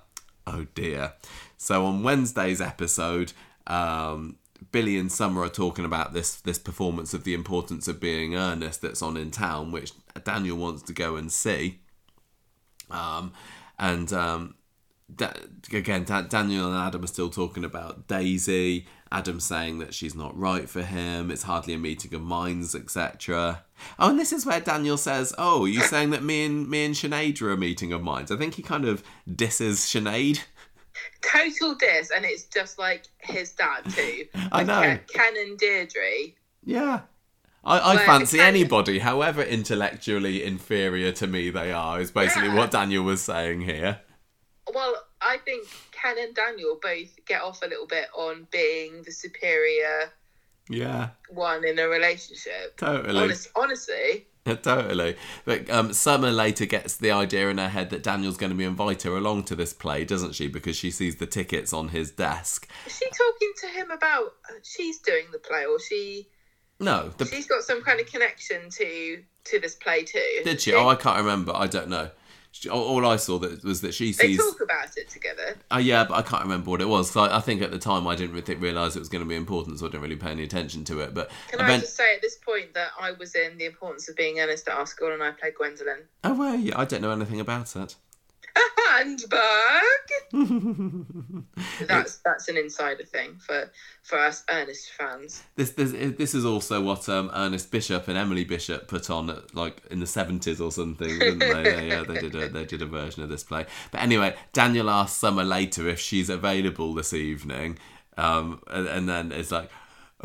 Oh dear. So on Wednesday's episode, um, Billy and Summer are talking about this this performance of the importance of being earnest that's on in town, which Daniel wants to go and see. Um, and um, da- again, da- Daniel and Adam are still talking about Daisy. Adam saying that she's not right for him. It's hardly a meeting of minds, etc. Oh, and this is where Daniel says, "Oh, you saying that me and me and Sinead are a meeting of minds?" I think he kind of disses Sinead. Total diss, and it's just like his dad too. I know. Ken, Ken and Deirdre. Yeah. I, I fancy of- anybody, however intellectually inferior to me they are, is basically Yeah. what Daniel was saying here. Well, I think Ken and Daniel both get off a little bit on being the superior Yeah, one in a relationship. totally. Honest, honestly, <laughs> totally. But um, Summer later gets the idea in her head that Daniel's going to be invite her along to this play, doesn't she? Because she sees the tickets on his desk. is she talking to him about she's doing the play, or she No, the, she's got some kind of connection to to this play too? did she? Oh, I can't remember. I don't know. She, all, all I saw that was that she sees. they talk about it together. Oh yeah, but I can't remember what it was. 'cause I, I think at the time I didn't really realize it was going to be important, so I didn't really pay any attention to it. But Can I just say at this point that I was in the importance of being earnest at our school, and I played Gwendolyn. oh well, yeah, I don't know anything about it. A handbag. <laughs> That's that's an insider thing for for us Ernest fans. This this this is also what um, Ernest Bishop and Emily Bishop put on at, like in the seventies or something, didn't they? yeah, yeah, they did a <laughs> they did a version of this play. But anyway, Daniel asks Summer later if she's available this evening, um, and, and then it's like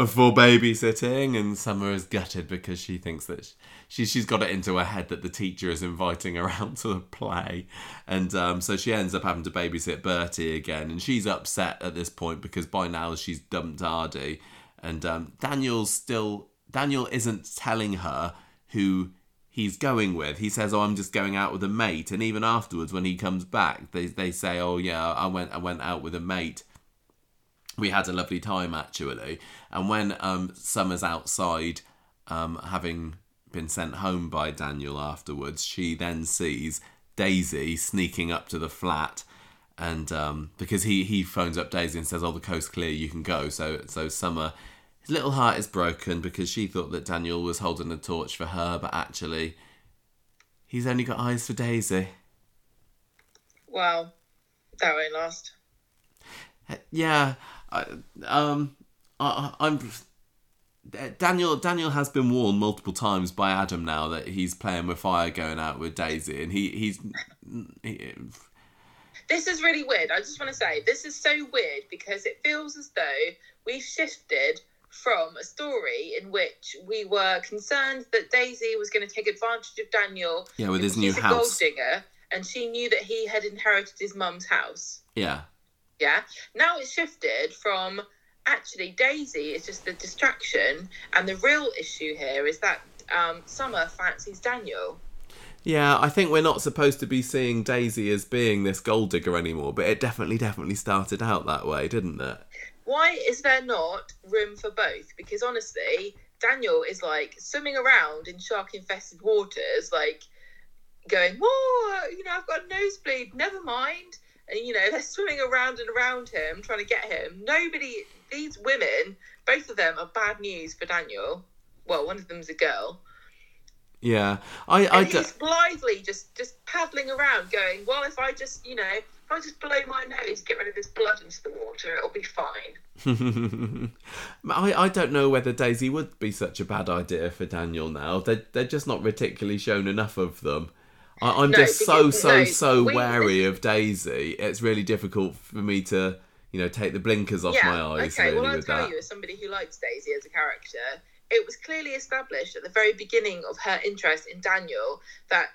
for babysitting, and Summer is gutted because she thinks that she she's got it into her head that the teacher is inviting her <laughs> out to a play, and um, so she ends up having to babysit Bertie again, and she's upset at this point because by now she's dumped Aadi, and um, Daniel's still Daniel isn't telling her who he's going with. He says, "Oh, I'm just going out with a mate," and even afterwards when he comes back, they they say, "Oh yeah, I went I went out with a mate." we had a lovely time actually. And when um, Summer's outside, um, having been sent home by Daniel afterwards, she then sees Daisy sneaking up to the flat. And um, because he, he phones up Daisy and says, "Oh, the coast's clear, you can go." So so Summer, his little heart is broken because she thought that Daniel was holding a torch for her, but actually, he's only got eyes for Daisy. Well, that won't last. Yeah, I, um, I, I'm. Daniel Daniel has been warned multiple times by Adam now that he's playing with fire, going out with Daisy, and he he's. He, This is really weird. I just want to say this is so weird because it feels as though we've shifted from a story in which we were concerned that Daisy was going to take advantage of Daniel. yeah, with his new she's a gold digger, and she knew that he had inherited his mum's house. Yeah, Yeah. Now it's shifted from actually Daisy is just the distraction, and the real issue here is that um, Summer fancies Daniel. yeah. I think we're not supposed to be seeing Daisy as being this gold digger anymore, but it definitely definitely started out that way, didn't it? Why is there not room for both? Because honestly, Daniel is like swimming around in shark infested waters, like going, Whoa, you know, I've got a nosebleed, never mind. And you know, <laughs> they're swimming around and around him, trying to get him. Nobody, these women, both of them are bad news for Daniel. well, one of them's a girl. Yeah, I, I And d- he's blithely just just paddling around, going, "Well, if I just, you know, if I just blow my nose, get rid of this blood into the water, it'll be fine." <laughs> I, I don't know whether Daisy would be such a bad idea for Daniel now. They they're just not particularly shown enough of them. I, I'm No, just so so no, so we- wary of Daisy. It's really difficult for me to you know take the blinkers off yeah. my eyes okay. really well, I'll tell that. you, as somebody who likes Daisy as a character, it was clearly established at the very beginning of her interest in Daniel that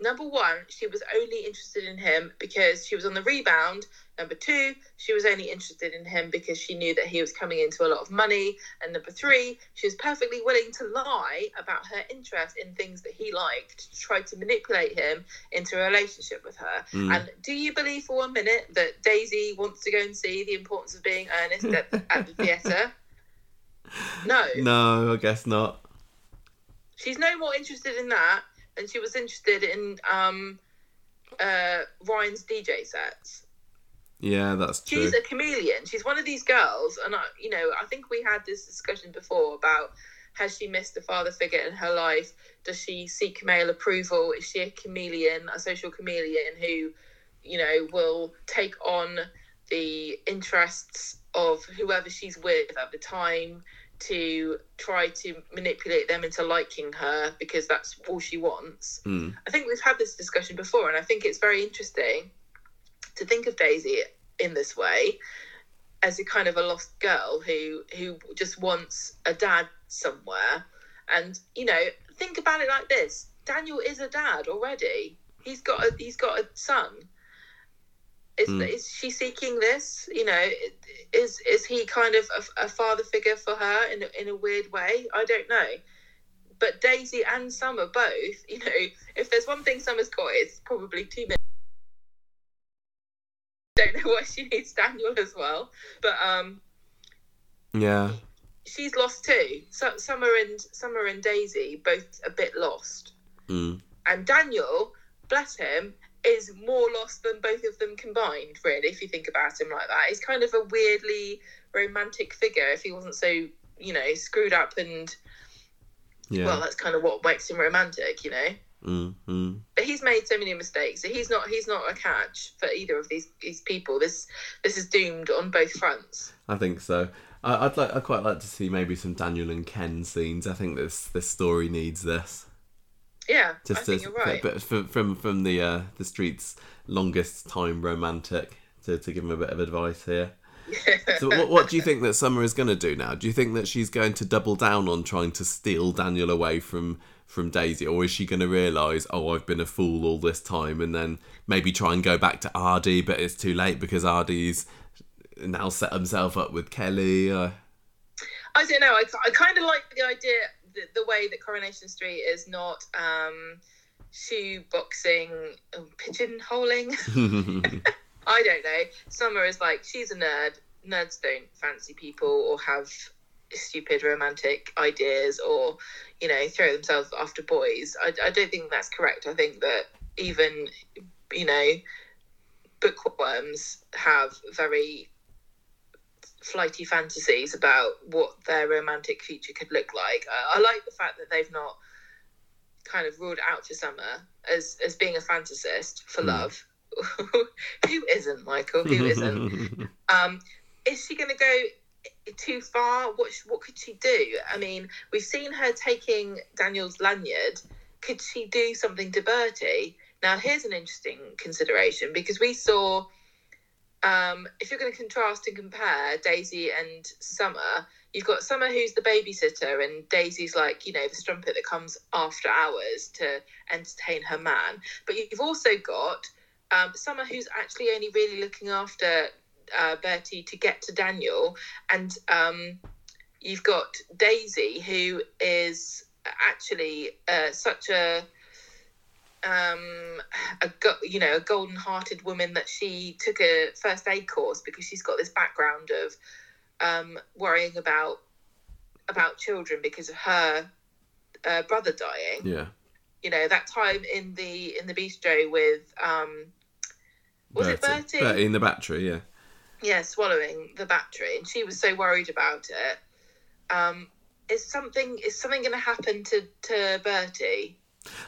number one, she was only interested in him because she was on the rebound. Number two, she was only interested in him because she knew that he was coming into a lot of money. And number three, she was perfectly willing to lie about her interest in things that he liked to try to manipulate him into a relationship with her. Mm. And do you believe for one minute that Daisy wants to go and see the importance of being earnest at, at the theatre? <laughs> No. No, I guess not. She's no more interested in that than she was interested in um, uh, Ryan's DJ sets. Yeah, that's true. She's a chameleon. She's one of these girls, and I, you know, I think we had this discussion before about has she missed a father figure in her life? Does she seek male approval? Is she a chameleon, a social chameleon who, you know, will take on the interests of whoever she's with at the time to try to manipulate them into liking her because that's all she wants? Mm. I think we've had this discussion before, and I think it's very interesting to think of Daisy in this way as a kind of a lost girl who who just wants a dad somewhere. And you know, think about it like this: Daniel is a dad already. He's got a he's got a son. Is, Mm. is she seeking this? You know, is is he kind of a, a father figure for her in a, in a weird way? I don't know but Daisy and Summer both, <laughs> you know, if there's one thing Summer's got, it's probably two minutes. Don't know why she needs Daniel as well, but um, Yeah. she's lost too. So, Summer and Summer and Daisy both a bit lost, Mm. and Daniel, bless him, is more lost than both of them combined. Really, if you think about him like that, he's kind of a weirdly romantic figure. If he wasn't so, you know, screwed up and Yeah. well, that's kind of what makes him romantic, you know. mm, mm. But he's made so many mistakes. He's not. He's not a catch for either of these these people. This this is doomed on both fronts. I think so. I, I'd like. I'd quite like to see maybe some Daniel and Ken scenes. I think this this story needs this. Yeah, Just I think to, you're right. but from from from the uh, the streets longest time romantic to to give him a bit of advice here. So what what do you think that Summer is going to do now? Do you think that she's going to double down on trying to steal Daniel away from from Daisy, or is she going to realise, oh, I've been a fool all this time, and then maybe try and go back to Aadi, but it's too late because Aadi's now set himself up with Kelly. Uh, I don't know. I, I kind of like the idea, the, way that Coronation Street is not um, shoe boxing, oh, pigeonholing. <laughs> I don't know. Summer is like she's a nerd. Nerds don't fancy people or have stupid romantic ideas or you know throw themselves after boys. I, I don't think that's correct. I think that even you know bookworms have very flighty fantasies about what their romantic future could look like. I, I like the fact that they've not kind of ruled out to Summer as as being a fantasist for Hmm. love. <laughs> Who isn't, Michael? Who isn't? <laughs> Um, is she going to go too far? What what could she do? I mean, we've seen her taking Daniel's lanyard. Could she do something to Bertie? Now, here's an interesting consideration because we saw. Um, if you're going to contrast and compare Daisy and Summer, you've got Summer who's the babysitter, and Daisy's like, you know, the strumpet that comes after hours to entertain her man. But you've also got um, Summer who's actually only really looking after uh, Bertie to get to Daniel, and um, you've got Daisy who is actually uh, such a um a you know a golden hearted woman that she took a first aid course because she's got this background of um worrying about about children because of her uh, brother dying yeah. you know that time in the in the bistro with um was it Bertie? Bertie in the battery, yeah. yeah, swallowing the battery, and she was so worried about it. Um, is something is something going to happen to to Bertie?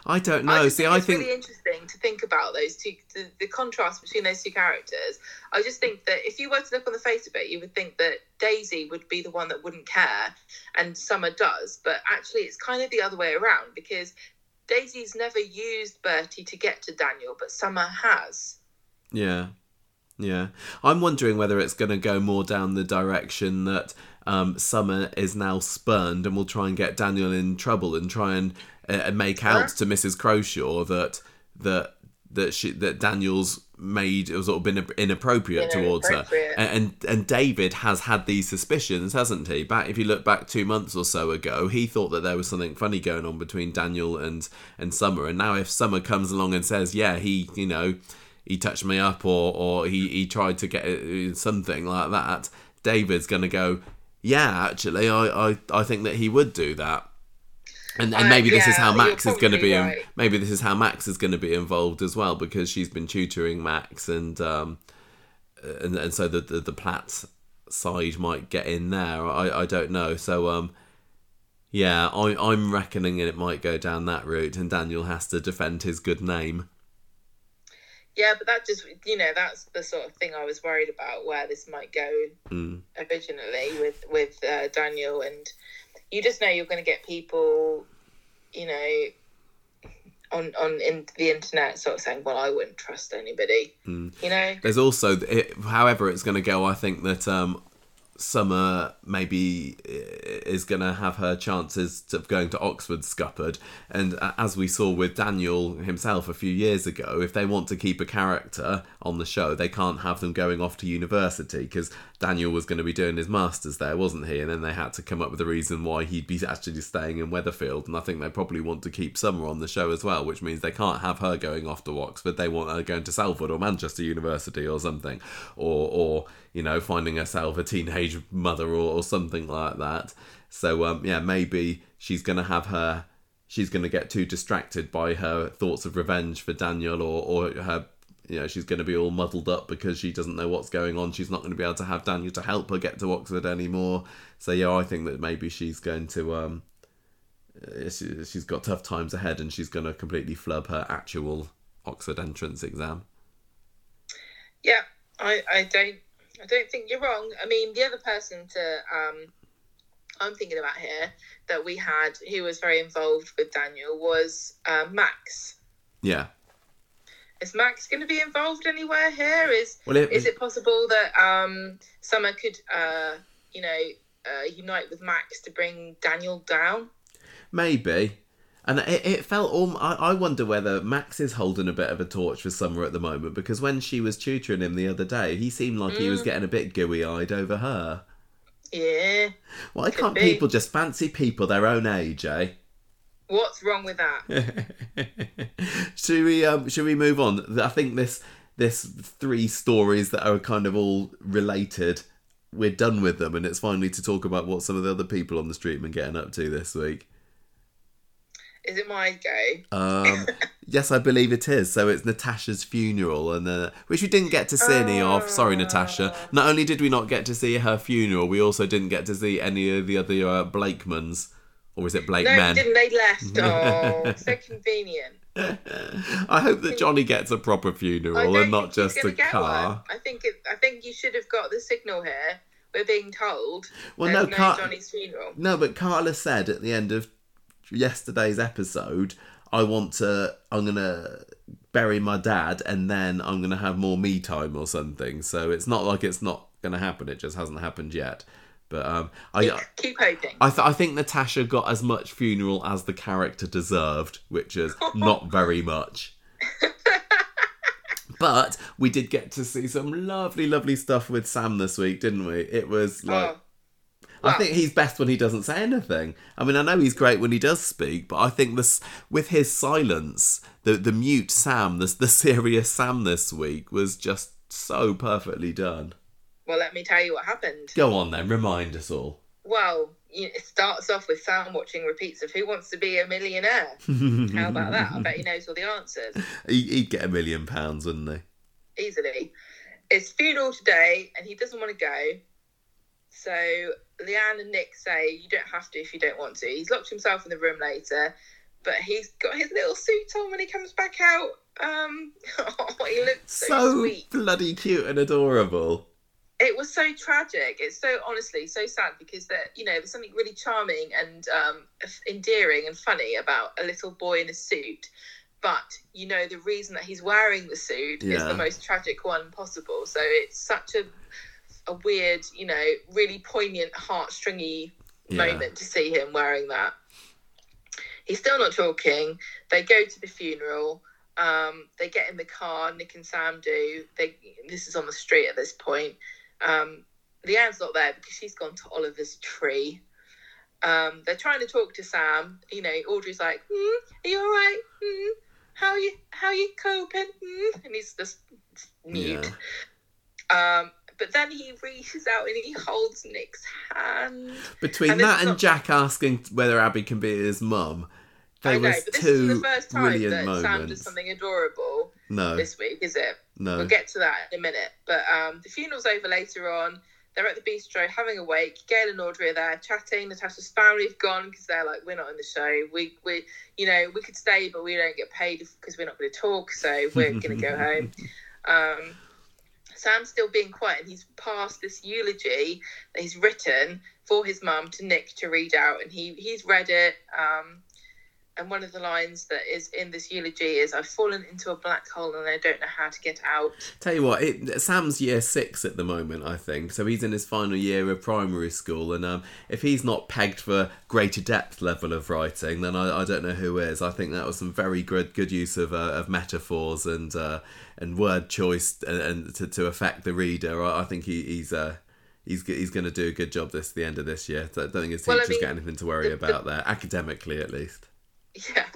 I don't know. just See, think I it's think really interesting to think about those two, the, the contrast between those two characters. I just think that if you were to look on the face of it, you would think that Daisy would be the one that wouldn't care, and Summer does. But actually, it's kind of the other way around because Daisy's never used Bertie to get to Daniel, but Summer has. Yeah. Yeah. I'm wondering whether it's going to go more down the direction that um, Summer is now spurned and will try and get Daniel in trouble and try and uh, make out to Mrs. Croshaw that that that she that Daniel's made it was sort of been inappropriate towards her. and, and and David has had these suspicions hasn't he? Back if you look back 2 months or so ago he thought that there was something funny going on between Daniel and and Summer. And now if Summer comes along and says yeah he you know he touched me up or or he he tried to get uh, something like that David's going to go yeah actually I, I I think that he would do that and, and Uh, maybe this is how Max is going to be. in- right. maybe this is how Max is going to be involved as well because she's been tutoring Max, and um, and and so the the, the Platt side might get in there. I I don't know. So um, yeah, I I'm reckoning it might go down that route, and Daniel has to defend his good name. Yeah, but that just you know that's the sort of thing I was worried about where this might go Mm. originally with with uh, Daniel, and you just know you're going to get people, you know, on on in the internet sort of saying, "Well, I wouldn't trust anybody," Mm. you know. There's also, it, however, it's going to go. I think that um, Summer maybe uh, is going to have her chances of going to Oxford scuppered, and uh, as we saw with Daniel himself a few years ago, if they want to keep a character on the show, they can't have them going off to university because Daniel was going to be doing his masters there, wasn't he? And then they had to come up with a reason why he'd be actually staying in Weatherfield, and I think they probably want to keep Summer on the show as well, which means they can't have her going off to Oxford. They want her going to Salford or Manchester University or something, or or you know finding herself a teenage mother or, or something like that. So um, yeah, maybe she's going to have her. She's going to get too distracted by her thoughts of revenge for Daniel, or or her you know she's going to be all muddled up because she doesn't know what's going on she's not going to be able to have daniel to help her get to oxford anymore so yeah i think that maybe she's going to um she, she's got tough times ahead and she's going to completely flub her actual oxford entrance exam Yeah, I, I don't I don't think you're wrong. I mean, the other person to um, I'm thinking about here that we had who was very involved with Daniel was uh, Max. yeah Is Max going to be involved anywhere here? Is well it, is it possible that um, Summer could uh, you know uh, unite with Max to bring Daniel down? Maybe. And it, it felt all. I, I wonder whether Max is holding a bit of a torch for Summer at the moment because when she was tutoring him the other day, he seemed like he was Mm. getting a bit gooey eyed over her. Yeah. Why can't be. people just fancy people their own age, eh? What's wrong with that? <laughs> should we um should we move on? I think this this three stories that are kind of all related. We're done with them, and it's finally to talk about what some of the other people on the street have been getting up to this week. Is it my go? Um, <laughs> yes, I believe it is. So it's Natasha's funeral, and uh, which we didn't get to see any of. Sorry, Natasha. Not only did we not get to see her funeral, we also didn't get to see any of the other uh, Blakemans, or is it Blake No, men? didn't they left? <laughs> Oh, so convenient. I hope that Johnny gets a proper funeral and not just a car. one. I think it, I think you should have got the signal here. We're being told Well, no, no Car- Johnny's funeral. No, but Carla said at the end of yesterday's episode, I want to, I'm going to bury my dad and then I'm going to have more me time or something. So it's not like it's not going to happen. It just hasn't happened yet. But um, I, Keep hoping. I, th- I think Natasha got as much funeral as the character deserved, which is not very much. <laughs> but we did get to see some lovely, lovely stuff with Sam this week, didn't we? It was like. oh, I think he's best when he doesn't say anything. I mean, I know he's great when he does speak, but I think this with his silence, the the mute Sam, the the <laughs> serious Sam this week was just so perfectly done. well, let me tell you what happened. Go on then, remind us all. Well, it starts off with Sam watching repeats of Who Wants to Be a Millionaire. How about that? I bet he knows all the answers <laughs> He, he'd get a million pounds, wouldn't he? easily. It's funeral today, and he doesn't want to go. So Leanne and Nick say you don't have to if you don't want to. He's locked himself in the room later, but he's got his little suit on when he comes back out. Um, <laughs> oh, he looks so, So sweet. bloody cute and adorable. It was so tragic. It's so honestly so sad because that you know there's something really charming and um, endearing and funny about a little boy in a suit. But you know the reason that he's wearing the suit is the most tragic one possible. So it's such a a weird, you know, really poignant, heartstringy Yeah. moment to see him wearing that. He's still not talking. They go to the funeral. Um, they get in the car. Nick and Sam do. They. This is on the street at this point. Um, Leanne's not there because she's gone to Oliver's tree. Um, they're trying to talk to Sam. You know, Audrey's like, hmm, "Are you all right? Hmm, how you how you coping?" Hmm? And he's just mute. Um, but then he reaches out and he holds Nick's hand. Between And that is and not- Jack asking whether Abi can be his mum, I there know, was but this two isn't the first time that moments. Sam does something adorable no, this week, is it? no. We'll get to that in a minute. But um, the funeral's over later on. They're at the bistro having a wake. Gail and Audrey are there chatting. Natasha's family have gone because they're like, we're not in the show. We, we, you know, we could stay, but we don't get paid because we're not going to talk. So we're going to go <laughs> home. Um, Sam's still being quiet, and he's passed this eulogy that he's written for his mum to Nick to read out, and he he's read it. Um, and one of the lines that is in this eulogy is, "I've fallen into a black hole and I don't know how to get out." Tell you what, it, Sam's year six at the moment, I think. So he's in his final year of primary school, and um, if he's not pegged for greater depth level of writing, then I, I don't know who is. I think that was some very good good use of, uh, of metaphors and uh, and word choice and, and to, to affect the reader. I, I think he, he's uh, he's he's going to do a good job this the end of this year. So I don't think his Well, I teachers mean, got anything to worry the- the- about there, academically at least. Yeah,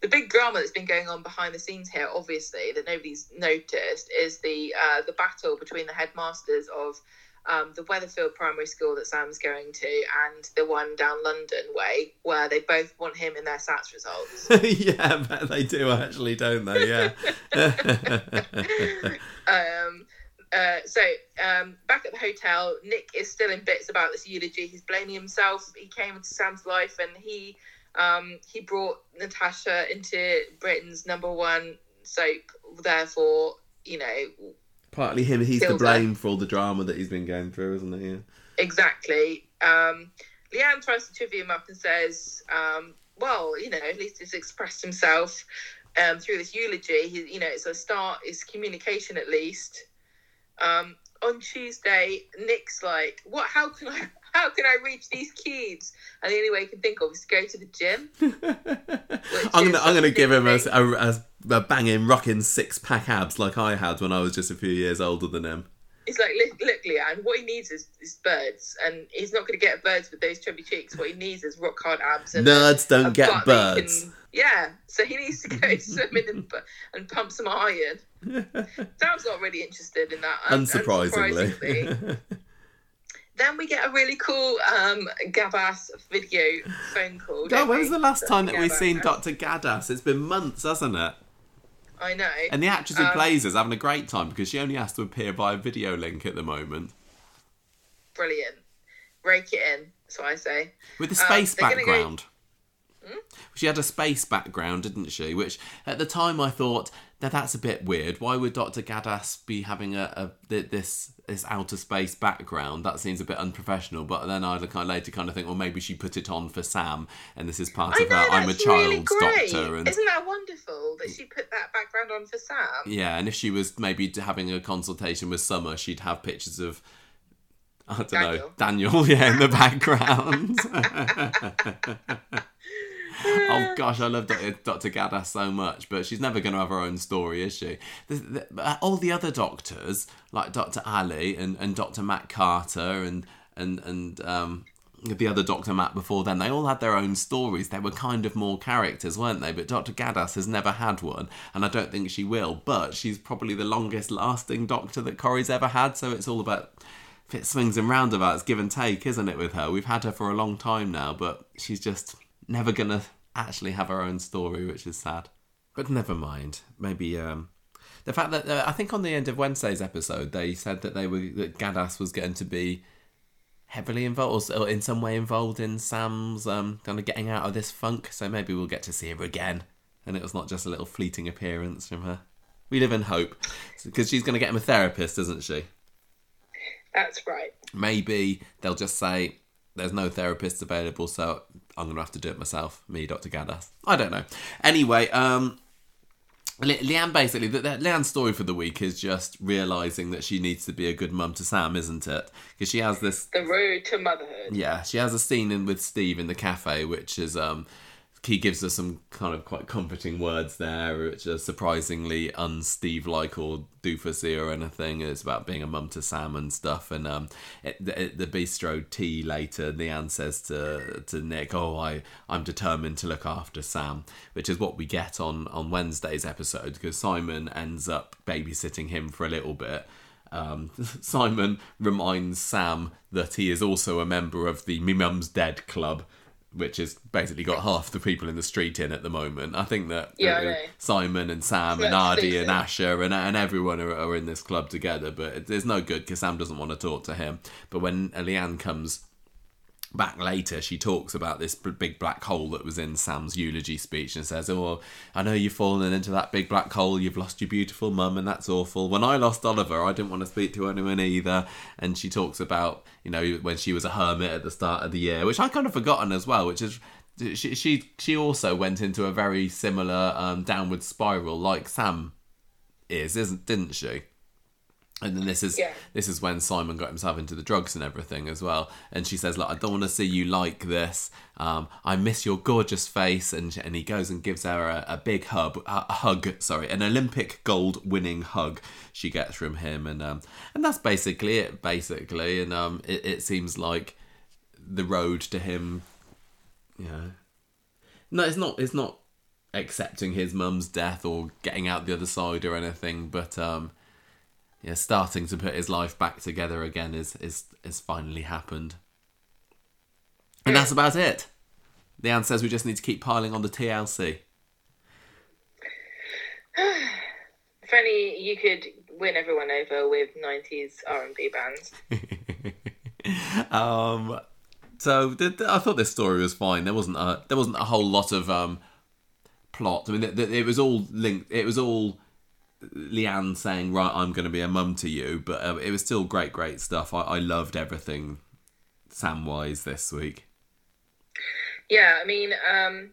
the big drama that's been going on behind the scenes here, obviously that nobody's noticed, is the uh, the battle between the headmasters of um, the Weatherfield Primary School that Sam's going to and the one down London way, where they both want him in their SATs results. <laughs> yeah, but they do actually, don't they? Yeah. <laughs> um, uh, so um, back at the hotel, Nick is still in bits about this eulogy. He's blaming himself. He came into Sam's life and he um, he brought Natasha into Britain's number one soap. Therefore, you know Partly him, he's to blame for all the drama that he's been going through, isn't he? Yeah. exactly. Um, Leanne tries to trivia him up and says, um, "Well, you know, at least he's expressed himself um, through this eulogy. He, you know, it's a start. It's communication at least." Um, on Tuesday, Nick's like, "What? How can I? How can I reach these kids?" And the only way he can think of is to go to the gym. <laughs> I'm gonna, I'm gonna give him a, a, a, banging, rocking six pack abs like I had when I was just a few years older than him. It's like, look, look, Leanne, what he needs is, is birds, and he's not going to get birds with those chubby cheeks. What he needs is rock hard abs and Nerds don't get butt that he birds. can- yeah, so he needs to go <laughs> swimming and, and pump some iron. <laughs> Sam's not really interested in that. Unsurprisingly. unsurprisingly. Then we get a really cool um, Gaddas video phone call. God, when we? was the last time that we've seen Dr. Gaddas? It's been months, hasn't it? I know. And the actress who Um, plays is having a great time because she only has to appear by a video link at the moment. Brilliant. Rake it in, so I say. With the Um, space go- background. She had a space background, didn't she? Which at the time I thought that that's a bit weird. Why would Dr. Gaddas be having a, a this this outer space background? That seems a bit unprofessional. But then I kind of later kind of think, well, maybe she put it on for Sam, and this is part I of know, her. I'm a really child's great. doctor, and Isn't that wonderful that she put that background on for Sam? yeah, and if she was maybe having a consultation with Summer, she'd have pictures of. I don't know, Daniel. Daniel, <laughs> yeah, in the background. <laughs> oh gosh, I love Dr. Gaddas so much, but she's never going to have her own story, is she? The, the, uh, all the other doctors, like Dr. Ali and, and Dr. Matt Carter and and and um, the other Dr. Matt before then, they all had their own stories. They were kind of more characters, weren't they? But Dr. Gaddas has never had one, and I don't think she will. But she's probably the longest lasting doctor that Corrie's ever had, so it's all about fit swings and roundabouts, give and take, isn't it, with her? We've had her for a long time now, but she's just never gonna actually have her own story, which is sad. But never mind. Maybe um, the fact that uh, I think on the end of Wednesday's episode they said that they were that Gaddas was going to be heavily involved or in some way involved in Sam's um, kind of getting out of this funk. So maybe we'll get to see her again, and it was not just a little fleeting appearance from her. We live in hope because she's going to get him a therapist, isn't she? That's right. Maybe they'll just say there's no therapist available, so I'm going to have to do it myself. Me, Dr. Gaddas. I don't know. Anyway, um, Le- Leanne basically, the, the, Leanne's story for the week is just realizing that she needs to be a good mum to Sam, isn't it? Because she has this. The road to motherhood. Yeah, she has a scene in with Steve in the cafe, which is um, he gives us some kind of quite comforting words there, which are surprisingly un-Steve like or doofusy or anything. It's about being a mum to Sam and stuff. And um, at the, at the bistro tea later, Leanne says to to Nick, "Oh, I I'm determined to look after Sam," which is what we get on on Wednesday's episode because Simon ends up babysitting him for a little bit. Um, <laughs> Simon reminds Sam that he is also a member of the Me Mum's Dead Club, which has basically got half the people in the street in at the moment. I think that Yeah, uh. Simon and Sam and Aadi and. Asha and, and everyone are, are in this club together, but it, it's no good because Sam doesn't want to talk to him. But when Leanne comes back later, she talks about this big black hole that was in Sam's eulogy speech and says, Oh, I know you've fallen into that big black hole. You've lost your beautiful mum, and that's awful. When I lost Oliver, I didn't want to speak to anyone either. And she talks about, you know, when she was a hermit at the start of the year, which I kind of forgotten as well, which is. She, she she also went into a very similar um, downward spiral like Sam is, isn't didn't she? And then this is Yeah. this is when Simon got himself into the drugs and everything as well. And she says, "Look, I don't want to see you like this. Um, I miss your gorgeous face." And and he goes and gives her a, a big hug, a hug, sorry, an Olympic gold winning hug. She gets from him, and um, and that's basically it, basically. And um, it, it seems like the road to him, you know, no, it's not. It's not accepting his mum's death or getting out the other side or anything, but um, yeah, starting to put his life back together again is is is finally happened. And that's about it. Leanne says we just need to keep piling on the TLC. If <sighs> only you could win everyone over with '90s R&B bands. <laughs> um, so th- th- I thought this story was fine. There wasn't a there wasn't a whole lot of um, plot. I mean, it, it was all linked. It was all Leanne saying, "Right, I'm going to be a mum to you," but uh, it was still great, great stuff. I, I loved everything Samwise this week. Yeah, I mean, um,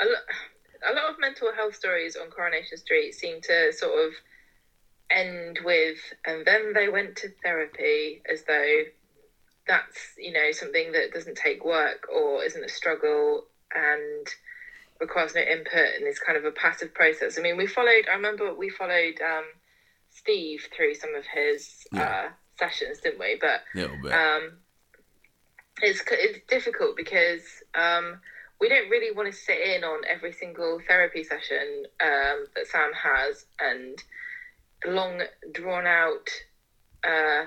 a, lo- a lot of mental health stories on Coronation Street seem to sort of end with, and then they went to therapy, as though that's you know something that doesn't take work or isn't a struggle and requires no input and is kind of a passive process. I mean, we followed. I remember we followed um, Steve through some of his Yeah. uh, sessions, didn't we? But A little bit. um, it's it's difficult because um, we don't really want to sit in on every single therapy session um, that Sam has and long drawn out. Uh,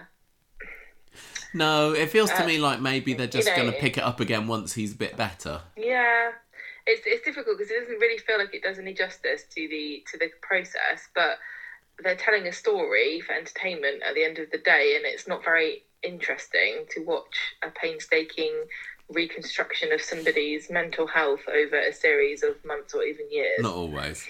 no, it feels to uh, me like maybe they're just you know, going to pick it up again once he's a bit better. yeah, it's it's difficult because it doesn't really feel like it does any justice to the to the process, but they're telling a story for entertainment at the end of the day, and it's not very interesting to watch a painstaking reconstruction of somebody's mental health over a series of months or even years. Not always.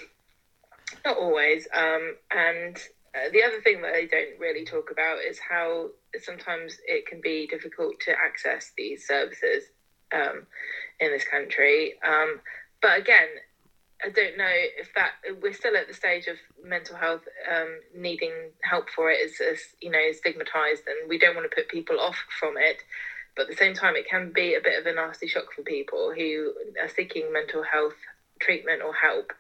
Not always. Um, and uh, the other thing that they don't really talk about is how sometimes it can be difficult to access these services um, in this country. Um, but again, I don't know if that we're still at the stage of mental health um, needing help for it is, is you know stigmatized, and we don't want to put people off from it. But at the same time, it can be a bit of a nasty shock for people who are seeking mental health treatment or help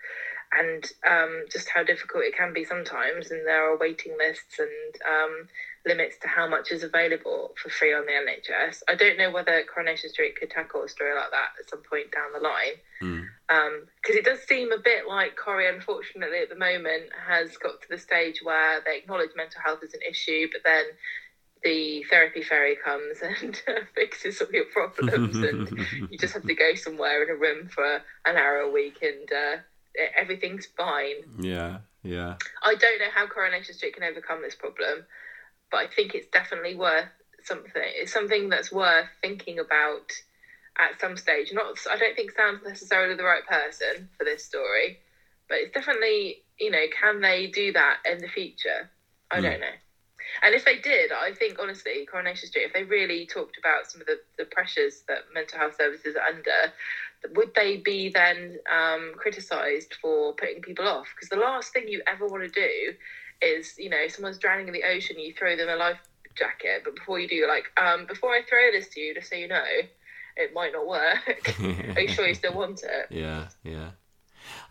and um, just how difficult it can be sometimes. And there are waiting lists and um, limits to how much is available for free on the NHS. I don't know whether Coronation Street could tackle a story like that at some point down the line. Mm. Because it does seem a bit like Corrie, unfortunately, at the moment, has got to the stage where they acknowledge mental health is an issue, but then the therapy fairy comes <laughs> and fixes all your problems, and <laughs> you just have to go somewhere in a room for an hour a week, and uh, everything's fine. yeah, yeah. I don't know how Coronation Street can overcome this problem, but I think it's definitely worth something. It's something that's worth thinking about at some stage. Not, I don't think Sam's necessarily the right person for this story, but it's definitely, you know, can they do that in the future? I Mm. don't know. And if they did, I think honestly, Coronation Street, if they really talked about some of the, the pressures that mental health services are under, would they be then um, criticised for putting people off? Because the last thing you ever want to do is, you know, someone's drowning in the ocean, you throw them a life jacket, but before you do, you're like, um, before I throw this to you, just so you know, it might not work. <laughs> Are you sure you still want it? Yeah, yeah.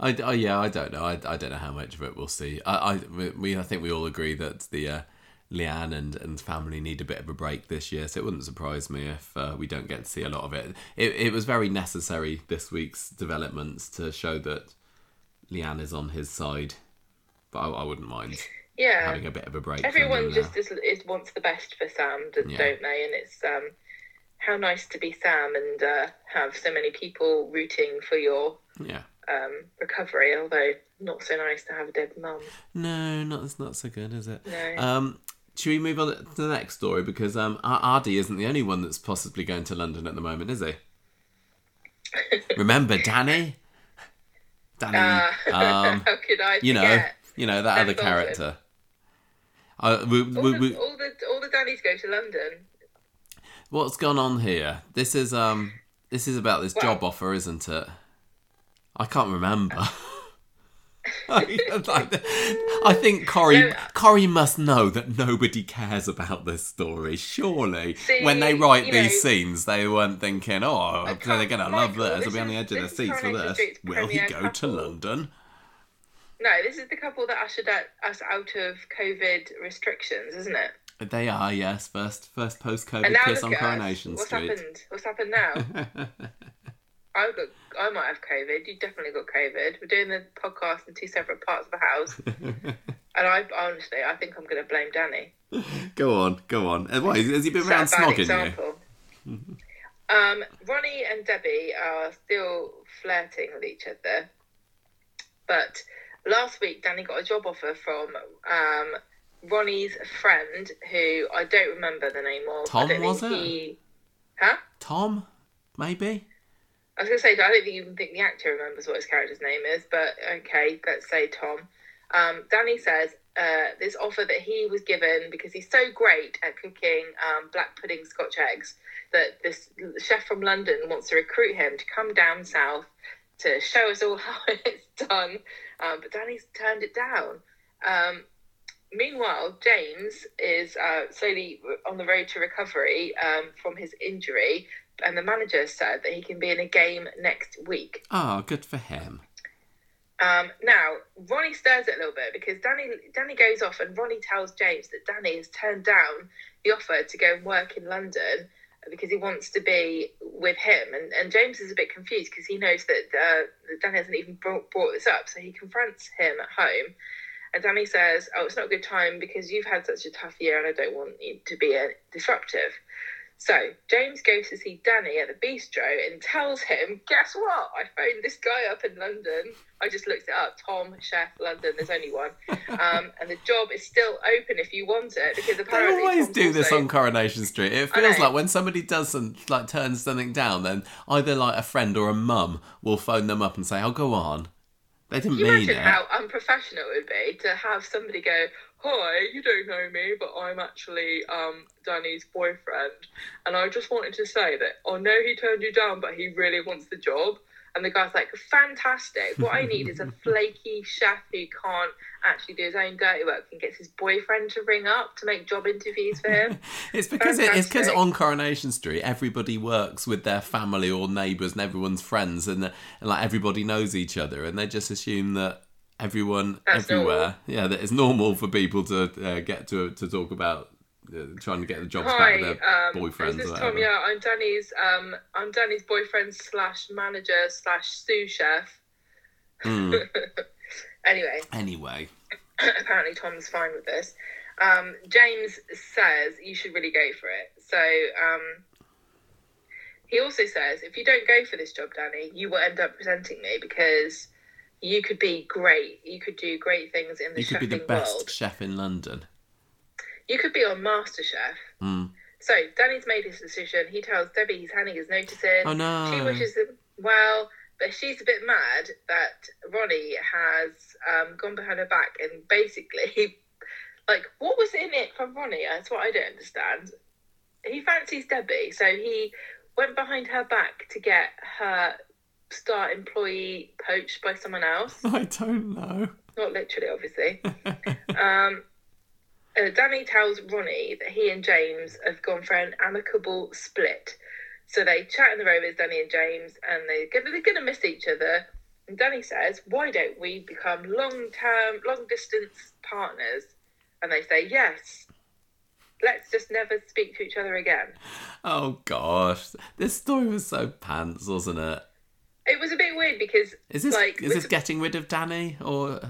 I, I yeah, I don't know. I, I don't know how much of it we'll see. I, I we I think we all agree that the uh, Leanne and and family need a bit of a break this year. So it wouldn't surprise me if uh, we don't get to see a lot of it. It it was very necessary this week's developments to show that Leanne is on his side. But I, I wouldn't mind Yeah. having a bit of a break. Everyone just is, is wants the best for Sam, don't they? And it's um, how nice to be Sam and uh, have so many people rooting for your yeah. um, recovery. Although not so nice to have a dead mum. No, not it's not so good, is it? No. Um, should we move on to the next story because um, Aadi isn't the only one that's possibly going to London at the moment, is he? <laughs> Remember Danny? Danny, Uh, um, <laughs> how could I you know, you know that Dan other character. Uh, we, All, we, the, we, all the all the Dannies go to London. what's gone on here? This is um, this is about this Well- job offer, isn't it? I can't remember. <laughs> <laughs> I think Corrie No. Must know that nobody cares about this story. Surely, See, when they write these know- scenes, they weren't thinking, "Oh, I they're gonna love oh, this. They'll be on the edge of their seats for Coronation this." Will he go to. London? No, this is the couple that ushered us out of COVID restrictions, isn't it? They are, yes. First, first post-COVID kiss on at us. Coronation What's Street. happened? What's happened now? <laughs> I've got, I might have COVID. You definitely got COVID. We're doing the podcast in two separate parts of the house, <laughs> and I honestly, I think I'm going to blame Danny. go on, go on. Why has he been around snogging you? <laughs> um, Ronnie and Debbie are still flirting with each other, but last week Danny got a job offer from um, Ronnie's friend, who I don't remember the name of. Tom, was it? He... Huh? Tom, maybe. I was going to say, I don't think even think the actor remembers what his character's name is, but okay, let's say Tom. Um, Danny says uh, this offer that he was given because he's so great at cooking um, black pudding Scotch eggs that this chef from London wants to recruit him to come down south to show us all <laughs> how it's done. Um, but Danny's turned it down. Um, meanwhile, James is uh, slowly on the road to recovery um, from his injury, and the manager said that he can be in a game next week. Oh, good for him. Um, now, Ronnie stirs it a little bit because Danny Danny goes off and Ronnie tells James that Danny has turned down the offer to go and work in London because he wants to be with him. And, and James is a bit confused because he knows that, uh, that Danny hasn't even brought, brought this up. So he confronts him at home. And Danny says, Oh, it's not a good time because you've had such a tough year and I don't want you to be a disruptive. So James goes to see Danny at the bistro and tells him, "Guess what? I phoned this guy up in London. I just looked it up. Tom Chef London. There's only one, um, <laughs> and the job is still open if you want it because apparently. They always Tom's do this on Coronation Street. It feels like when somebody does some, like turns something down, then either like a friend or a mum will phone them up and say, "Oh, go on." They didn't Can you mean imagine it. how unprofessional it would be to have somebody go, "Hi, you don't know me, but I'm actually um, Danny's boyfriend, and I just wanted to say that I know he turned you down, but he really wants the job." And the guy's like, "Fantastic! What I need is a <laughs> flaky chef who can't actually do his own dirty work and gets his boyfriend to ring up to make job interviews for him." <laughs> It's because it, it's because on Coronation Street, everybody works with their family or neighbours, and everyone's friends, and, and like everybody knows each other, and they just assume that everyone That's everywhere, yeah, that it's normal for people to uh, get to to talk about uh, trying to get the jobs back Hi, with their um, boyfriends this is. Tom. Yeah, I'm Danny's. Um, I'm Danny's boyfriend slash manager slash sous chef. Mm. <laughs> Anyway, Anyway, <coughs> apparently Tom's fine with this. Um, James says you should really go for it. So um, he also says if you don't go for this job, Danny, you will end up presenting me because you could be great. You could do great things in the you could be the best world. chef in London. You could be on MasterChef. Mm. So Danny's made his decision. He tells Debbie he's handing his notice in. Oh no. She wishes him well, but she's a bit mad that Ronnie has um, gone behind her back and basically, <laughs> like, what was in it for Ronnie? That's what I don't understand. He fancies Debbie, so he went behind her back to get her star employee poached by someone else. <laughs> I don't know. Not literally, obviously. <laughs> um, uh, Danny tells Ronnie that he and James have gone for an amicable split. So they chat in the room Rovers, Danny and James, and they're gonna, they're gonna miss each other. And Danny says, "Why don't we become long-term, long-distance partners?" And they say, "Yes. Let's just never speak to each other again." Oh gosh, this story was so pants, wasn't it? It was a bit weird because Is this like is this getting rid of Danny or?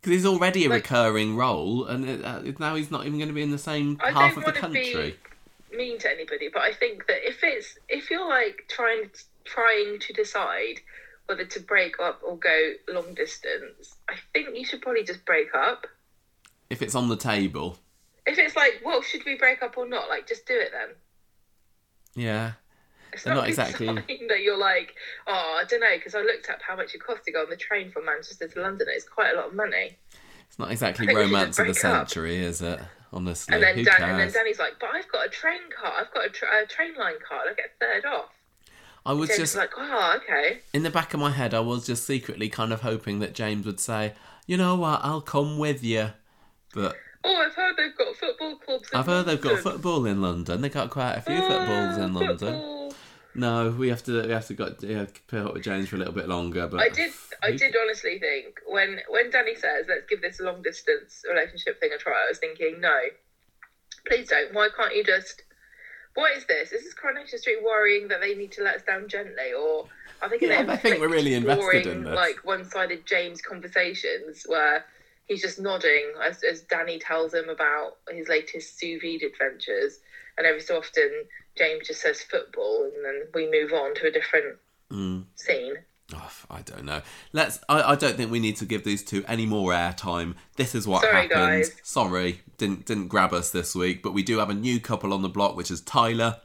Because he's already a Like- recurring role, and it, uh, now he's not even going to be in the same I half of the country. mean to anybody, but I think that if it's if you're like trying trying to decide whether to break up or go long distance, I think you should probably just break up. If it's on the table, If it's like, well, should we break up or not? Like, just do it then. yeah. It's They're not, exactly- that you're like, oh, I don't know, because I looked up how much it costs to go on the train from Manchester to London. It's quite a lot of money. It's not exactly I think we should romance of the break up. century, is it? Honestly, And then, who Dan, cares? and then Danny's like, but I've got a train card. I've got a, tra- a train line card. I get third off. I was James just like, oh, okay. in the back of my head. I was just secretly kind of hoping that James would say, "You know what? I'll come with you." But Oh, I've heard they've got football clubs. in I've heard they've got football in London. They got quite a few footballs in Ah, London. No, we have to we have to got yeah, put up with James for a little bit longer. But I did. I did honestly think when when Danny says, "Let's give this long distance relationship thing a try," I was thinking, no, please don't. Why can't you just? What is this? Is this Coronation Street worrying that they need to let us down gently, or I think Yeah, I think we're really invested in this. Like one-sided James conversations where he's just nodding as, as Danny tells him about his latest sous vide adventures, and every so often James just says football, and then we move on to a different Mm. scene. Oh, I don't know. Let's. I, I don't think we need to give these two any more airtime. This is what Sorry, happened. guys. Sorry, didn't didn't grab us this week, but we do have a new couple on the block, which is Tyler.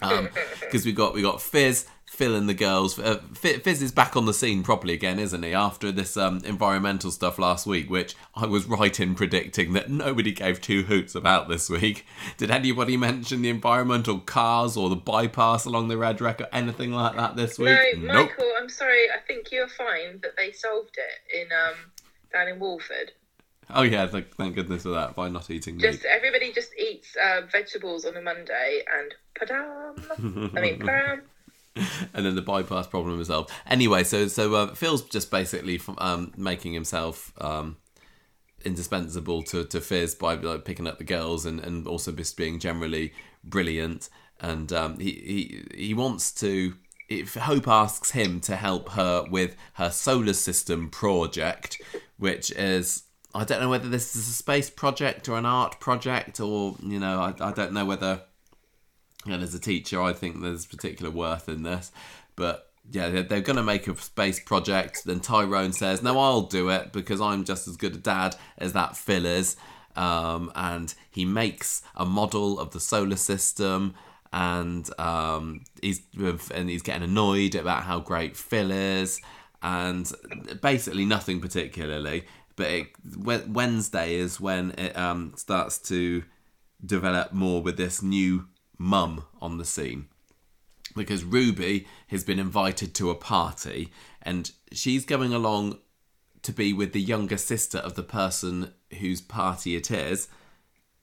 <laughs> Because we got we got Fizz, Phil, and the girls. Uh, Fizz is back on the scene properly again, isn't he? After this um, environmental stuff last week, which I was right in predicting that nobody gave two hoots about this week. <laughs> Did anybody mention the environmental cars or the bypass along the Red Rec or anything like that this week? No, Michael, I'm sorry. I think you're fine that they solved it in um down in Walford. Oh yeah, thank, thank goodness for that. By not eating meat. Just everybody just eats uh, vegetables on a Monday and padam. I mean padam. <laughs> and then the bypass problem is solved. Anyway, so so uh, Phil's just basically um, making himself um, indispensable to, to Fizz by like, picking up the girls and, and also just being generally brilliant. And um, he, he he wants to. If Hope asks him to help her with her solar system project, which is I don't know whether this is a space project or an art project, or you know I, I don't know whether and as a teacher, I think there's particular worth in this. But yeah, they're, they're going to make a space project. Then Tyrone says, "No, I'll do it because I'm just as good a dad as that Phil is." Um, and he makes a model of the solar system, and um, he's and he's getting annoyed about how great Phil is, and basically nothing particularly. But it, Wednesday is when it um, starts to develop more with this new mum on the scene because Ruby has been invited to a party and she's going along to be with the younger sister of the person whose party it is,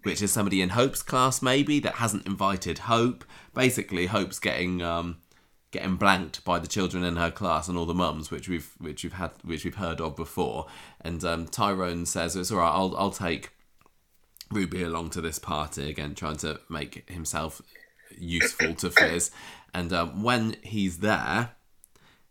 which is somebody in Hope's class maybe that hasn't invited Hope. Basically, Hope's getting um, getting blanked by the children in her class and all the mums, which we've which we've had which we've heard of before. And um, Tyrone says it's all right. I'll I'll take Ruby along to this party again, trying to make himself useful to Fizz. And um, when he's there,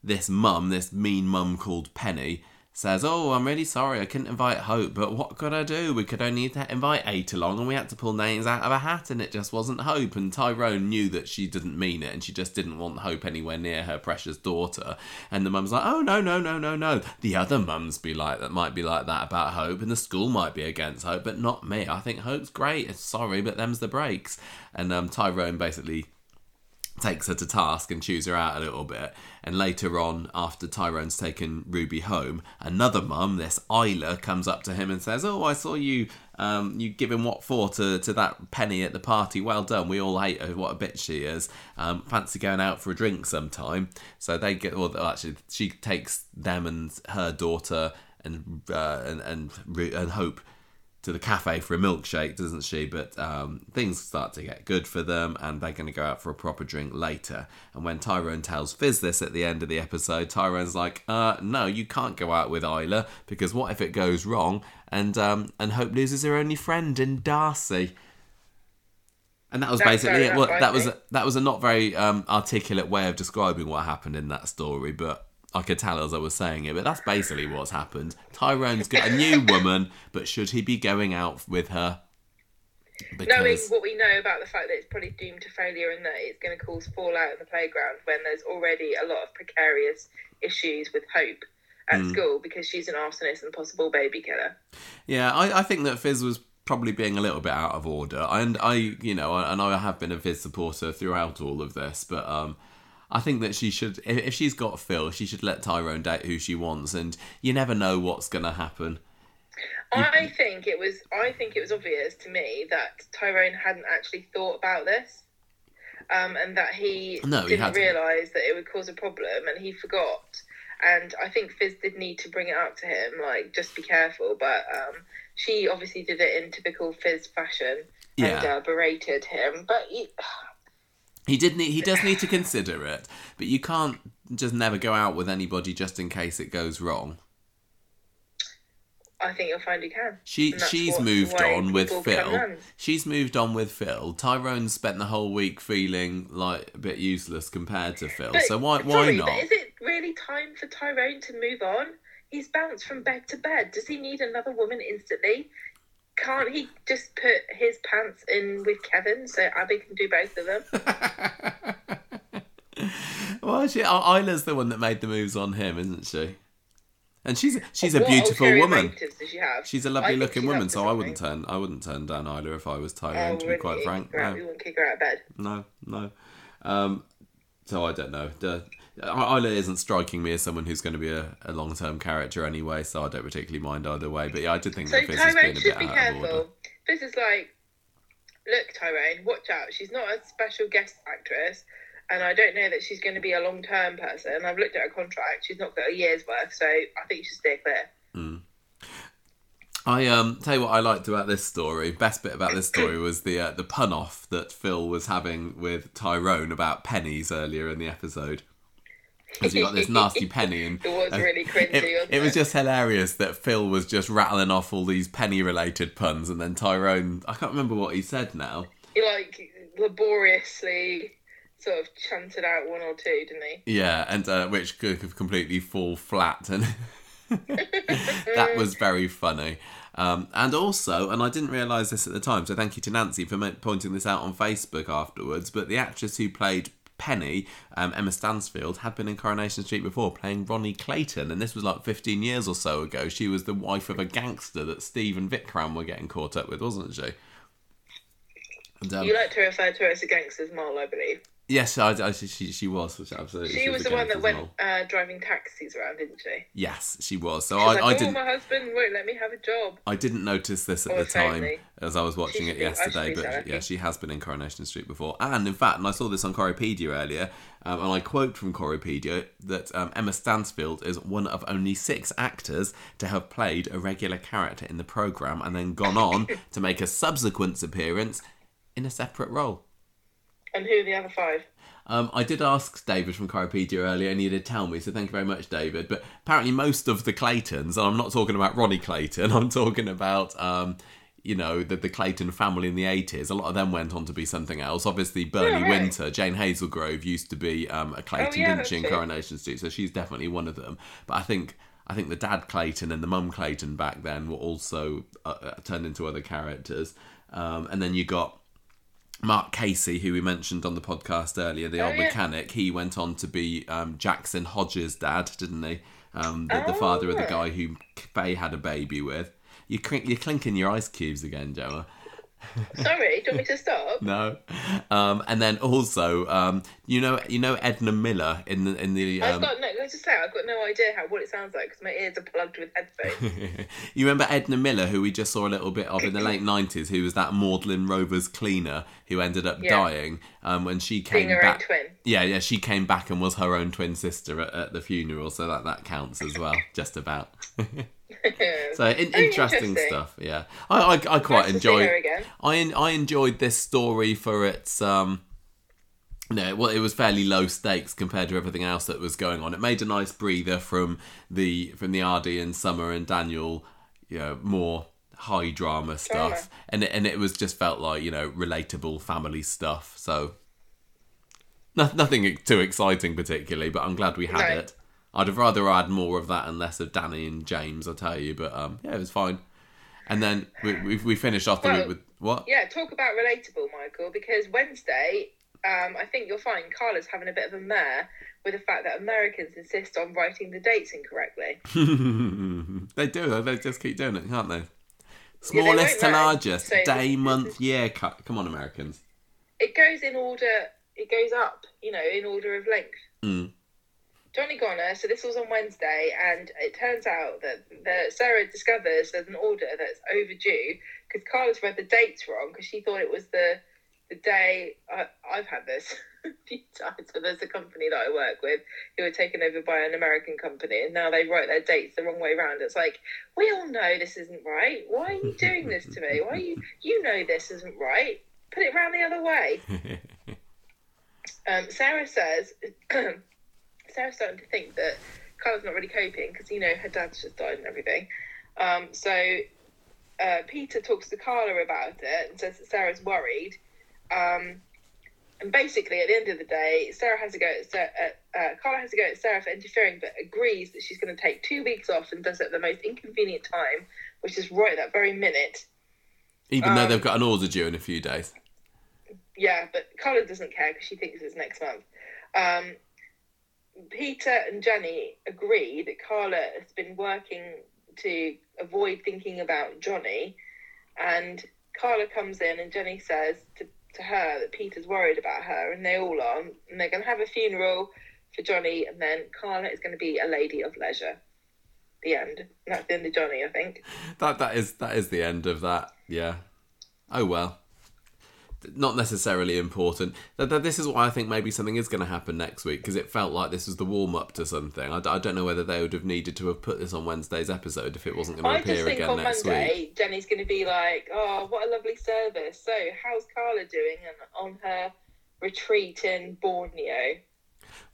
this mum, this mean mum called Penny, says, "Oh, I'm really sorry, I couldn't invite Hope, but what could I do? We could only invite eight along, and we had to pull names out of a hat, and it just wasn't Hope." And Tyrone knew that she didn't mean it, and she just didn't want Hope anywhere near her precious daughter. And the mum's like, "Oh no, no, no, no, no. The other mums be like that, might be like that about Hope, and the school might be against Hope, but not me. I think Hope's great. Sorry, but them's the breaks." And um, Tyrone basically takes her to task and chews her out a little bit. And later on, after Tyrone's taken Ruby home, another mum, this Isla, comes up to him and says, "Oh, I saw you, um, you giving what for to, to that Penny at the party. Well done. We all hate her. What a bitch she is. Um, fancy going out for a drink sometime." So they get, well, actually, she takes them and her daughter and uh, and and and Hope to the cafe for a milkshake, doesn't she? But um, things start to get good for them, and they're going to go out for a proper drink later. And when Tyrone tells Fizz this at the end of the episode, Tyrone's like, "Uh, no, you can't go out with Isla because what if it goes wrong?" And um, and Hope loses her only friend in Darcy. And that was That's basically it. Well, that was a, that was a not very um, articulate way of describing what happened in that story, but I could tell as I was saying it. But that's basically what's happened. Tyrone's got a new <laughs> woman, but should he be going out with her? Knowing what we know about the fact that it's probably doomed to failure and that it's going to cause fallout in the playground when there's already a lot of precarious issues with Hope at Hmm. school because she's an arsonist and possible baby killer. Yeah, I, I think that Fizz was probably being a little bit out of order, and I, you know, I and I have been a Fizz supporter throughout all of this, but um, I think that she should, if she's got Phil, she should let Tyrone date who she wants, and you never know what's gonna happen. I think it was. I think it was obvious to me that Tyrone hadn't actually thought about this, um, and that he No, didn't realise that it would cause a problem, and he forgot. And I think Fizz did need to bring it up to him, like just be careful. But um, she obviously did it in typical Fizz fashion and Yeah. uh, berated him. But he, He did need, he does need to consider it, but you can't just never go out with anybody just in case it goes wrong. I think you'll find he can. She she's what- moved on with Phil. She's moved on with Phil. Tyrone spent the whole week feeling like a bit useless compared to Phil. But, so why why sorry, not? But is it really time for Tyrone to move on? He's bounced from bed to bed. Does he need another woman instantly? Can't he just put his pants in with Kevin so Abi can do both of them? <laughs> well, she Isla's the one that made the moves on him, isn't she? And she's she's a beautiful woman. motives does she have? She's a lovely looking woman, so I wouldn't turn I wouldn't turn down Isla if I was Tyrone. Oh, to be quite frank, out- no. You wouldn't kick her out of bed. No, no. Um, so I don't know. The, Isla isn't striking me as someone who's going to be a, a long term character anyway, so I don't particularly mind either way. But yeah, I did think So that Fizz has been a bit be out of order. careful. This is like, look, Tyrone, watch out. She's not a special guest actress, and I don't know that she's going to be a long term person. I've looked at her contract; she's not got a year's worth, so I think you should stay clear. I um tell you what I liked about this story. Best bit about this story was the uh, the pun off that Phil was having with Tyrone about pennies earlier in the episode. Because you got this nasty penny, and <laughs> It was really <laughs> cringy, It, wasn't it was just hilarious that Phil was just rattling off all these penny related puns, and then Tyrone. I can't remember what he said now. He like laboriously sort of chanted out one or two, didn't he? Yeah, and uh, which could have completely fall flat, and <laughs> that was very funny. Um, and also, and I didn't realise this at the time, so thank you to Nancy for pointing this out on Facebook afterwards. But the actress who played Penny, um, Emma Stansfield, had been in Coronation Street before, playing Ronnie Clayton, and this was like 15 years or so ago. She was the wife of a gangster that Steve and Vikram were getting caught up with, wasn't she? And, um, You like to refer to her as a gangster's mole, I believe. Yes, I, I, she, she she was absolutely. She, was a the one that went uh, driving taxis around, didn't she? Yes, she was. So She was I, like, I oh, didn't. my husband won't let me have a job. I didn't notice this at Or the time Tony. as I was watching it be- yesterday, but yeah, she has been in Coronation Street before. And in fact, and I saw this on Coripedia earlier, um, and I quote from Coripedia that um, Emma Stansfield is one of only six actors to have played a regular character in the programme and then gone on <laughs> to make a subsequent appearance in a separate role. And who are the other five? Um, I did ask David from Coripedia earlier, and he did tell me. So thank you very much, David. But apparently, most of the Claytons, and I'm not talking about Ronnie Clayton. <laughs> I'm talking about, um, you know, the, the Clayton family in the 80s. A lot of them went on to be something else. Obviously, Bernie Yeah, right. Winter, Jane Hazlegrove used to be um, a Clayton, yeah, didn't she, in. Coronation Street? So she's definitely one of them. But I think I think the dad Clayton and the mum Clayton back then were also uh, uh, turned into other characters. Um, and then you got Mark Casey, who we mentioned on the podcast earlier, the Oh, old yeah. mechanic. He went on to be um, Jackson Hodges' dad, didn't he? Um, the, the father of the Oh. guy who Faye had a baby with. You clink, you're clinking your ice cubes again, Joa. Sorry, do you want me to stop? No, um, and then also, um, you know, you know Edna Miller in the in the. I've Um, got no. Just say I've got no idea how what it sounds like because my ears are plugged with headphones. <laughs> you remember Edna Miller, who we just saw a little bit of in the late nineties, who was that Magdalen Rovers cleaner who ended up Yeah. dying um, when she came Being her own back. twin. Yeah, yeah, she came back and was her own twin sister at, at the funeral, so that that counts as well, just about. <laughs> so in, <laughs> interesting, interesting. stuff. Yeah, I I, I quite Nice enjoyed. I I enjoyed this story for its um. No, well, it was fairly low stakes compared to everything else that was going on. It made a nice breather from the from the Aadi and Summer and Daniel, you know, more high drama stuff, Drama. and it, and it was just felt like you know relatable family stuff. So, no, nothing too exciting particularly, but I'm glad we had No. it. I'd have rather I had more of that and less of Danny and James, I tell you. But um, yeah, it was fine. And then we we, we finished off the Well, week with what? Yeah, talk about relatable, Michael, because Wednesday, um, I think you'll find Carla's having a bit of a mare with the fact that Americans insist on writing the dates incorrectly. <laughs> they do. They just keep doing it, can't they? Yeah, they Smallest to largest, so day, month, year. Cut. Come on, Americans. It goes in order. It goes up, you know, in order of length. Mm. Johnny Goner. So this was on Wednesday, and it turns out that the, Sarah discovers there's an order that's overdue because Carla's read the dates wrong because she thought it was the the day. I, I've had this <laughs> a few times. So there's a company that I work with who were taken over by an American company, and now they write their dates the wrong way around. It's like we all know this isn't right. Why are you doing this to me? Why are you? You know this isn't right. Put it round the other way. <laughs> Um, Sarah says, <clears throat> Sarah's starting to think that Carla's not really coping because, you know, her dad's just died and everything. Um, so uh, Peter talks to Carla about it and says that Sarah's worried. Um, and basically, at the end of the day, Sarah has to go at, at uh, Carla has to go at Sarah for interfering, but agrees that she's going to take two weeks off and does it at the most inconvenient time, which is right at that very minute. Even though Um, they've got an order due in a few days. Yeah, but Carla doesn't care because she thinks it's next month. Um, Peter and Jenny agree that Carla has been working to avoid thinking about Johnny, and Carla comes in and Jenny says to, to her that Peter's worried about her, and they all are, and they're going to have a funeral for Johnny, and then Carla is going to be a lady of leisure. The end. That's the end of Johnny, I think. That that is that is the end of that. Yeah. Oh well. Not necessarily important. That, this is why I think maybe something is going to happen next week because it felt like this was the warm up to something. I don't know whether they would have needed to have put this on Wednesday's episode if it wasn't going I to just appear think again on next Monday, week. Jenny's going to be like, "Oh, what a lovely service! So, how's Carla doing and on her retreat in Borneo?"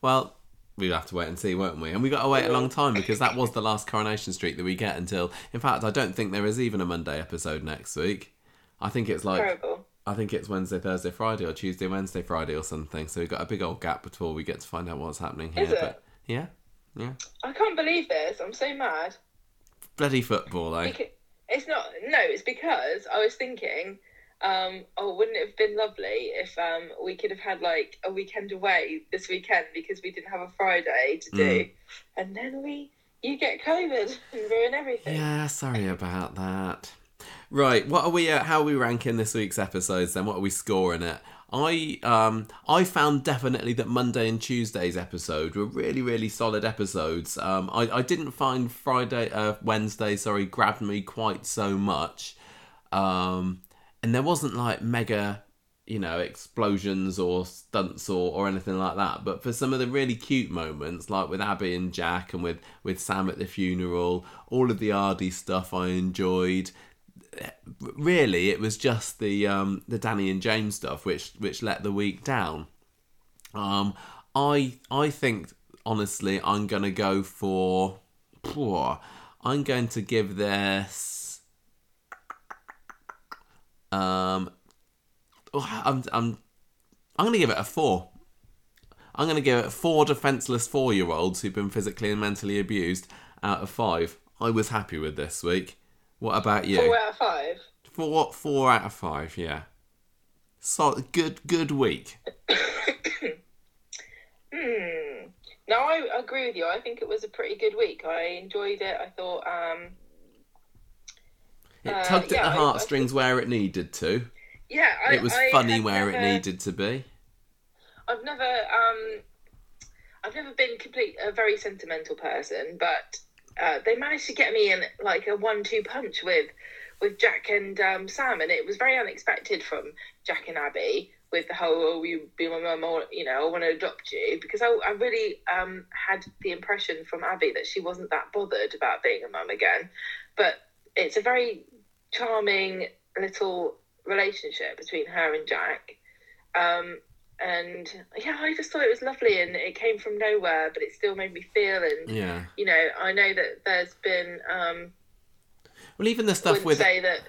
Well, we'll have to wait and see, won't we? And we got to wait a long time because that was the last Coronation Street that we get until. In fact, I don't think there is even a Monday episode next week. I think it's like Terrible. I think it's Wednesday, Thursday, Friday, or Tuesday, Wednesday, Friday, or something. So we've got a big old gap before we get to find out what's happening here. Is it? But yeah, yeah, I can't believe this. I'm so mad. bloody football, eh? Beca- It's not. No, it's because I was thinking. Um, oh, wouldn't it have been lovely if um, we could have had like a weekend away this weekend because we didn't have a Friday to do, Mm. and then we you get COVID and ruin everything. Yeah, sorry about that. Right, what are we? Uh, how are we ranking this week's episodes? Then, what are we scoring it? I um I found definitely that Monday and Tuesday's episode were really really solid episodes. Um, I I didn't find Friday uh Wednesday sorry grabbed me quite so much. Um, and there wasn't like mega you know explosions or stunts or, or anything like that but for some of the really cute moments like with Abi and jack and with with sam at the funeral all of the Aadi stuff i enjoyed really it was just the um the danny and james stuff which which let the week down um i i think honestly i'm gonna go for Phew, i'm going to give this um oh, I'm I'm I'm gonna give it a four. I'm gonna give it four defenseless four year olds who've been physically and mentally abused, out of five. I was happy with this week. What about you? Four out of five. Four, four out of five. Yeah. So good, good week. <coughs> Hmm. No, I agree with you. I think it was a pretty good week. I enjoyed it. I thought, um, It Uh, tugged yeah, at I- the I heartstrings where it needed to. yeah, I, It was I funny where it needed to be. I've never, um, I've never been complete a very sentimental person, but uh, they managed to get me in like a one-two punch with with Jack and um, Sam, and it was very unexpected from Jack and Abi with the whole "oh, you be my mum," or you know, I want to adopt you, because I, I really um, had the impression from Abi that she wasn't that bothered about being a mum again, but it's a very charming little relationship between her and Jack. Um, and yeah, I just thought it was lovely, and it came from nowhere, but it still made me feel. And Yeah. you know, I know that there's been um, Well, even the stuff with say that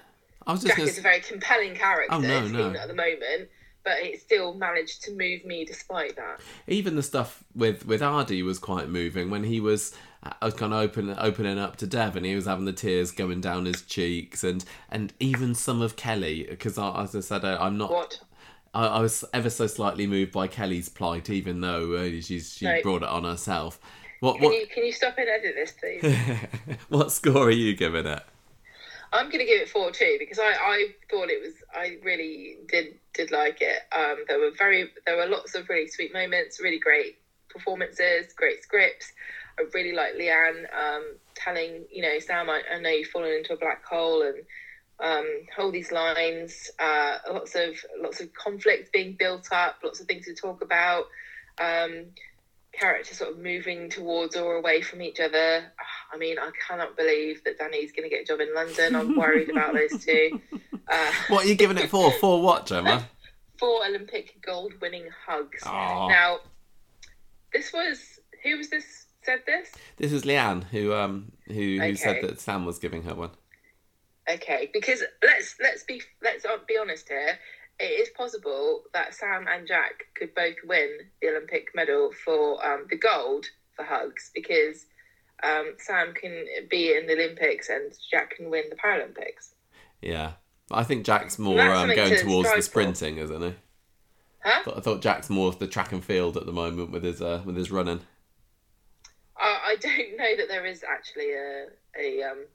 I was just Jack gonna is a very compelling character Oh, no, no. at the moment, but it still managed to move me despite that. even the stuff with with Aadi was quite moving when he was I was kind of open, opening up to Dev and he was having the tears going down his cheeks and and even some of Kelly because as I said I, I'm not What? I, I was ever so slightly moved by Kelly's plight even though uh, she's she Right. brought it on herself what Can what you can you stop and edit this, please? <laughs> what score are you giving it I'm going to give it four two because I, I thought it was I really did did like it. Um, there were very there were lots of really sweet moments, really great performances, great scripts. I really like Leanne um, telling you know Sam, I, I know you've fallen into a black hole and um, all these lines. Uh, lots of lots of conflict being built up, lots of things to talk about. Um, characters sort of moving towards or away from each other. I mean, I cannot believe that Danny's going to get a job in London. I'm worried about those two. Uh, <laughs> what are you giving it for for what Gemma <laughs> four Olympic gold winning hugs. Aw. Now, this was who was this said this? this is Leanne who um who who said that Sam was giving her one Okay, because let's let's be let's be honest here. It is possible that Sam and Jack could both win the Olympic medal for um, the gold for hugs because um, Sam can be in the Olympics and Jack can win the Paralympics. yeah I think Jack's more um, going to towards the strive for. sprinting isn't he Huh? I thought Jack's more of the track and field at the moment with his uh, with his running. I, I don't <laughs> know that there is actually a a um,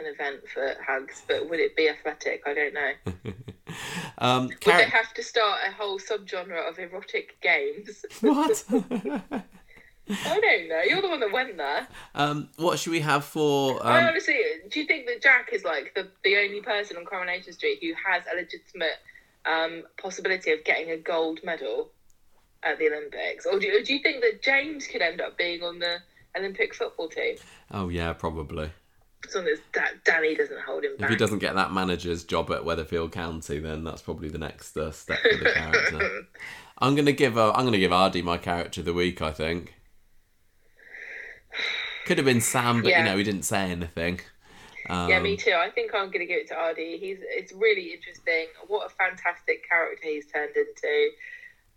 an event for hugs, but would it be athletic? I don't know. <laughs> um, Would they have to start a whole subgenre of erotic games? <laughs> what? <laughs> I don't know. You're the one that went there. um, what should we have for? I Um, honestly, do you think that Jack is like the, the only person on Coronation Street who has a legitimate um, possibility of getting a gold medal at the Olympics, or do you, do you think that James could end up being on the Olympic football team oh yeah, probably. As long as da- Danny doesn't hold him back. If he doesn't get that manager's job at Weatherfield County, then that's probably the next uh, step for the character. <laughs> I'm gonna give uh, I'm gonna give Aadi my character of the week. I think could have been Sam, but Yeah. you know he didn't say anything. Um, Yeah, me too. I think I'm going to give it to Aadi. He's it's really interesting. What a fantastic character he's turned into.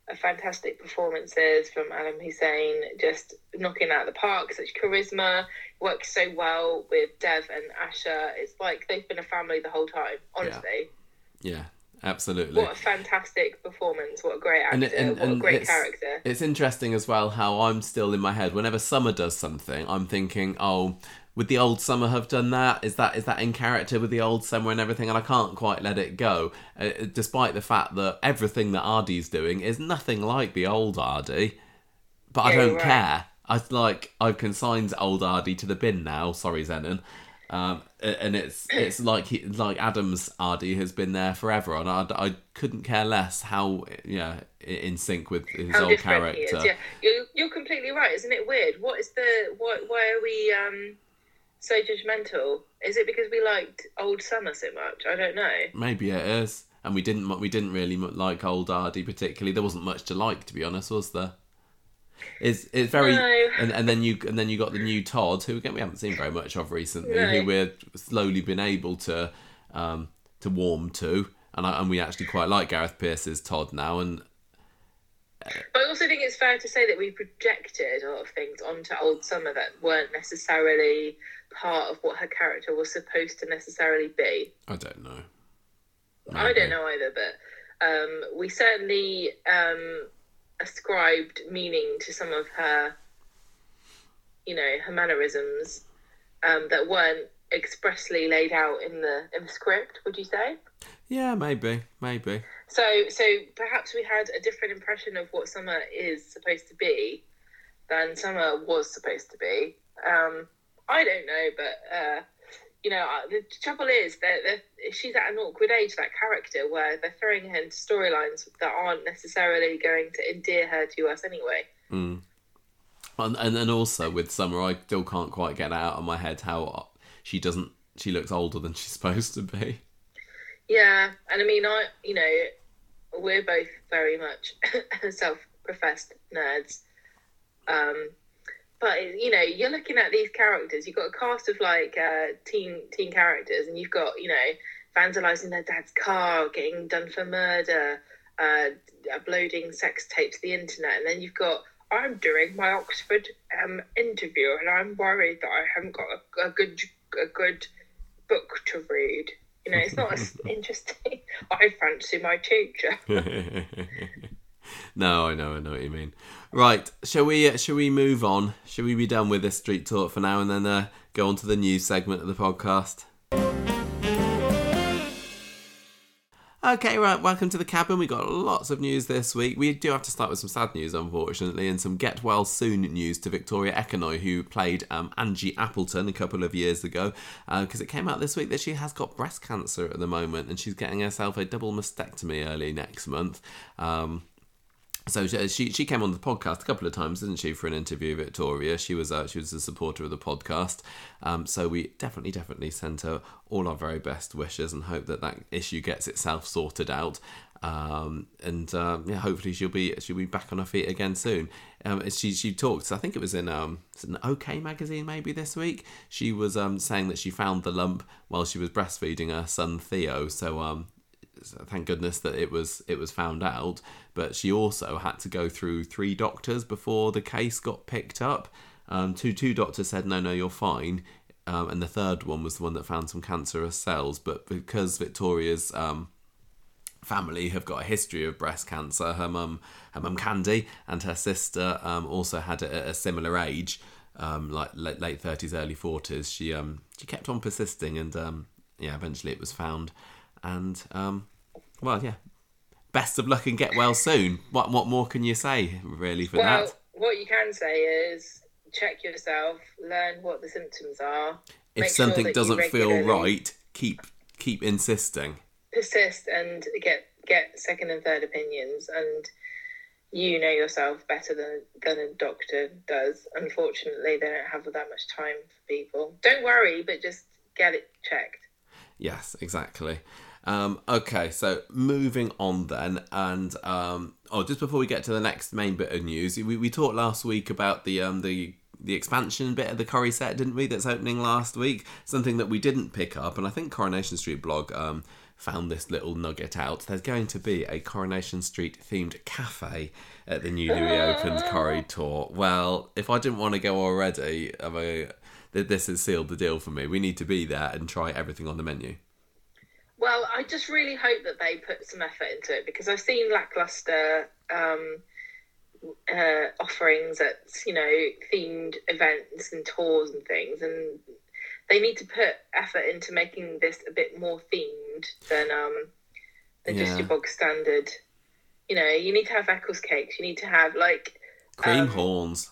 A fantastic performances from Adam Hussain, just knocking out the park. Such charisma, works so well with Dev and Asha. It's like they've been a family the whole time. Honestly, Yeah, absolutely. what a fantastic performance! What a great actor! And, and, what a great it's, character! It's interesting as well how I'm still in my head. Whenever Summer does something, I'm thinking, oh, would the old Summer have done that? Is that is that in character with the old Summer and everything? And I can't quite let it go, uh, despite the fact that everything that Aadi's doing is nothing like the old Aadi. But I don't right. care. I like I've consigned old Aadi to the bin now. Sorry, Zennon. Um, and it's it's like he, like Adam's Aadi has been there forever, and I, I couldn't care less how yeah in sync with his How old character. is! Yeah, you're, you're completely right. Isn't it weird? What is the why? Why are we um so judgmental? Is it because we liked Old Summer so much? I don't know. Maybe it is, and we didn't we didn't really like old Aadi particularly. There wasn't much to like, to be honest, was there? It's it's very No. and, and then you and then you got the new Todd, who again we haven't seen very much of recently, No. who we're slowly been able to um to warm to, and I, and we actually quite like Gareth Pierce's Todd now, and But I also think it's fair to say that we projected a lot of things onto Old Summer that weren't necessarily part of what her character was supposed to necessarily be. I don't know. I don't know either, but um, we certainly um, ascribed meaning to some of her, you know, her mannerisms um, that weren't expressly laid out in the in the script. Would you say? Yeah, maybe, maybe. So, so perhaps we had a different impression of what summer is supposed to be than summer was supposed to be. Um, I don't know, but uh, you know, uh, the trouble is that that she's at an awkward age. That character, where they're throwing her into storylines that aren't necessarily going to endear her to us anyway. Mm. And, and and also with Summer, I still can't quite get out of my head how she doesn't. She looks older than <laughs> she's supposed to be. Yeah, and I mean, I you know, we're both very much <laughs> self-professed nerds. Um, but you know, you're looking at these characters. You've got a cast of like uh, teen teen characters, and you've got you know vandalizing their dad's car, getting done for murder, uh, uploading sex tapes to the internet, and then you've got I'm doing my Oxford um, interview, and I'm worried that I haven't got a, a good a good book to read. You know, it's not as <laughs> interesting. <laughs> I fancy my teacher. <laughs> no, I know, I know what you mean. Right, shall we? Uh, shall we move on? Shall we be done with this street talk for now, and then uh, go on to the news segment of the podcast? Okay, right, welcome to the cabin. We got lots of news this week. We do have to start with some sad news, unfortunately, and some get well soon news to Victoria Ekanoye, who played um, Angie Appleton a couple of years ago, because it came out this week that she has got breast cancer at the moment and she's getting herself a double mastectomy early next month. Um, so she she came on the podcast a couple of times, didn't she, for an interview, Victoria? She was uh, she was a supporter of the podcast, um, so we definitely definitely sent her all our very best wishes and hope that that issue gets itself sorted out. Um, and um, yeah, hopefully she'll be she'll be back on her feet again soon. Um, she she talked. I think it was in um it's an OK magazine maybe this week. She was um saying that she found the lump while she was breastfeeding her son Theo. So um thank goodness that it was it was found out but she also had to go through three doctors before the case got picked up. Um, two two doctors said no no you're fine. Um, and the third one was the one that found some cancerous cells but because victoria's um, family have got a history of breast cancer her mum her mum candy and her sister um, also had it at a similar age um, like late, 30s early 40s she um she kept on persisting and yeah eventually it was found. And well, yeah. Best of luck and get well soon. What what more can you say really for well, that? what you can say is check yourself, learn what the symptoms are. If sure something that doesn't feel right, keep keep insisting. persist and get get second and third opinions and you know yourself better than than a doctor does. Unfortunately, they don't have that much time for people. Don't worry, but just get it checked. Yes, exactly. Um, okay, so moving on then, and um, oh, just before we get to the next main bit of news, we, we talked last week about the um, the the expansion bit of the Corrie set, didn't we? That's opening last week. Something that we didn't pick up, and I think Coronation Street blog um, found this little nugget out. There's going to be a Coronation Street themed cafe at the newly reopened Corrie <laughs> tour. Well, if I didn't want to go already, I mean, this has sealed the deal for me. We need to be there and try everything on the menu. Well, I just really hope that they put some effort into it because I've seen lackluster um, uh, offerings at you know themed events and tours and things, and they need to put effort into making this a bit more themed than um, than just your bog standard. You know, you need to have Eccles cakes. You need to have like Cream Um, horns.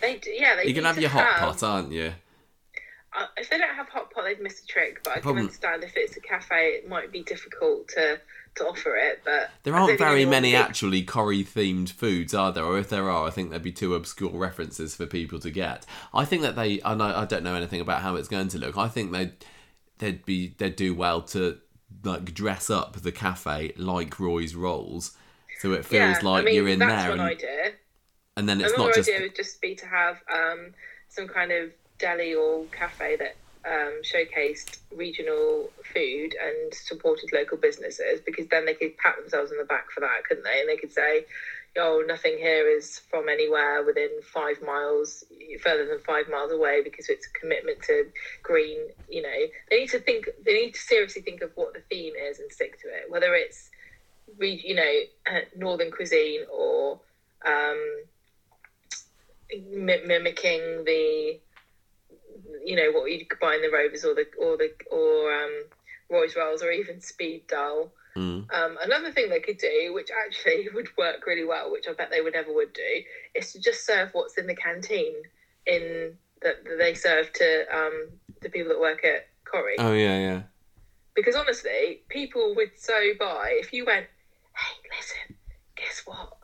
they yeah they You can have your hot have- pot, aren't you? If they don't have hot pot, they've missed a trick. But I can understand if it's a cafe, it might be difficult to to offer it. But There aren't very many thinks- actually Corrie themed foods, are there? Or if there are, I think there'd be two obscure references for people to get. I think that they, I I don't know anything about how it's going to look. I think they'd they'd be they'd do well to like dress up the cafe like Roy's rolls, so it feels Yeah, like I mean, you're in that's there, one and, idea. and then it's Another not just idea would just be to have um, some kind of deli or cafe that um, showcased regional food and supported local businesses because then they could pat themselves on the back for that, couldn't they? And they could say, oh, nothing here is from anywhere within five miles, further than five miles away, because it's a commitment to green. You know, they need to think. They need to seriously think of what the theme is and stick to it. Whether it's, you know, uh, northern cuisine or um, mimicking the, you know, what you could buy in the Rovers or the or the or um, Roy's Rolls or even Speed Dial. Mm. Um, another thing they could do, which actually <laughs> would work really well, which I bet they would never would do, is to just serve what's in the canteen in that, that they serve to um, the people that work at Corrie. Oh yeah, yeah. Because honestly, people would so buy if you went, hey, listen, guess what?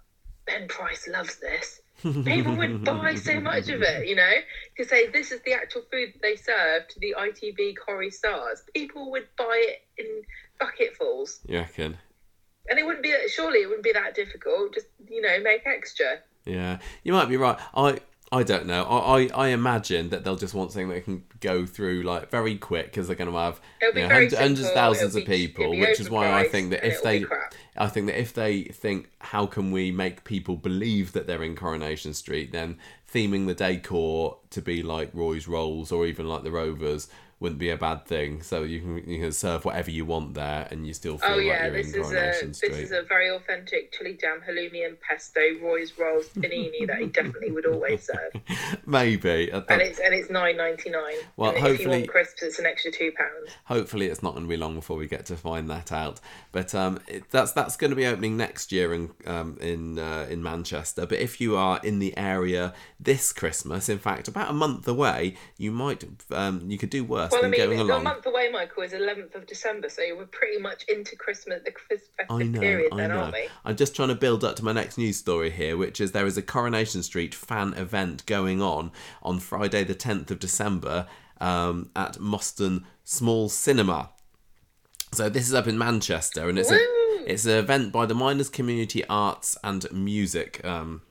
Ben Price loves this. People would buy so much of it, you know, to say this is the actual food that they serve to the ITV Corrie stars. People would buy it in bucketfuls. You reckon? And it wouldn't be surely it wouldn't be that difficult. Just you know, make extra. Yeah, you might be right. I I don't know. I, I, I imagine that they'll just want something that can go through like very quick because they're going to have you know, hundreds, hundreds of thousands it'll of people, which is why I think that if they. I think that if they think how can we make people believe that they're in Coronation Street, then theming the decor to be like Roy's Rolls or even like the Rovers wouldn't be a bad thing. So you can you can serve whatever you want there, and you still feel Oh like yeah, you're this in is a Coronation Street. this is a very authentic chili jam halloumi and pesto Roy's rolls panini that he definitely would always serve, <laughs> Maybe. Uh, and it's and it's nine ninety nine. Well, and if you hopefully- want crisps, it's an extra two pounds. hopefully it's not going to be long before we get to find that out. But um, it, that's that's going to be opening next year in um, in uh, in Manchester. But if you are in the area this Christmas, in fact, about a month away, you might um, you could do worse Well, I mean, going along. month away, Michael, is eleventh of December, so we're pretty much into Christmas, the festive I know, period, I then, know. aren't we? I'm just trying to build up to my next news story here, which is there is a Coronation Street fan event going on on Friday, the 10th of December, um, at Moston Small Cinema. So this is up in Manchester, and it's a it's an event by the Miners Community Arts and Music um,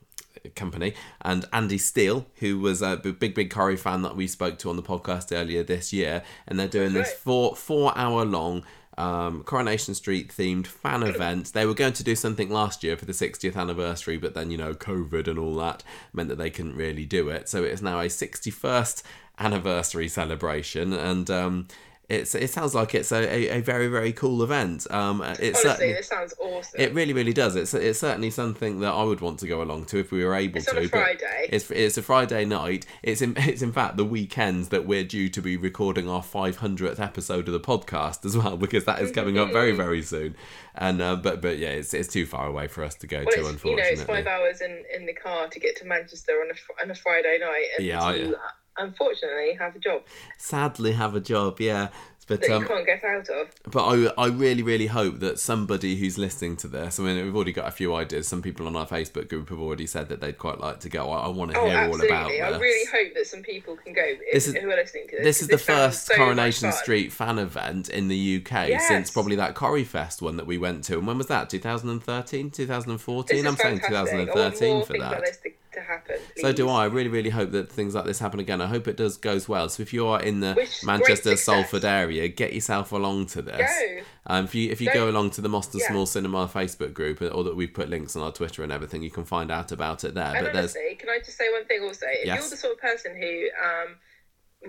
Company and Andy Steele, who was a big big Corrie fan that we spoke to on the podcast earlier this year, and they're doing this Right. four four hour long um, Coronation Street themed fan event. They were going to do something last year for the 60th anniversary, but then you know COVID and all that meant that they couldn't really do it. So it's now a 61st anniversary celebration, and um, it's it sounds like it's a, a, a very very cool event. Um, it's Honestly, this sounds awesome. It really, really does. It's it's certainly something that I would want to go along to if we were able It's to. on a Friday. It's it's a Friday night. It's in <laughs> it's in fact the weekend that we're due to be recording our 500th episode of the podcast as well because that is coming up very very soon. And uh, but but yeah, it's it's too far away for us to go well, to. it's, you know, Unfortunately, it's five hours in, in the car to get to Manchester on a, on a Friday night, and Yeah, I- unfortunately, have a job sadly have a job. Yeah. But that um, you can't get out of. But I, I really, really hope that somebody who's listening to this, I mean, we've already got a few ideas. Some people on our Facebook group have already said that they'd quite like to go. I, I want to Oh, hear all about this. I really hope that some people can go This is- who are listening to this. This is the first so Coronation. Street fan event in the UK Yes. since probably that Corrie Fest one that we went to. And when was that? 2013, 2014? I'm saying fantastic. Want 2013 more for that. To, happen. So do. I. I really, really hope that things like this happen again. I hope it does goes well. So if you are in the Wish Manchester. Salford area, get yourself along to this. Go. Um, if you if you Go. go along to the Moston Yeah. Small Cinema Facebook group, or that we've put links on our Twitter and everything, you can find out about it there. And but there's can I just say one thing also? If Yes. you're the sort of person who um,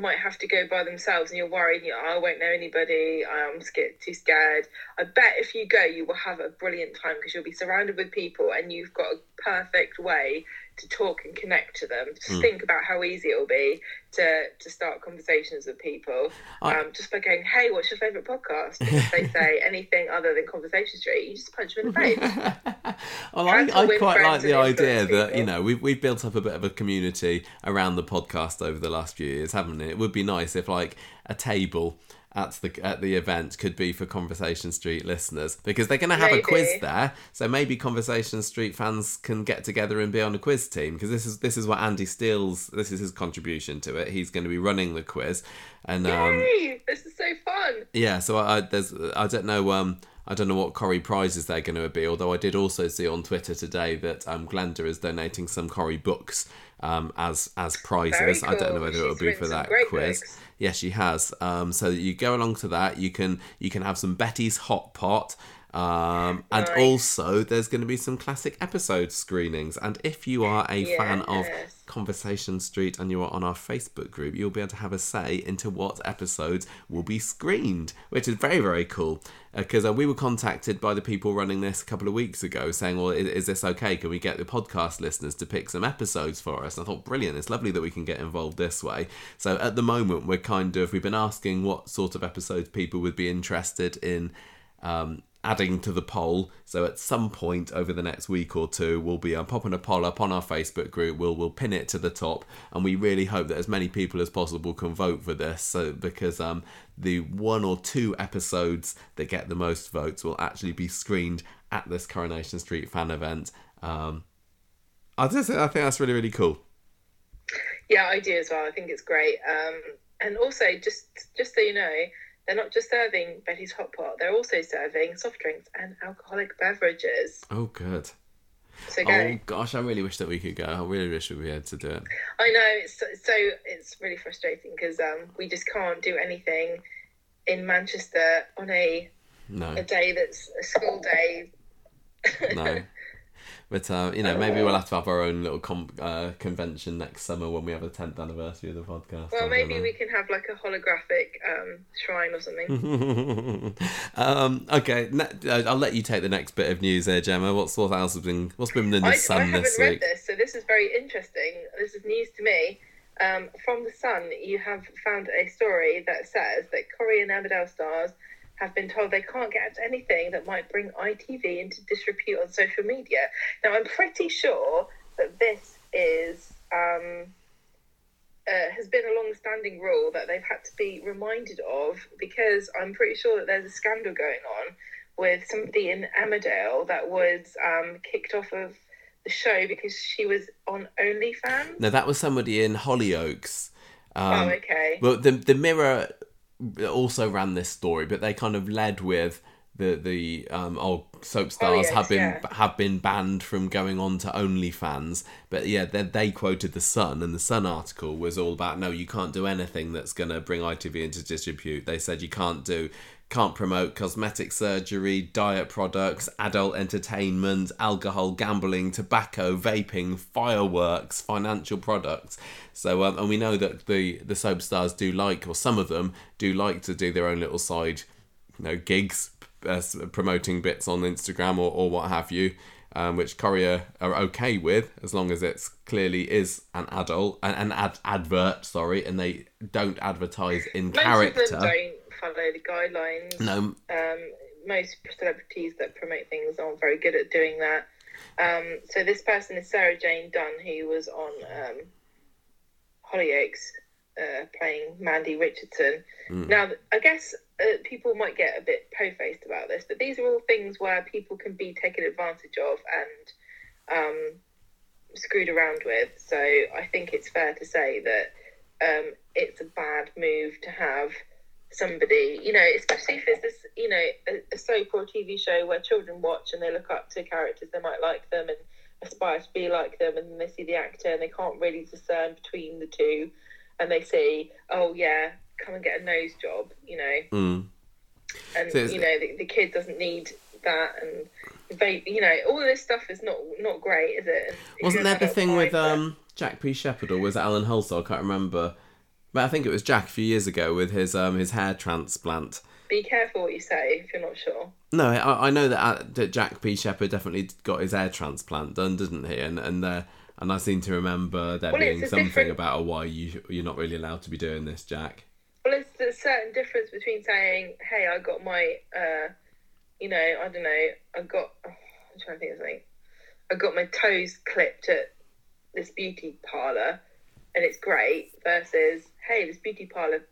might have to go by themselves and you're worried, you know, I won't know anybody, I'm scared, too scared, I bet if you go, you will have a brilliant time because you'll be surrounded with people and you've got a perfect way to talk and connect to them. Just Mm. think about how easy it'll be to, to start conversations with people I- um, just by going, hey, what's your favourite podcast? And if they say <laughs> anything other than Conversation Street, you just punch them in the face. <laughs> well, I, I quite like the idea that you know we've we've built up a bit of a community around the podcast over the last few years, haven't we? It would be nice if like a table at the at the event could be for Conversation Street listeners because they're going to have a quiz there. So maybe Conversation Street fans can get together and be on a quiz team because this is this is what Andy Steele's this is his contribution to it. He's going to be running the quiz, and um, Yay! This is so fun. yeah, so I, I there's I don't know um I don't know what Corrie prizes they're going to be. Although I did also see on Twitter today that um Glenda is donating some Corrie books um as as prizes. Very I don't know cool. whether it'll be for that quiz. books. Yes, she has. Um, so you go along to that. You can you can have some Betty's hot pot. Um, and also, there's going to be some classic episode screenings. And if you are a fan of Conversation Street and you are on our Facebook group, you'll be able to have a say into what episodes will be screened, which is very, very cool. Because uh, we were contacted by the people running this a couple of weeks ago saying, Well, is, is this okay? Can we get the podcast listeners to pick some episodes for us? And I thought, Brilliant, it's lovely that we can get involved this way. So at the moment, we're kind of, we've been asking what sort of episodes people would be interested in. Um, adding to the poll. So at some point over the next week or two, we'll be um, popping a poll up on our Facebook group. We'll we'll pin it to the top, and we really hope that as many people as possible can vote for this. So because um the one or two episodes that get the most votes will actually be screened at this Coronation Street fan event. Um, I just I think that's really really cool. Yeah, I do as well. I think it's great. Um, and also, just just so you know, they're not just serving Betty's Hot Pot; they're also serving soft drinks and alcoholic beverages. Oh good. So go. Oh gosh, I really wish that we could go. I really wish we'd be able to do it. I know it's so, so it's really frustrating because um, we just can't do anything in Manchester on a No. a day that's a school day. no. <laughs> But uh, you know, maybe we'll have to have our own little com- uh, convention next summer when we have a tenth anniversary of the podcast. Well, maybe don't we can have like a holographic um, shrine or something. <laughs> um, okay, uh, I'll let you take the next bit of news there, Gemma. What's what else has been what's been in the I, I sun haven't this read week? this, so this is very interesting. This is news to me. Um, from the Sun, you have found a story that says that Corrie and Emmerdale stars have been told they can't get anything that might bring ITV into disrepute on social media. Now, I'm pretty sure that this is um, uh, has been a long-standing rule that they've had to be reminded of because I'm pretty sure that there's a scandal going on with somebody in Emmerdale that was um, kicked off of the show because she was on OnlyFans. No, that was somebody in Hollyoaks. Um, oh, okay. Well, the the Mirror also ran this story, but they kind of led with the the um oh soap stars yes, have been yeah. have been banned from going on to OnlyFans. But yeah, they, they quoted the Sun, and the Sun article was all about no, you can't do anything that's going to bring ITV into disrepute. They said you can't do can't promote cosmetic surgery, diet products, adult entertainment, alcohol, gambling, tobacco, vaping, fireworks, financial products. So, um, and we know that the the soap stars do like, or some of them do like to do their own little side, you know, gigs, uh, promoting bits on Instagram or, or what have you. Um, which Corrie are okay with as long as it's clearly is an adult an, an ad, advert sorry and they don't advertise in Most character of them don't follow the guidelines. no um, most celebrities that promote things aren't very good at doing that. Um, so this person is Sarah Jayne Dunn, who was on um, Hollyoaks uh, playing Mandy Richardson. Now, I guess uh, people might get a bit po-faced about this, but these are all things where people can be taken advantage of and um, screwed around with. So I think it's fair to say that um, it's a bad move to have somebody, you know, especially if it's this, you know, a, a soap or a TV show where children watch and they look up to characters they might like them and aspire to be like them, and then they see the actor and they can't really discern between the two, and they see, oh yeah, come and get a nose job, you know, Mm. and So you know the, the kid doesn't need that and vape, you know, all this stuff is not not great, is it? Wasn't there the thing with um, Jack P. Shepherd or was it Alan Halsall? I can't remember. But I think it was Jack a few years ago with his um, his hair transplant. Be careful what you say if you're not sure. No, I, I know that, uh, that Jack P. Shepherd definitely got his hair transplant done, didn't he? And and uh, and I seem to remember there Well, being something different- about oh, why you you're not really allowed to be doing this, Jack. Well, there's a certain difference between saying, "Hey, I got my, uh, you know, I don't know, I got, oh, <sighs> I'm trying to think of something, I got my toes clipped at this beauty parlor, and it's great," versus, "Hey, this beauty parlor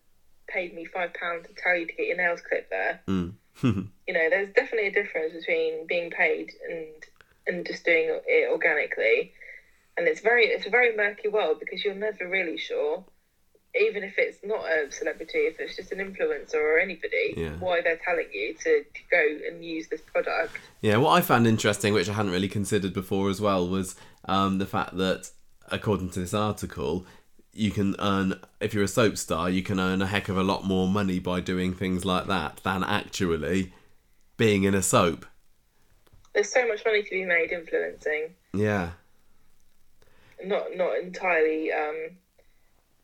paid me five pounds to tell you to get your nails clipped there." Mm. <laughs> You know, there's definitely a difference between being paid and and just doing it organically, and it's very, it's a very murky world because you're never really sure even if it's not a celebrity, if it's just an influencer or anybody, Yeah. why they're telling you to, to go and use this product. Yeah, what I found interesting, which I hadn't really considered before as well, was um, the fact that, according to this article, you can earn, if you're a soap star, you can earn a heck of a lot more money by doing things like that than actually being in a soap. There's so much money to be made influencing. Yeah. Not not entirely um,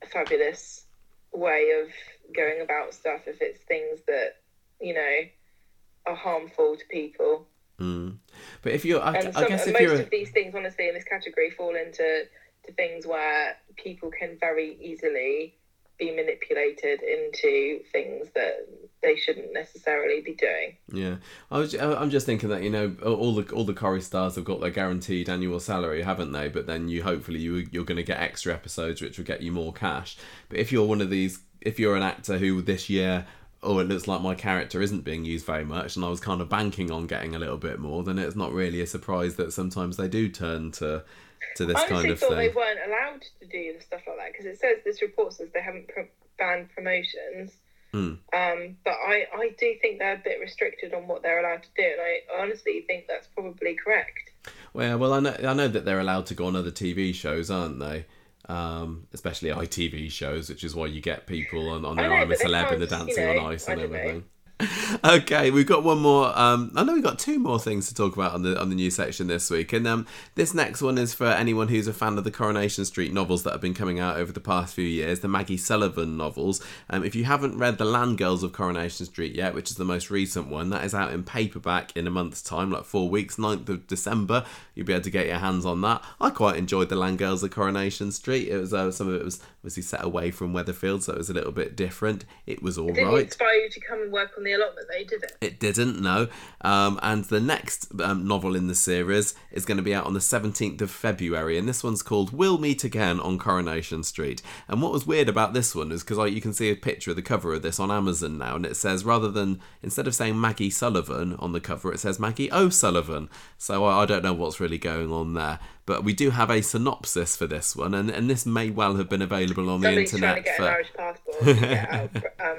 a fabulous way of going about stuff if it's things that you know are harmful to people. Mm. But if you're, I, And I guess if most you're, of these things, honestly, in this category, fall into to things where people can very easily be manipulated into things that they shouldn't necessarily be doing. Yeah, I was. I'm just thinking that you know all the all the Corrie stars have got their guaranteed annual salary, haven't they? But then you hopefully you you're going to get extra episodes, which will get you more cash. But if you're one of these, if you're an actor who this year, oh, it looks like my character isn't being used very much, and I was kind of banking on getting a little bit more, then it's not really a surprise that sometimes they do turn to to this I kind of thought thing. they weren't allowed to do the stuff like that because it says this report says they haven't pro- banned promotions. Hmm. Um, but I, I do think they're a bit restricted on what they're allowed to do, and I honestly think that's probably correct. Well, yeah, well, I know I know that they're allowed to go on other TV shows, aren't they? Um, especially ITV shows, which is why you get people on, on their know, I'm a Celeb and the Dancing you know, on Ice and don't know. <laughs> okay, we've got one more. Um, I know we've got two more things to talk about on the on the news section this week, and um, this next one is for anyone who's a fan of the Coronation Street novels that have been coming out over the past few years, the Maggie Sullivan novels. Um, if you haven't read The Land Girls of Coronation Street yet, which is the most recent one, that is out in paperback in a month's time, like four weeks, 9th of December. You'll be able to get your hands on that. I quite enjoyed The Land Girls of Coronation Street. It was uh, some of it was obviously set away from Weatherfield, so it was a little bit different. It was all Didn't right. inspire you to come and work on the allotment, though, did it? It didn't, no. Um, and the next um, novel in the series is going to be out on the 17th of February, and this one's called We'll Meet Again on Coronation Street. And what was weird about this one is because like, you can see a picture of the cover of this on Amazon now, and it says rather than, instead of saying Maggie Sullivan on the cover, it says Maggie O'Sullivan. So I, I don't know what's really going on there. But we do have a synopsis for this one, and, and this may well have been available on Somebody's the trying to internet get for. an Irish passport to get out, um,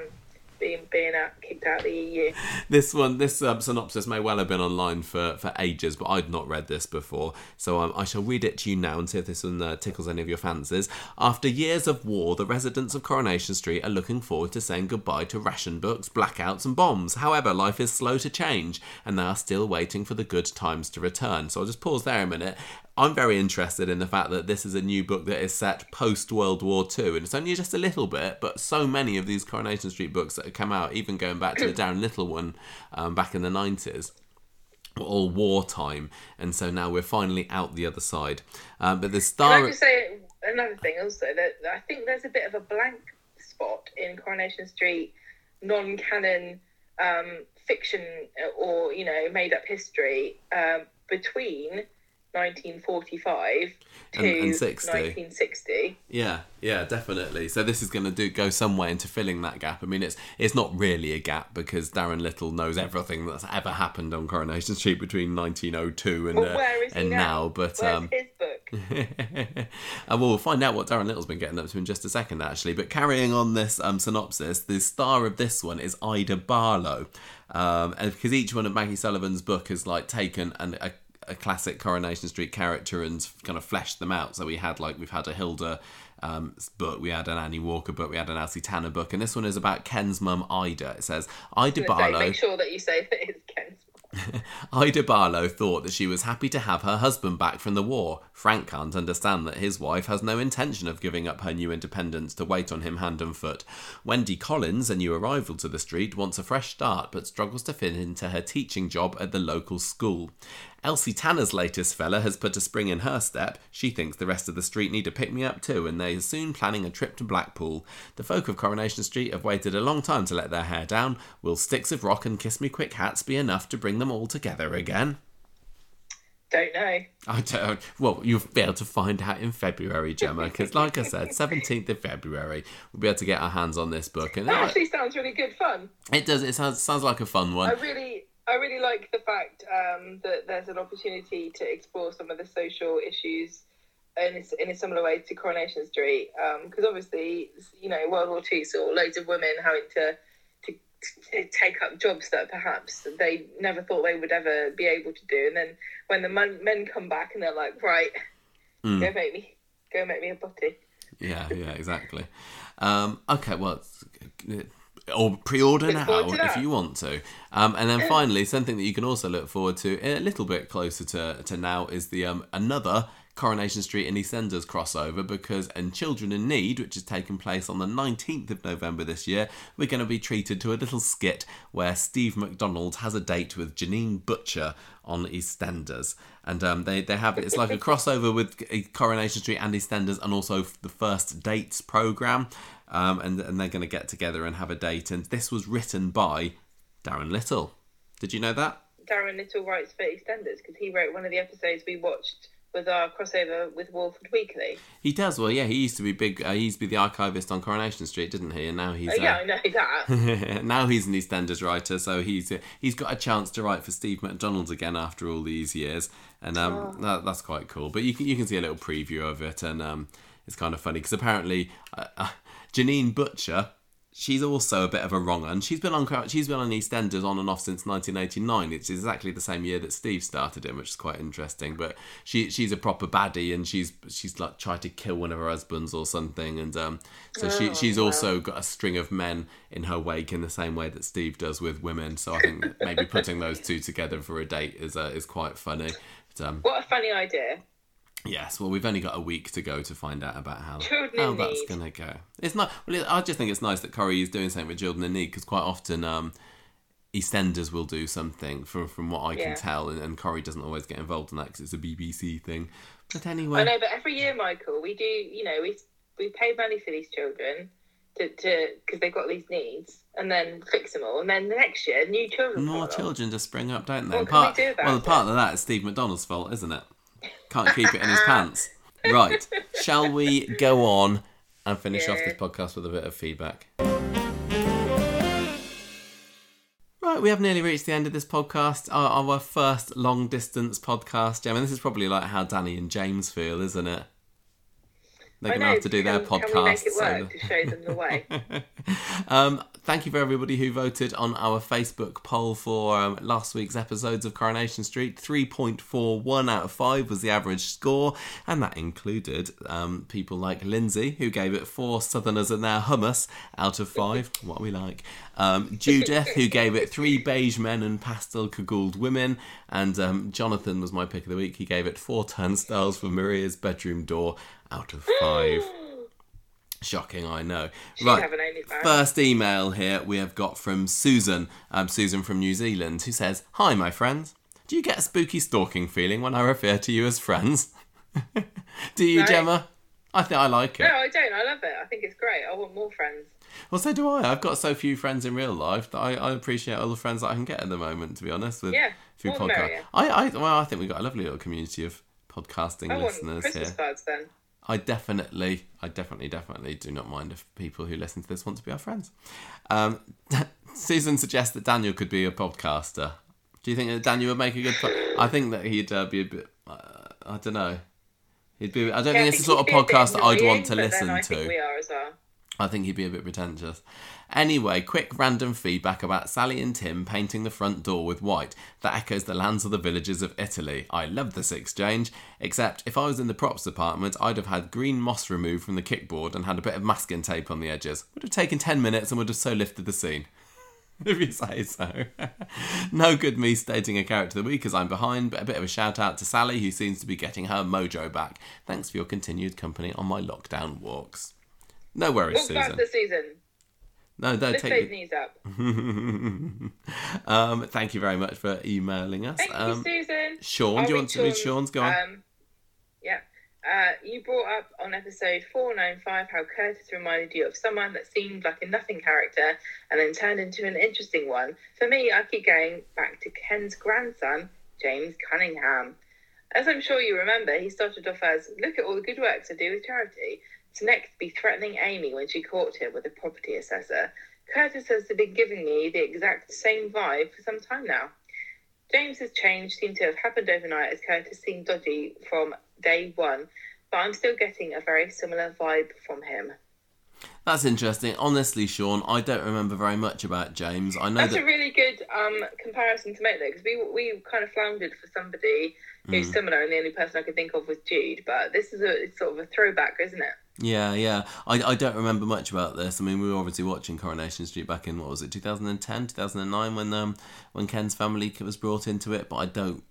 being being out, kicked out of the EU. this one, this um, synopsis may well have been online for, for ages, but I'd not read this before. So um, I shall read it to you now and see if this one uh, tickles any of your fancies. After years of war, the residents of Coronation Street are looking forward to saying goodbye to ration books, blackouts, and bombs. However, life is slow to change, and they are still waiting for the good times to return. So I'll just pause there a minute. I'm very interested in the fact that this is a new book that is set post World War II, and it's only just a little bit, but so many of these Coronation Street books that have come out, even going back to the Daran Little one um, back in the 90s, all wartime, and so now we're finally out the other side. Um, but the Can. I just say another thing also that I think there's a bit of a blank spot in Coronation Street non-canon um, fiction or you know made-up history um, between 1945 to And- and 60. 1960. Yeah, yeah, definitely. So this is going to do go some way into filling that gap. I mean, it's it's not really a gap because Daran Little knows everything that's ever happened on Coronation Street between 1902 and Well, uh, where is he and now? now. But Where's um, his book? <laughs> and we'll find out what Daran Little's been getting up to in just a second, actually. But carrying on this um, synopsis, the star of this one is Ida Barlow, um, and because each one of Maggie Sullivan's book is like taken and a a classic Coronation Street character and kind of fleshed them out. So we had like we've had a Hilda um, book, we had an Annie Walker book, we had an Elsie Tanner book, and this one is about Ken's mum Ida. It says Ida Barlow. make sure that you say that it's Ken's. Mum. <laughs> Ida Barlow thought that she was happy to have her husband back from the war. Frank can't understand that his wife has no intention of giving up her new independence to wait on him hand and foot. Wendy Collins, a new arrival to the street, wants a fresh start but struggles to fit into her teaching job at the local school. Elsie Tanner's latest fella has put a spring in her step. She thinks the rest of the street need to pick me up too, and they are soon planning a trip to Blackpool. The folk of Coronation Street have waited a long time to let their hair down. Will sticks of rock and kiss me quick hats be enough to bring them all together again? Don't know. I don't. Well, you'll be able to find out in February, Gemma, because, like I said, <laughs> seventeenth of February, we'll be able to get our hands on this book, and That actually sounds really good fun. it does. It sounds sounds like a fun one. I really, I really like the fact um, that there's an opportunity to explore some of the social issues in a, in a similar way to Coronation Street, because obviously, you know, World War II saw loads of women having to, to to take up jobs that perhaps they never thought they would ever be able to do, and then when the men, men come back and they're like, right, Mm. go make me, go make me a butty. Yeah, yeah, exactly. Um, okay, well, it's- or pre-order now if you want to. Um, and then finally, something that you can also look forward to a little bit closer to, to now is the um, another Coronation Street and EastEnders crossover because in Children in Need, which is taking place on the 19th of November this year, we're going to be treated to a little skit where Steve McDonald has a date with Janine Butcher on EastEnders. And um, they, they have it's like a <laughs> crossover with Coronation Street and EastEnders and also the First Dates programme. Um, and, and they're going to get together and have a date. And this was written by Daran Little. Did you know that? Darren Little writes for EastEnders because he wrote one of the episodes we watched with our crossover with Walford Weekly. He does. Well, yeah, he used to be big. Uh, he used to be the archivist on Coronation Street, didn't he? And now he's Oh, uh, yeah, I know that. <laughs> now he's an EastEnders writer, so he's uh, he's got a chance to write for Steve McDonald again after all these years, and um, Oh. that, that's quite cool. But you can you can see a little preview of it, and um, it's kind of funny because apparently uh, uh, Janine Butcher. She's also a bit of a wrong un. She's been on she's been on EastEnders on and off since 1989. It's exactly the same year that Steve started in, which is quite interesting. But she she's a proper baddie, and she's she's like tried to kill one of her husbands or something, and um, so she Oh, she's wow. also got a string of men in her wake in the same way that Steve does with women. So I think maybe putting those two together for a date is uh, is quite funny. But, um, what a funny idea. Yes, well, we've only got a week to go to find out about how Children how that's gonna go. It's not. Well, it, I just think it's nice that Corrie is doing something with Children in Need because quite often. Um, EastEnders will do something from from what I can tell, and, and Corey doesn't always get involved in that because it's a BBC thing. But anyway, I know, but every year, Michael, we do. You know, we we pay money for these children to to because they've got these needs, and then fix them all, and then the next year, new children. More children just spring up, don't they? What can we do about well, it? part of that is Steve McDonald's fault, isn't it? Can't keep it in his pants. Right. Shall we go on and finish off this podcast with a bit of feedback? Right, we have nearly reached the end of this podcast, our, our first long distance podcast. Gem, and this is probably like how Danny and James feel, isn't it? They're going to have to do their podcast. Can we make it so work that- to show them the way? <laughs> um, thank you for everybody who voted on our Facebook poll for um, last week's episodes of Coronation Street. 3.41 out of 5 was the average score, and that included um, people like Lindsay, who gave it 4 Southerners and their hummus out of 5. <laughs> what we like. Um, Judith, who gave it 3 beige men and pastel cagouled women. And um, Jonathan was my pick of the week. He gave it 4 turnstiles for Maria's bedroom door out of 5. <gasps> Shocking, I know. She'd right. have an OnlyFans. First email here we have got from Susan, um, Susan from New Zealand, who says, Hi, my friends. Do you get a spooky stalking feeling when I refer to you as friends? <laughs> Do you, No. Gemma? I think I like it. No, I don't. I love it. I think it's great. I want more friends. Well, so do I. I've got so few friends in real life that I, I appreciate all the friends that I can get at the moment, to be honest, with Yeah, through podcast. I, I, well, I think we've got a lovely little community of podcasting I want listeners Christmas here. cards then. I definitely, I definitely, definitely do not mind if people who listen to this want to be our friends. Um, <laughs> Susan suggests that Daniel could be a podcaster. Do you think that Daniel would make a good? Po- I think that he'd uh, be a bit. Uh, I don't know. He'd be. I don't Yeah, think I it's the sort of he'd be a bit podcast that I'd want to listen to. we are as well. I think he'd be a bit pretentious. Anyway, quick random feedback about Sally and Tim painting the front door with white that echoes the lands of the villages of Italy. I love this exchange, except if I was in the props department, I'd have had green moss removed from the kickboard and had a bit of masking tape on the edges. Would have taken 10 minutes and would have so lifted the scene. <laughs> if you say so. <laughs> no good me stating a character of the week as I'm behind, but a bit of a shout out to Sally, who seems to be getting her mojo back. Thanks for your continued company on my lockdown walks. No worries, back Susan. to Susan. No, don't Lift those take. knees up. <laughs> um, thank you very much for emailing us. Thank um, you, Susan. Sean, I'll do you want to read Sean's, Sean's? Go on. Um, yeah. Uh, you brought up on episode 495 how Curtis reminded you of someone that seemed like a nothing character and then turned into an interesting one. For me, I keep going back to Ken's grandson, James Cunningham. As I'm sure you remember, he started off as, look at all the good works I do with charity, to next be threatening Amy when she caught him with a property assessor. Curtis has been giving me the exact same vibe for some time now. James's change seemed to have happened overnight as Curtis seemed dodgy from day one, but I'm still getting a very similar vibe from him. That's interesting. Honestly, Sean, I don't remember very much about James. I know That's that. a really good um, comparison to make, though, because we we kind of floundered for somebody who's similar, and the only person I could think of was Jude. But this is a it's sort of a throwback, isn't it? Yeah, yeah. I, I don't remember much about this. I mean, we were obviously watching Coronation Street back in what was it, 2010, 2009 when um when Ken's family was brought into it, but I don't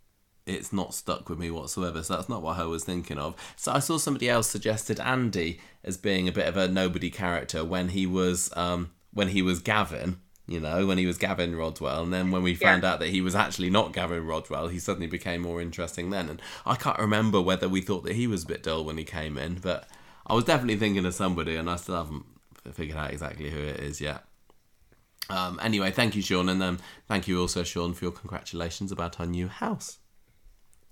it's not stuck with me whatsoever. So that's not what I was thinking of. So I saw somebody else suggested Andy as being a bit of a nobody character when he was um when he was Gavin. You know, when he was Gavin Rodwell, and then when we found Yeah. out that he was actually not Gavin Rodwell, he suddenly became more interesting then. And I can't remember whether we thought that he was a bit dull when he came in, but I was definitely thinking of somebody, and I still haven't figured out exactly who it is yet. Um, anyway, thank you, Sean, and um, thank you also, Sean, for your congratulations about our new house.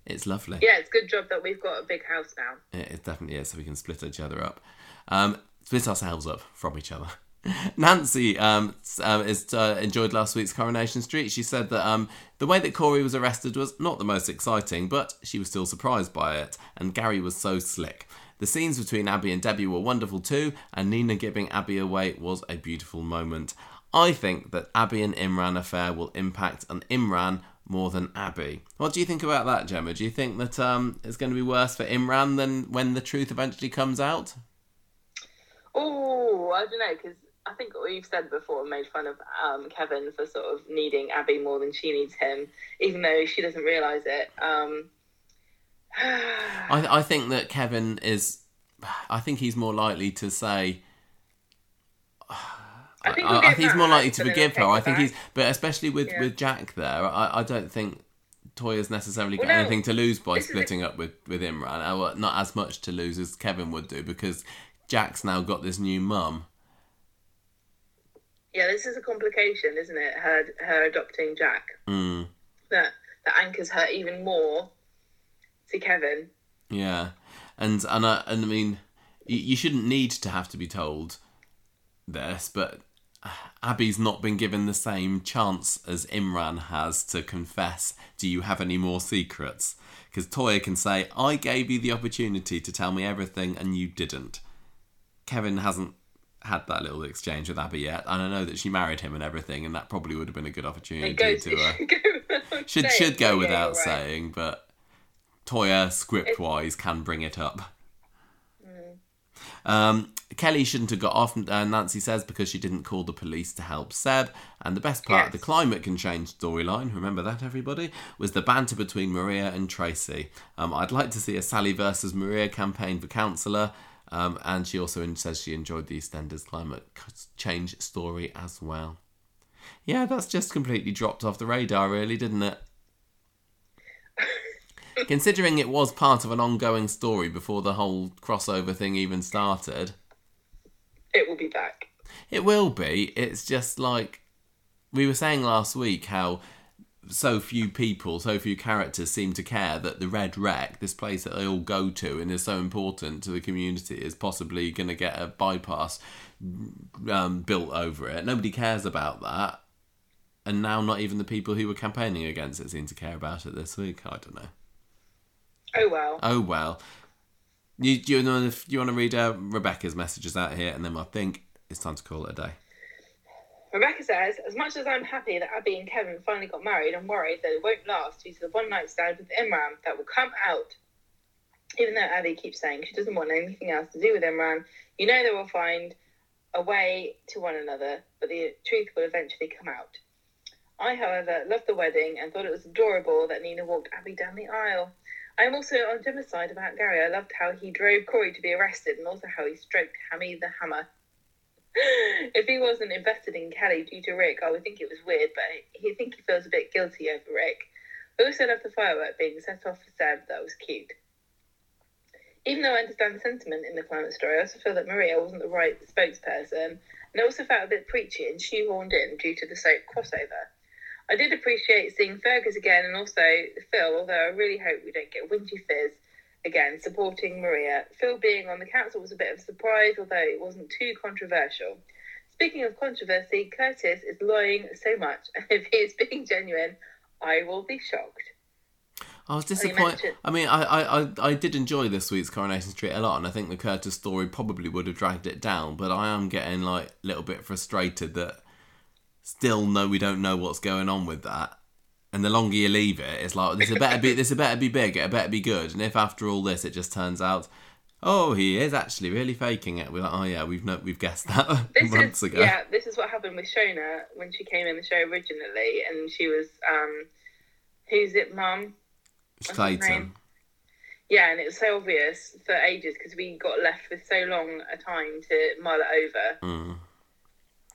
It's lovely. Yeah, it's a good job that we've got a big house now. It, it definitely is, so we can split each other up. Um, split ourselves up from each other. <laughs> Nancy um, um, is, uh, enjoyed last week's Coronation Street. She said that um, the way that Corey was arrested was not the most exciting, but she was still surprised by it, and Gary was so slick. The scenes between Abi and Debbie were wonderful too, and Nina giving Abi away was a beautiful moment. I think that Abi and Imran affair will impact on Imran more than Abi. What do you think about that, Gemma? Do you think that um, it's going to be worse for Imran than when the truth eventually comes out? Oh, I don't know because I think what you've said before, made fun of um, Kevin for sort of needing Abi more than she needs him, even though she doesn't realise it. Um, I, I think that Kevin is. I think he's more likely to say. I think, I, I think he's more likely to forgive her. I think he's, but especially with Yeah. with Jack there, I, I don't think Toyah's necessarily got Well, no, anything to lose by is a- splitting up with with Imran. Well, not as much to lose as Kevin would do because Jack's now got this new mum. Yeah, this is a complication, isn't it? Her her adopting Jack Mm, that that anchors her even more to Kevin. yeah, and and I and I mean, you, you shouldn't need to have to be told this, but Abi's not been given the same chance as Imran has to confess. Do you have any more secrets? Because Toyah can say, I gave you the opportunity to tell me everything and you didn't. Kevin hasn't had that little exchange with Abi yet, and I know that she married him and everything, and that probably would have been a good opportunity goes to. Uh, <laughs> should should go without right. saying, but Toyah script wise can bring it up. Um, Kelly shouldn't have got off, uh, Nancy says, because she didn't call the police to help Seb. And the best part of the climate can change storyline, remember that, everybody, was the banter between Maria and Tracy. Um, I'd like to see a Sally versus Maria campaign for councillor. Um, and she also says she enjoyed the EastEnders climate change story as well. Yeah, that's just completely dropped off the radar, really, didn't it? <laughs> Considering it was part of an ongoing story before the whole crossover thing even started, It will be back. it will be. It's just like we were saying last week how so few people, so few characters seem to care that the Red Rec, this place that they all go to and is so important to the community, is possibly going to get a bypass um, built over it. Nobody cares about that. And now, not even the people who were campaigning against it seem to care about it this week. I don't know. Oh well. Oh well. You do you know if you want to read uh, Rebecca's messages out here, and then I think it's time to call it a day. Rebecca says, as much as I'm happy that Abi and Kevin finally got married, I'm worried that it won't last due to the one night stand with Imran that will come out. Even though Abi keeps saying she doesn't want anything else to do with Imran, you know they will find a way to one another, but the truth will eventually come out. I, however, loved the wedding and thought it was adorable that Nina walked Abi down the aisle. I am also on Gemma's side about Gary. I loved how he drove Corey to be arrested and also how he stroked Hammy the Hammer. <laughs> if he wasn't invested in Kelly due to Rick, I would think it was weird, but he think he feels a bit guilty over Rick. I also love the firework being set off for Seb. That was cute. Even though I understand the sentiment in the climate story, I also feel that Maria wasn't the right spokesperson, and I also felt a bit preachy and shoehorned in due to the soap crossover. I did appreciate seeing Fergus again and also Phil, although I really hope we don't get Wingy Fiz again supporting Maria. Phil being on the council was a bit of a surprise, although it wasn't too controversial. Speaking of controversy, Curtis is lying so much, <laughs> and if he is being genuine, I will be shocked. I was disappointed. I mean, I, I, I, I did enjoy this week's Coronation Street a lot, and I think the Curtis story probably would have dragged it down. But I am getting like a little bit frustrated that still no, we don't know what's going on with that. And the longer you leave it, it's like this. Better be <laughs> this. Better be big. It better be good. And if after all this, it just turns out, Oh, he is actually really faking it. We're like, oh yeah, we've no, we've guessed that <laughs> This months is ago. yeah. This is what happened with Shona when she came in the show originally, and she was um, who's it, Mum? It's What's his Clayton. Yeah, and it was so obvious for ages because we got left with so long a time to mull it over. Mm.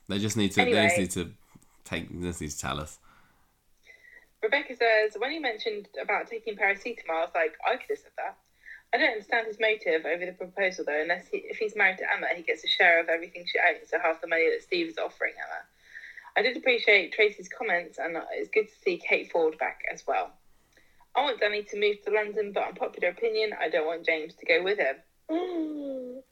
They just need to. They just need to take. They to tell us. Rebecca says, when he mentioned about taking paracetamol, I was like, I could have said that. I don't understand his motive over the proposal, though, unless he, if he's married to Emma, he gets a share of everything she owns, so half the money that Steve is offering Emma. I did appreciate Tracy's comments, and it's good to see Kate Ford back as well. I want Danny to move to London, but unpopular opinion, I don't want James to go with him. <gasps>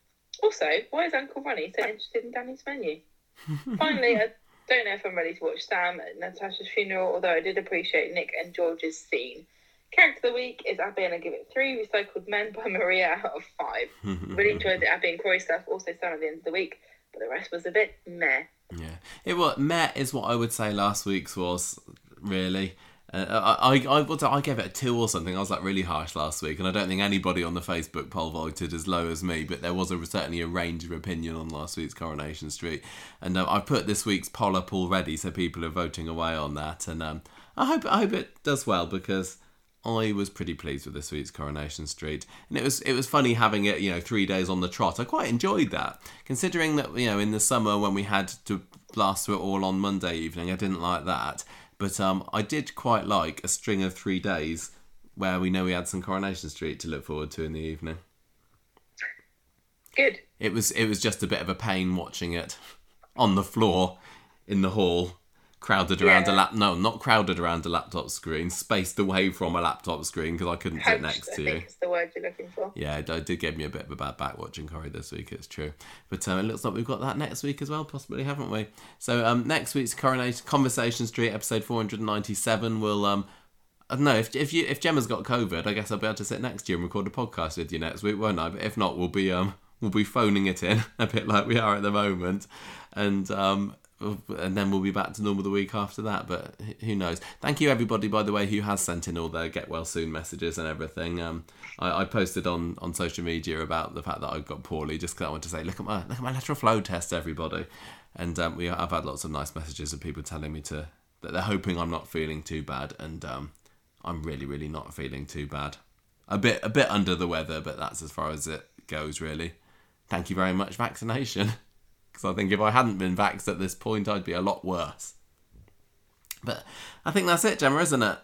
Also, why is Uncle Ronnie so interested in Danny's menu? <laughs> Finally, I don't know if I'm ready to watch Sam at Natasha's funeral, although I did appreciate Nick and George's scene. Character of the week is Abi, and I give it three recycled men by Maria out <laughs> of five. <laughs> Really enjoyed the Abi and Corey stuff, also Sam at the end of the week, but the rest was a bit meh. Yeah, it was meh is what I would say last week's was really. Uh, I, I I gave it a two or something. I was like really harsh last week, and I don't think anybody on the Facebook poll voted as low as me. But there was a, certainly a range of opinion on last week's Coronation Street, and um, I've put this week's poll up already, so people are voting away on that. And um, I hope I hope it does well because I was pretty pleased with this week's Coronation Street, and it was it was funny having it you know three days on the trot. I quite enjoyed that, considering that you know in the summer when we had to blast through it all on Monday evening, I didn't like that. But um, I did quite like a string of three days where we know we had some Coronation Street to look forward to in the evening. Good. It was it was just a bit of a pain watching it on the floor in the hall, crowded around a lap. No, not crowded around a laptop screen, spaced away from a laptop screen because I couldn't sit next I to think you. is the word you're looking for. Yeah, it did give me a bit of a bad back watching Corrie this week. It's true, but um, it looks like we've got that next week as well, possibly, haven't we? So um, next week's Coronation Conversation Street episode four hundred ninety seven will um. I don't know if if you if Gemma's got COVID, I guess I'll be able to sit next to you and record a podcast with you next week, won't I? But if not, we'll be um we'll be phoning it in <laughs> a bit like we are at the moment, and um and then we'll be back to normal the week after that. But who knows? Thank you everybody, by the way, who has sent in all their get well soon messages and everything. Um, I, I posted on, on social media about the fact that I got poorly, just because I want to say, look at my look at my lateral flow test, everybody. And um, we I've had lots of nice messages of people telling me to that they're hoping I'm not feeling too bad, and um, I'm really really not feeling too bad. A bit a bit under the weather, but that's as far as it goes, really. Thank you very much, vaccination. <laughs> Because I think if I hadn't been vaxxed at this point, I'd be a lot worse. But I think that's it, Gemma, isn't it?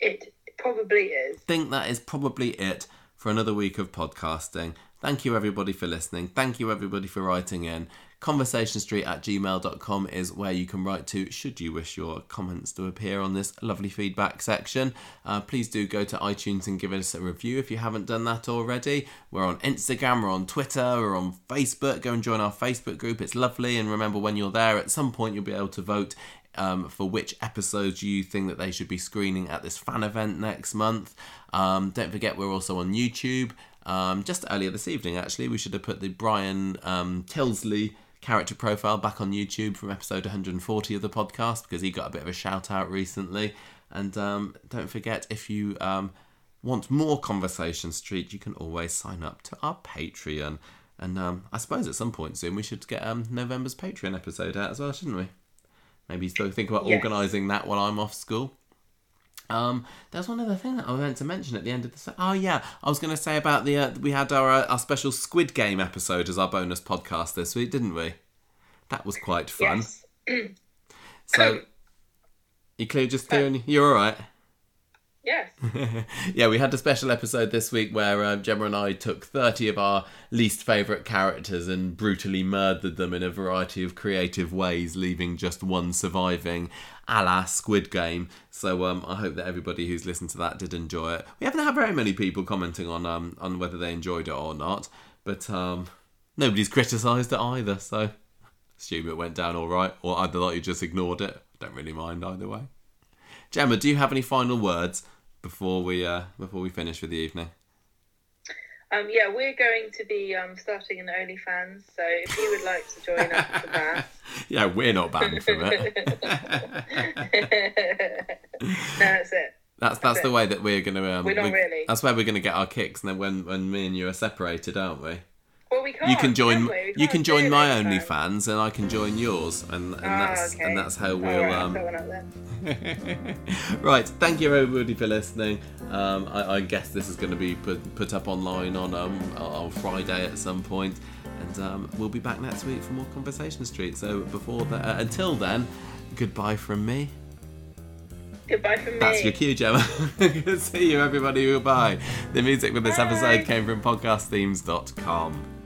It probably is. I think that is probably it for another week of podcasting. Thank you everybody for listening. Thank you everybody for writing in. Conversationstreet at gmail.com is where you can write to should you wish your comments to appear on this lovely feedback section. Uh, please do go to iTunes and give us a review if you haven't done that already. We're on Instagram, we're on Twitter, we're on Facebook. Go and join our Facebook group, it's lovely. And remember, when you're there, at some point you'll be able to vote um, for which episodes you think that they should be screening at this fan event next month. Um, don't forget, we're also on YouTube. Um, just earlier this evening, actually, we should have put the Brian um, Tilsley character profile back on YouTube from episode 140 of the podcast because he got a bit of a shout out recently. And um, don't forget, if you um, want more Conversation Street, you can always sign up to our Patreon. And um, I suppose at some point soon we should get um, November's Patreon episode out as well, shouldn't we? Maybe still think about Yes. organising that while I'm off school. Um, there's one other thing that I meant to mention at the end of the. Se- oh yeah, I was going to say about the uh, we had our uh, our special Squid Game episode as our bonus podcast this week, didn't we? That was quite fun. Yes. So you clear just clearing. You're all right. Yes. <laughs> yeah, we had a special episode this week where uh, Gemma and I took 30 of our least favourite characters and brutally murdered them in a variety of creative ways, leaving just one surviving, a la Squid Game. So um, I hope that everybody who's listened to that did enjoy it. We haven't had very many people commenting on um, on whether they enjoyed it or not, but um, nobody's criticised it either, so assume it went down all right, or either that you just ignored it. Don't really mind either way. Gemma, do you have any final words before we uh, before we finish for the evening? Um, yeah, we're going to be um, starting an OnlyFans, so if you would like to join us for that. <laughs> yeah, we're not banned from it. <laughs> no, that's it. That's that's That's the it. way that we're gonna. Um, We're not we- really. That's where we're gonna get our kicks. And then when when me and you are separated, aren't we? Well, we can't. you can join. We You can join my. OnlyFans, and I can join yours, and and Ah, that's okay. and that's how we'll. right, um, I'll put one up then. <laughs> right, thank you everybody for listening. Um, I, I guess this is going to be put, put up online on um, on Friday at some point, and um, we'll be back next week for more Conversation Street. So before that, uh, until then, goodbye from me. Goodbye from me. That's your cue, Gemma. <laughs> See you, everybody. Goodbye. The music for this Bye. episode came from podcastthemes.com.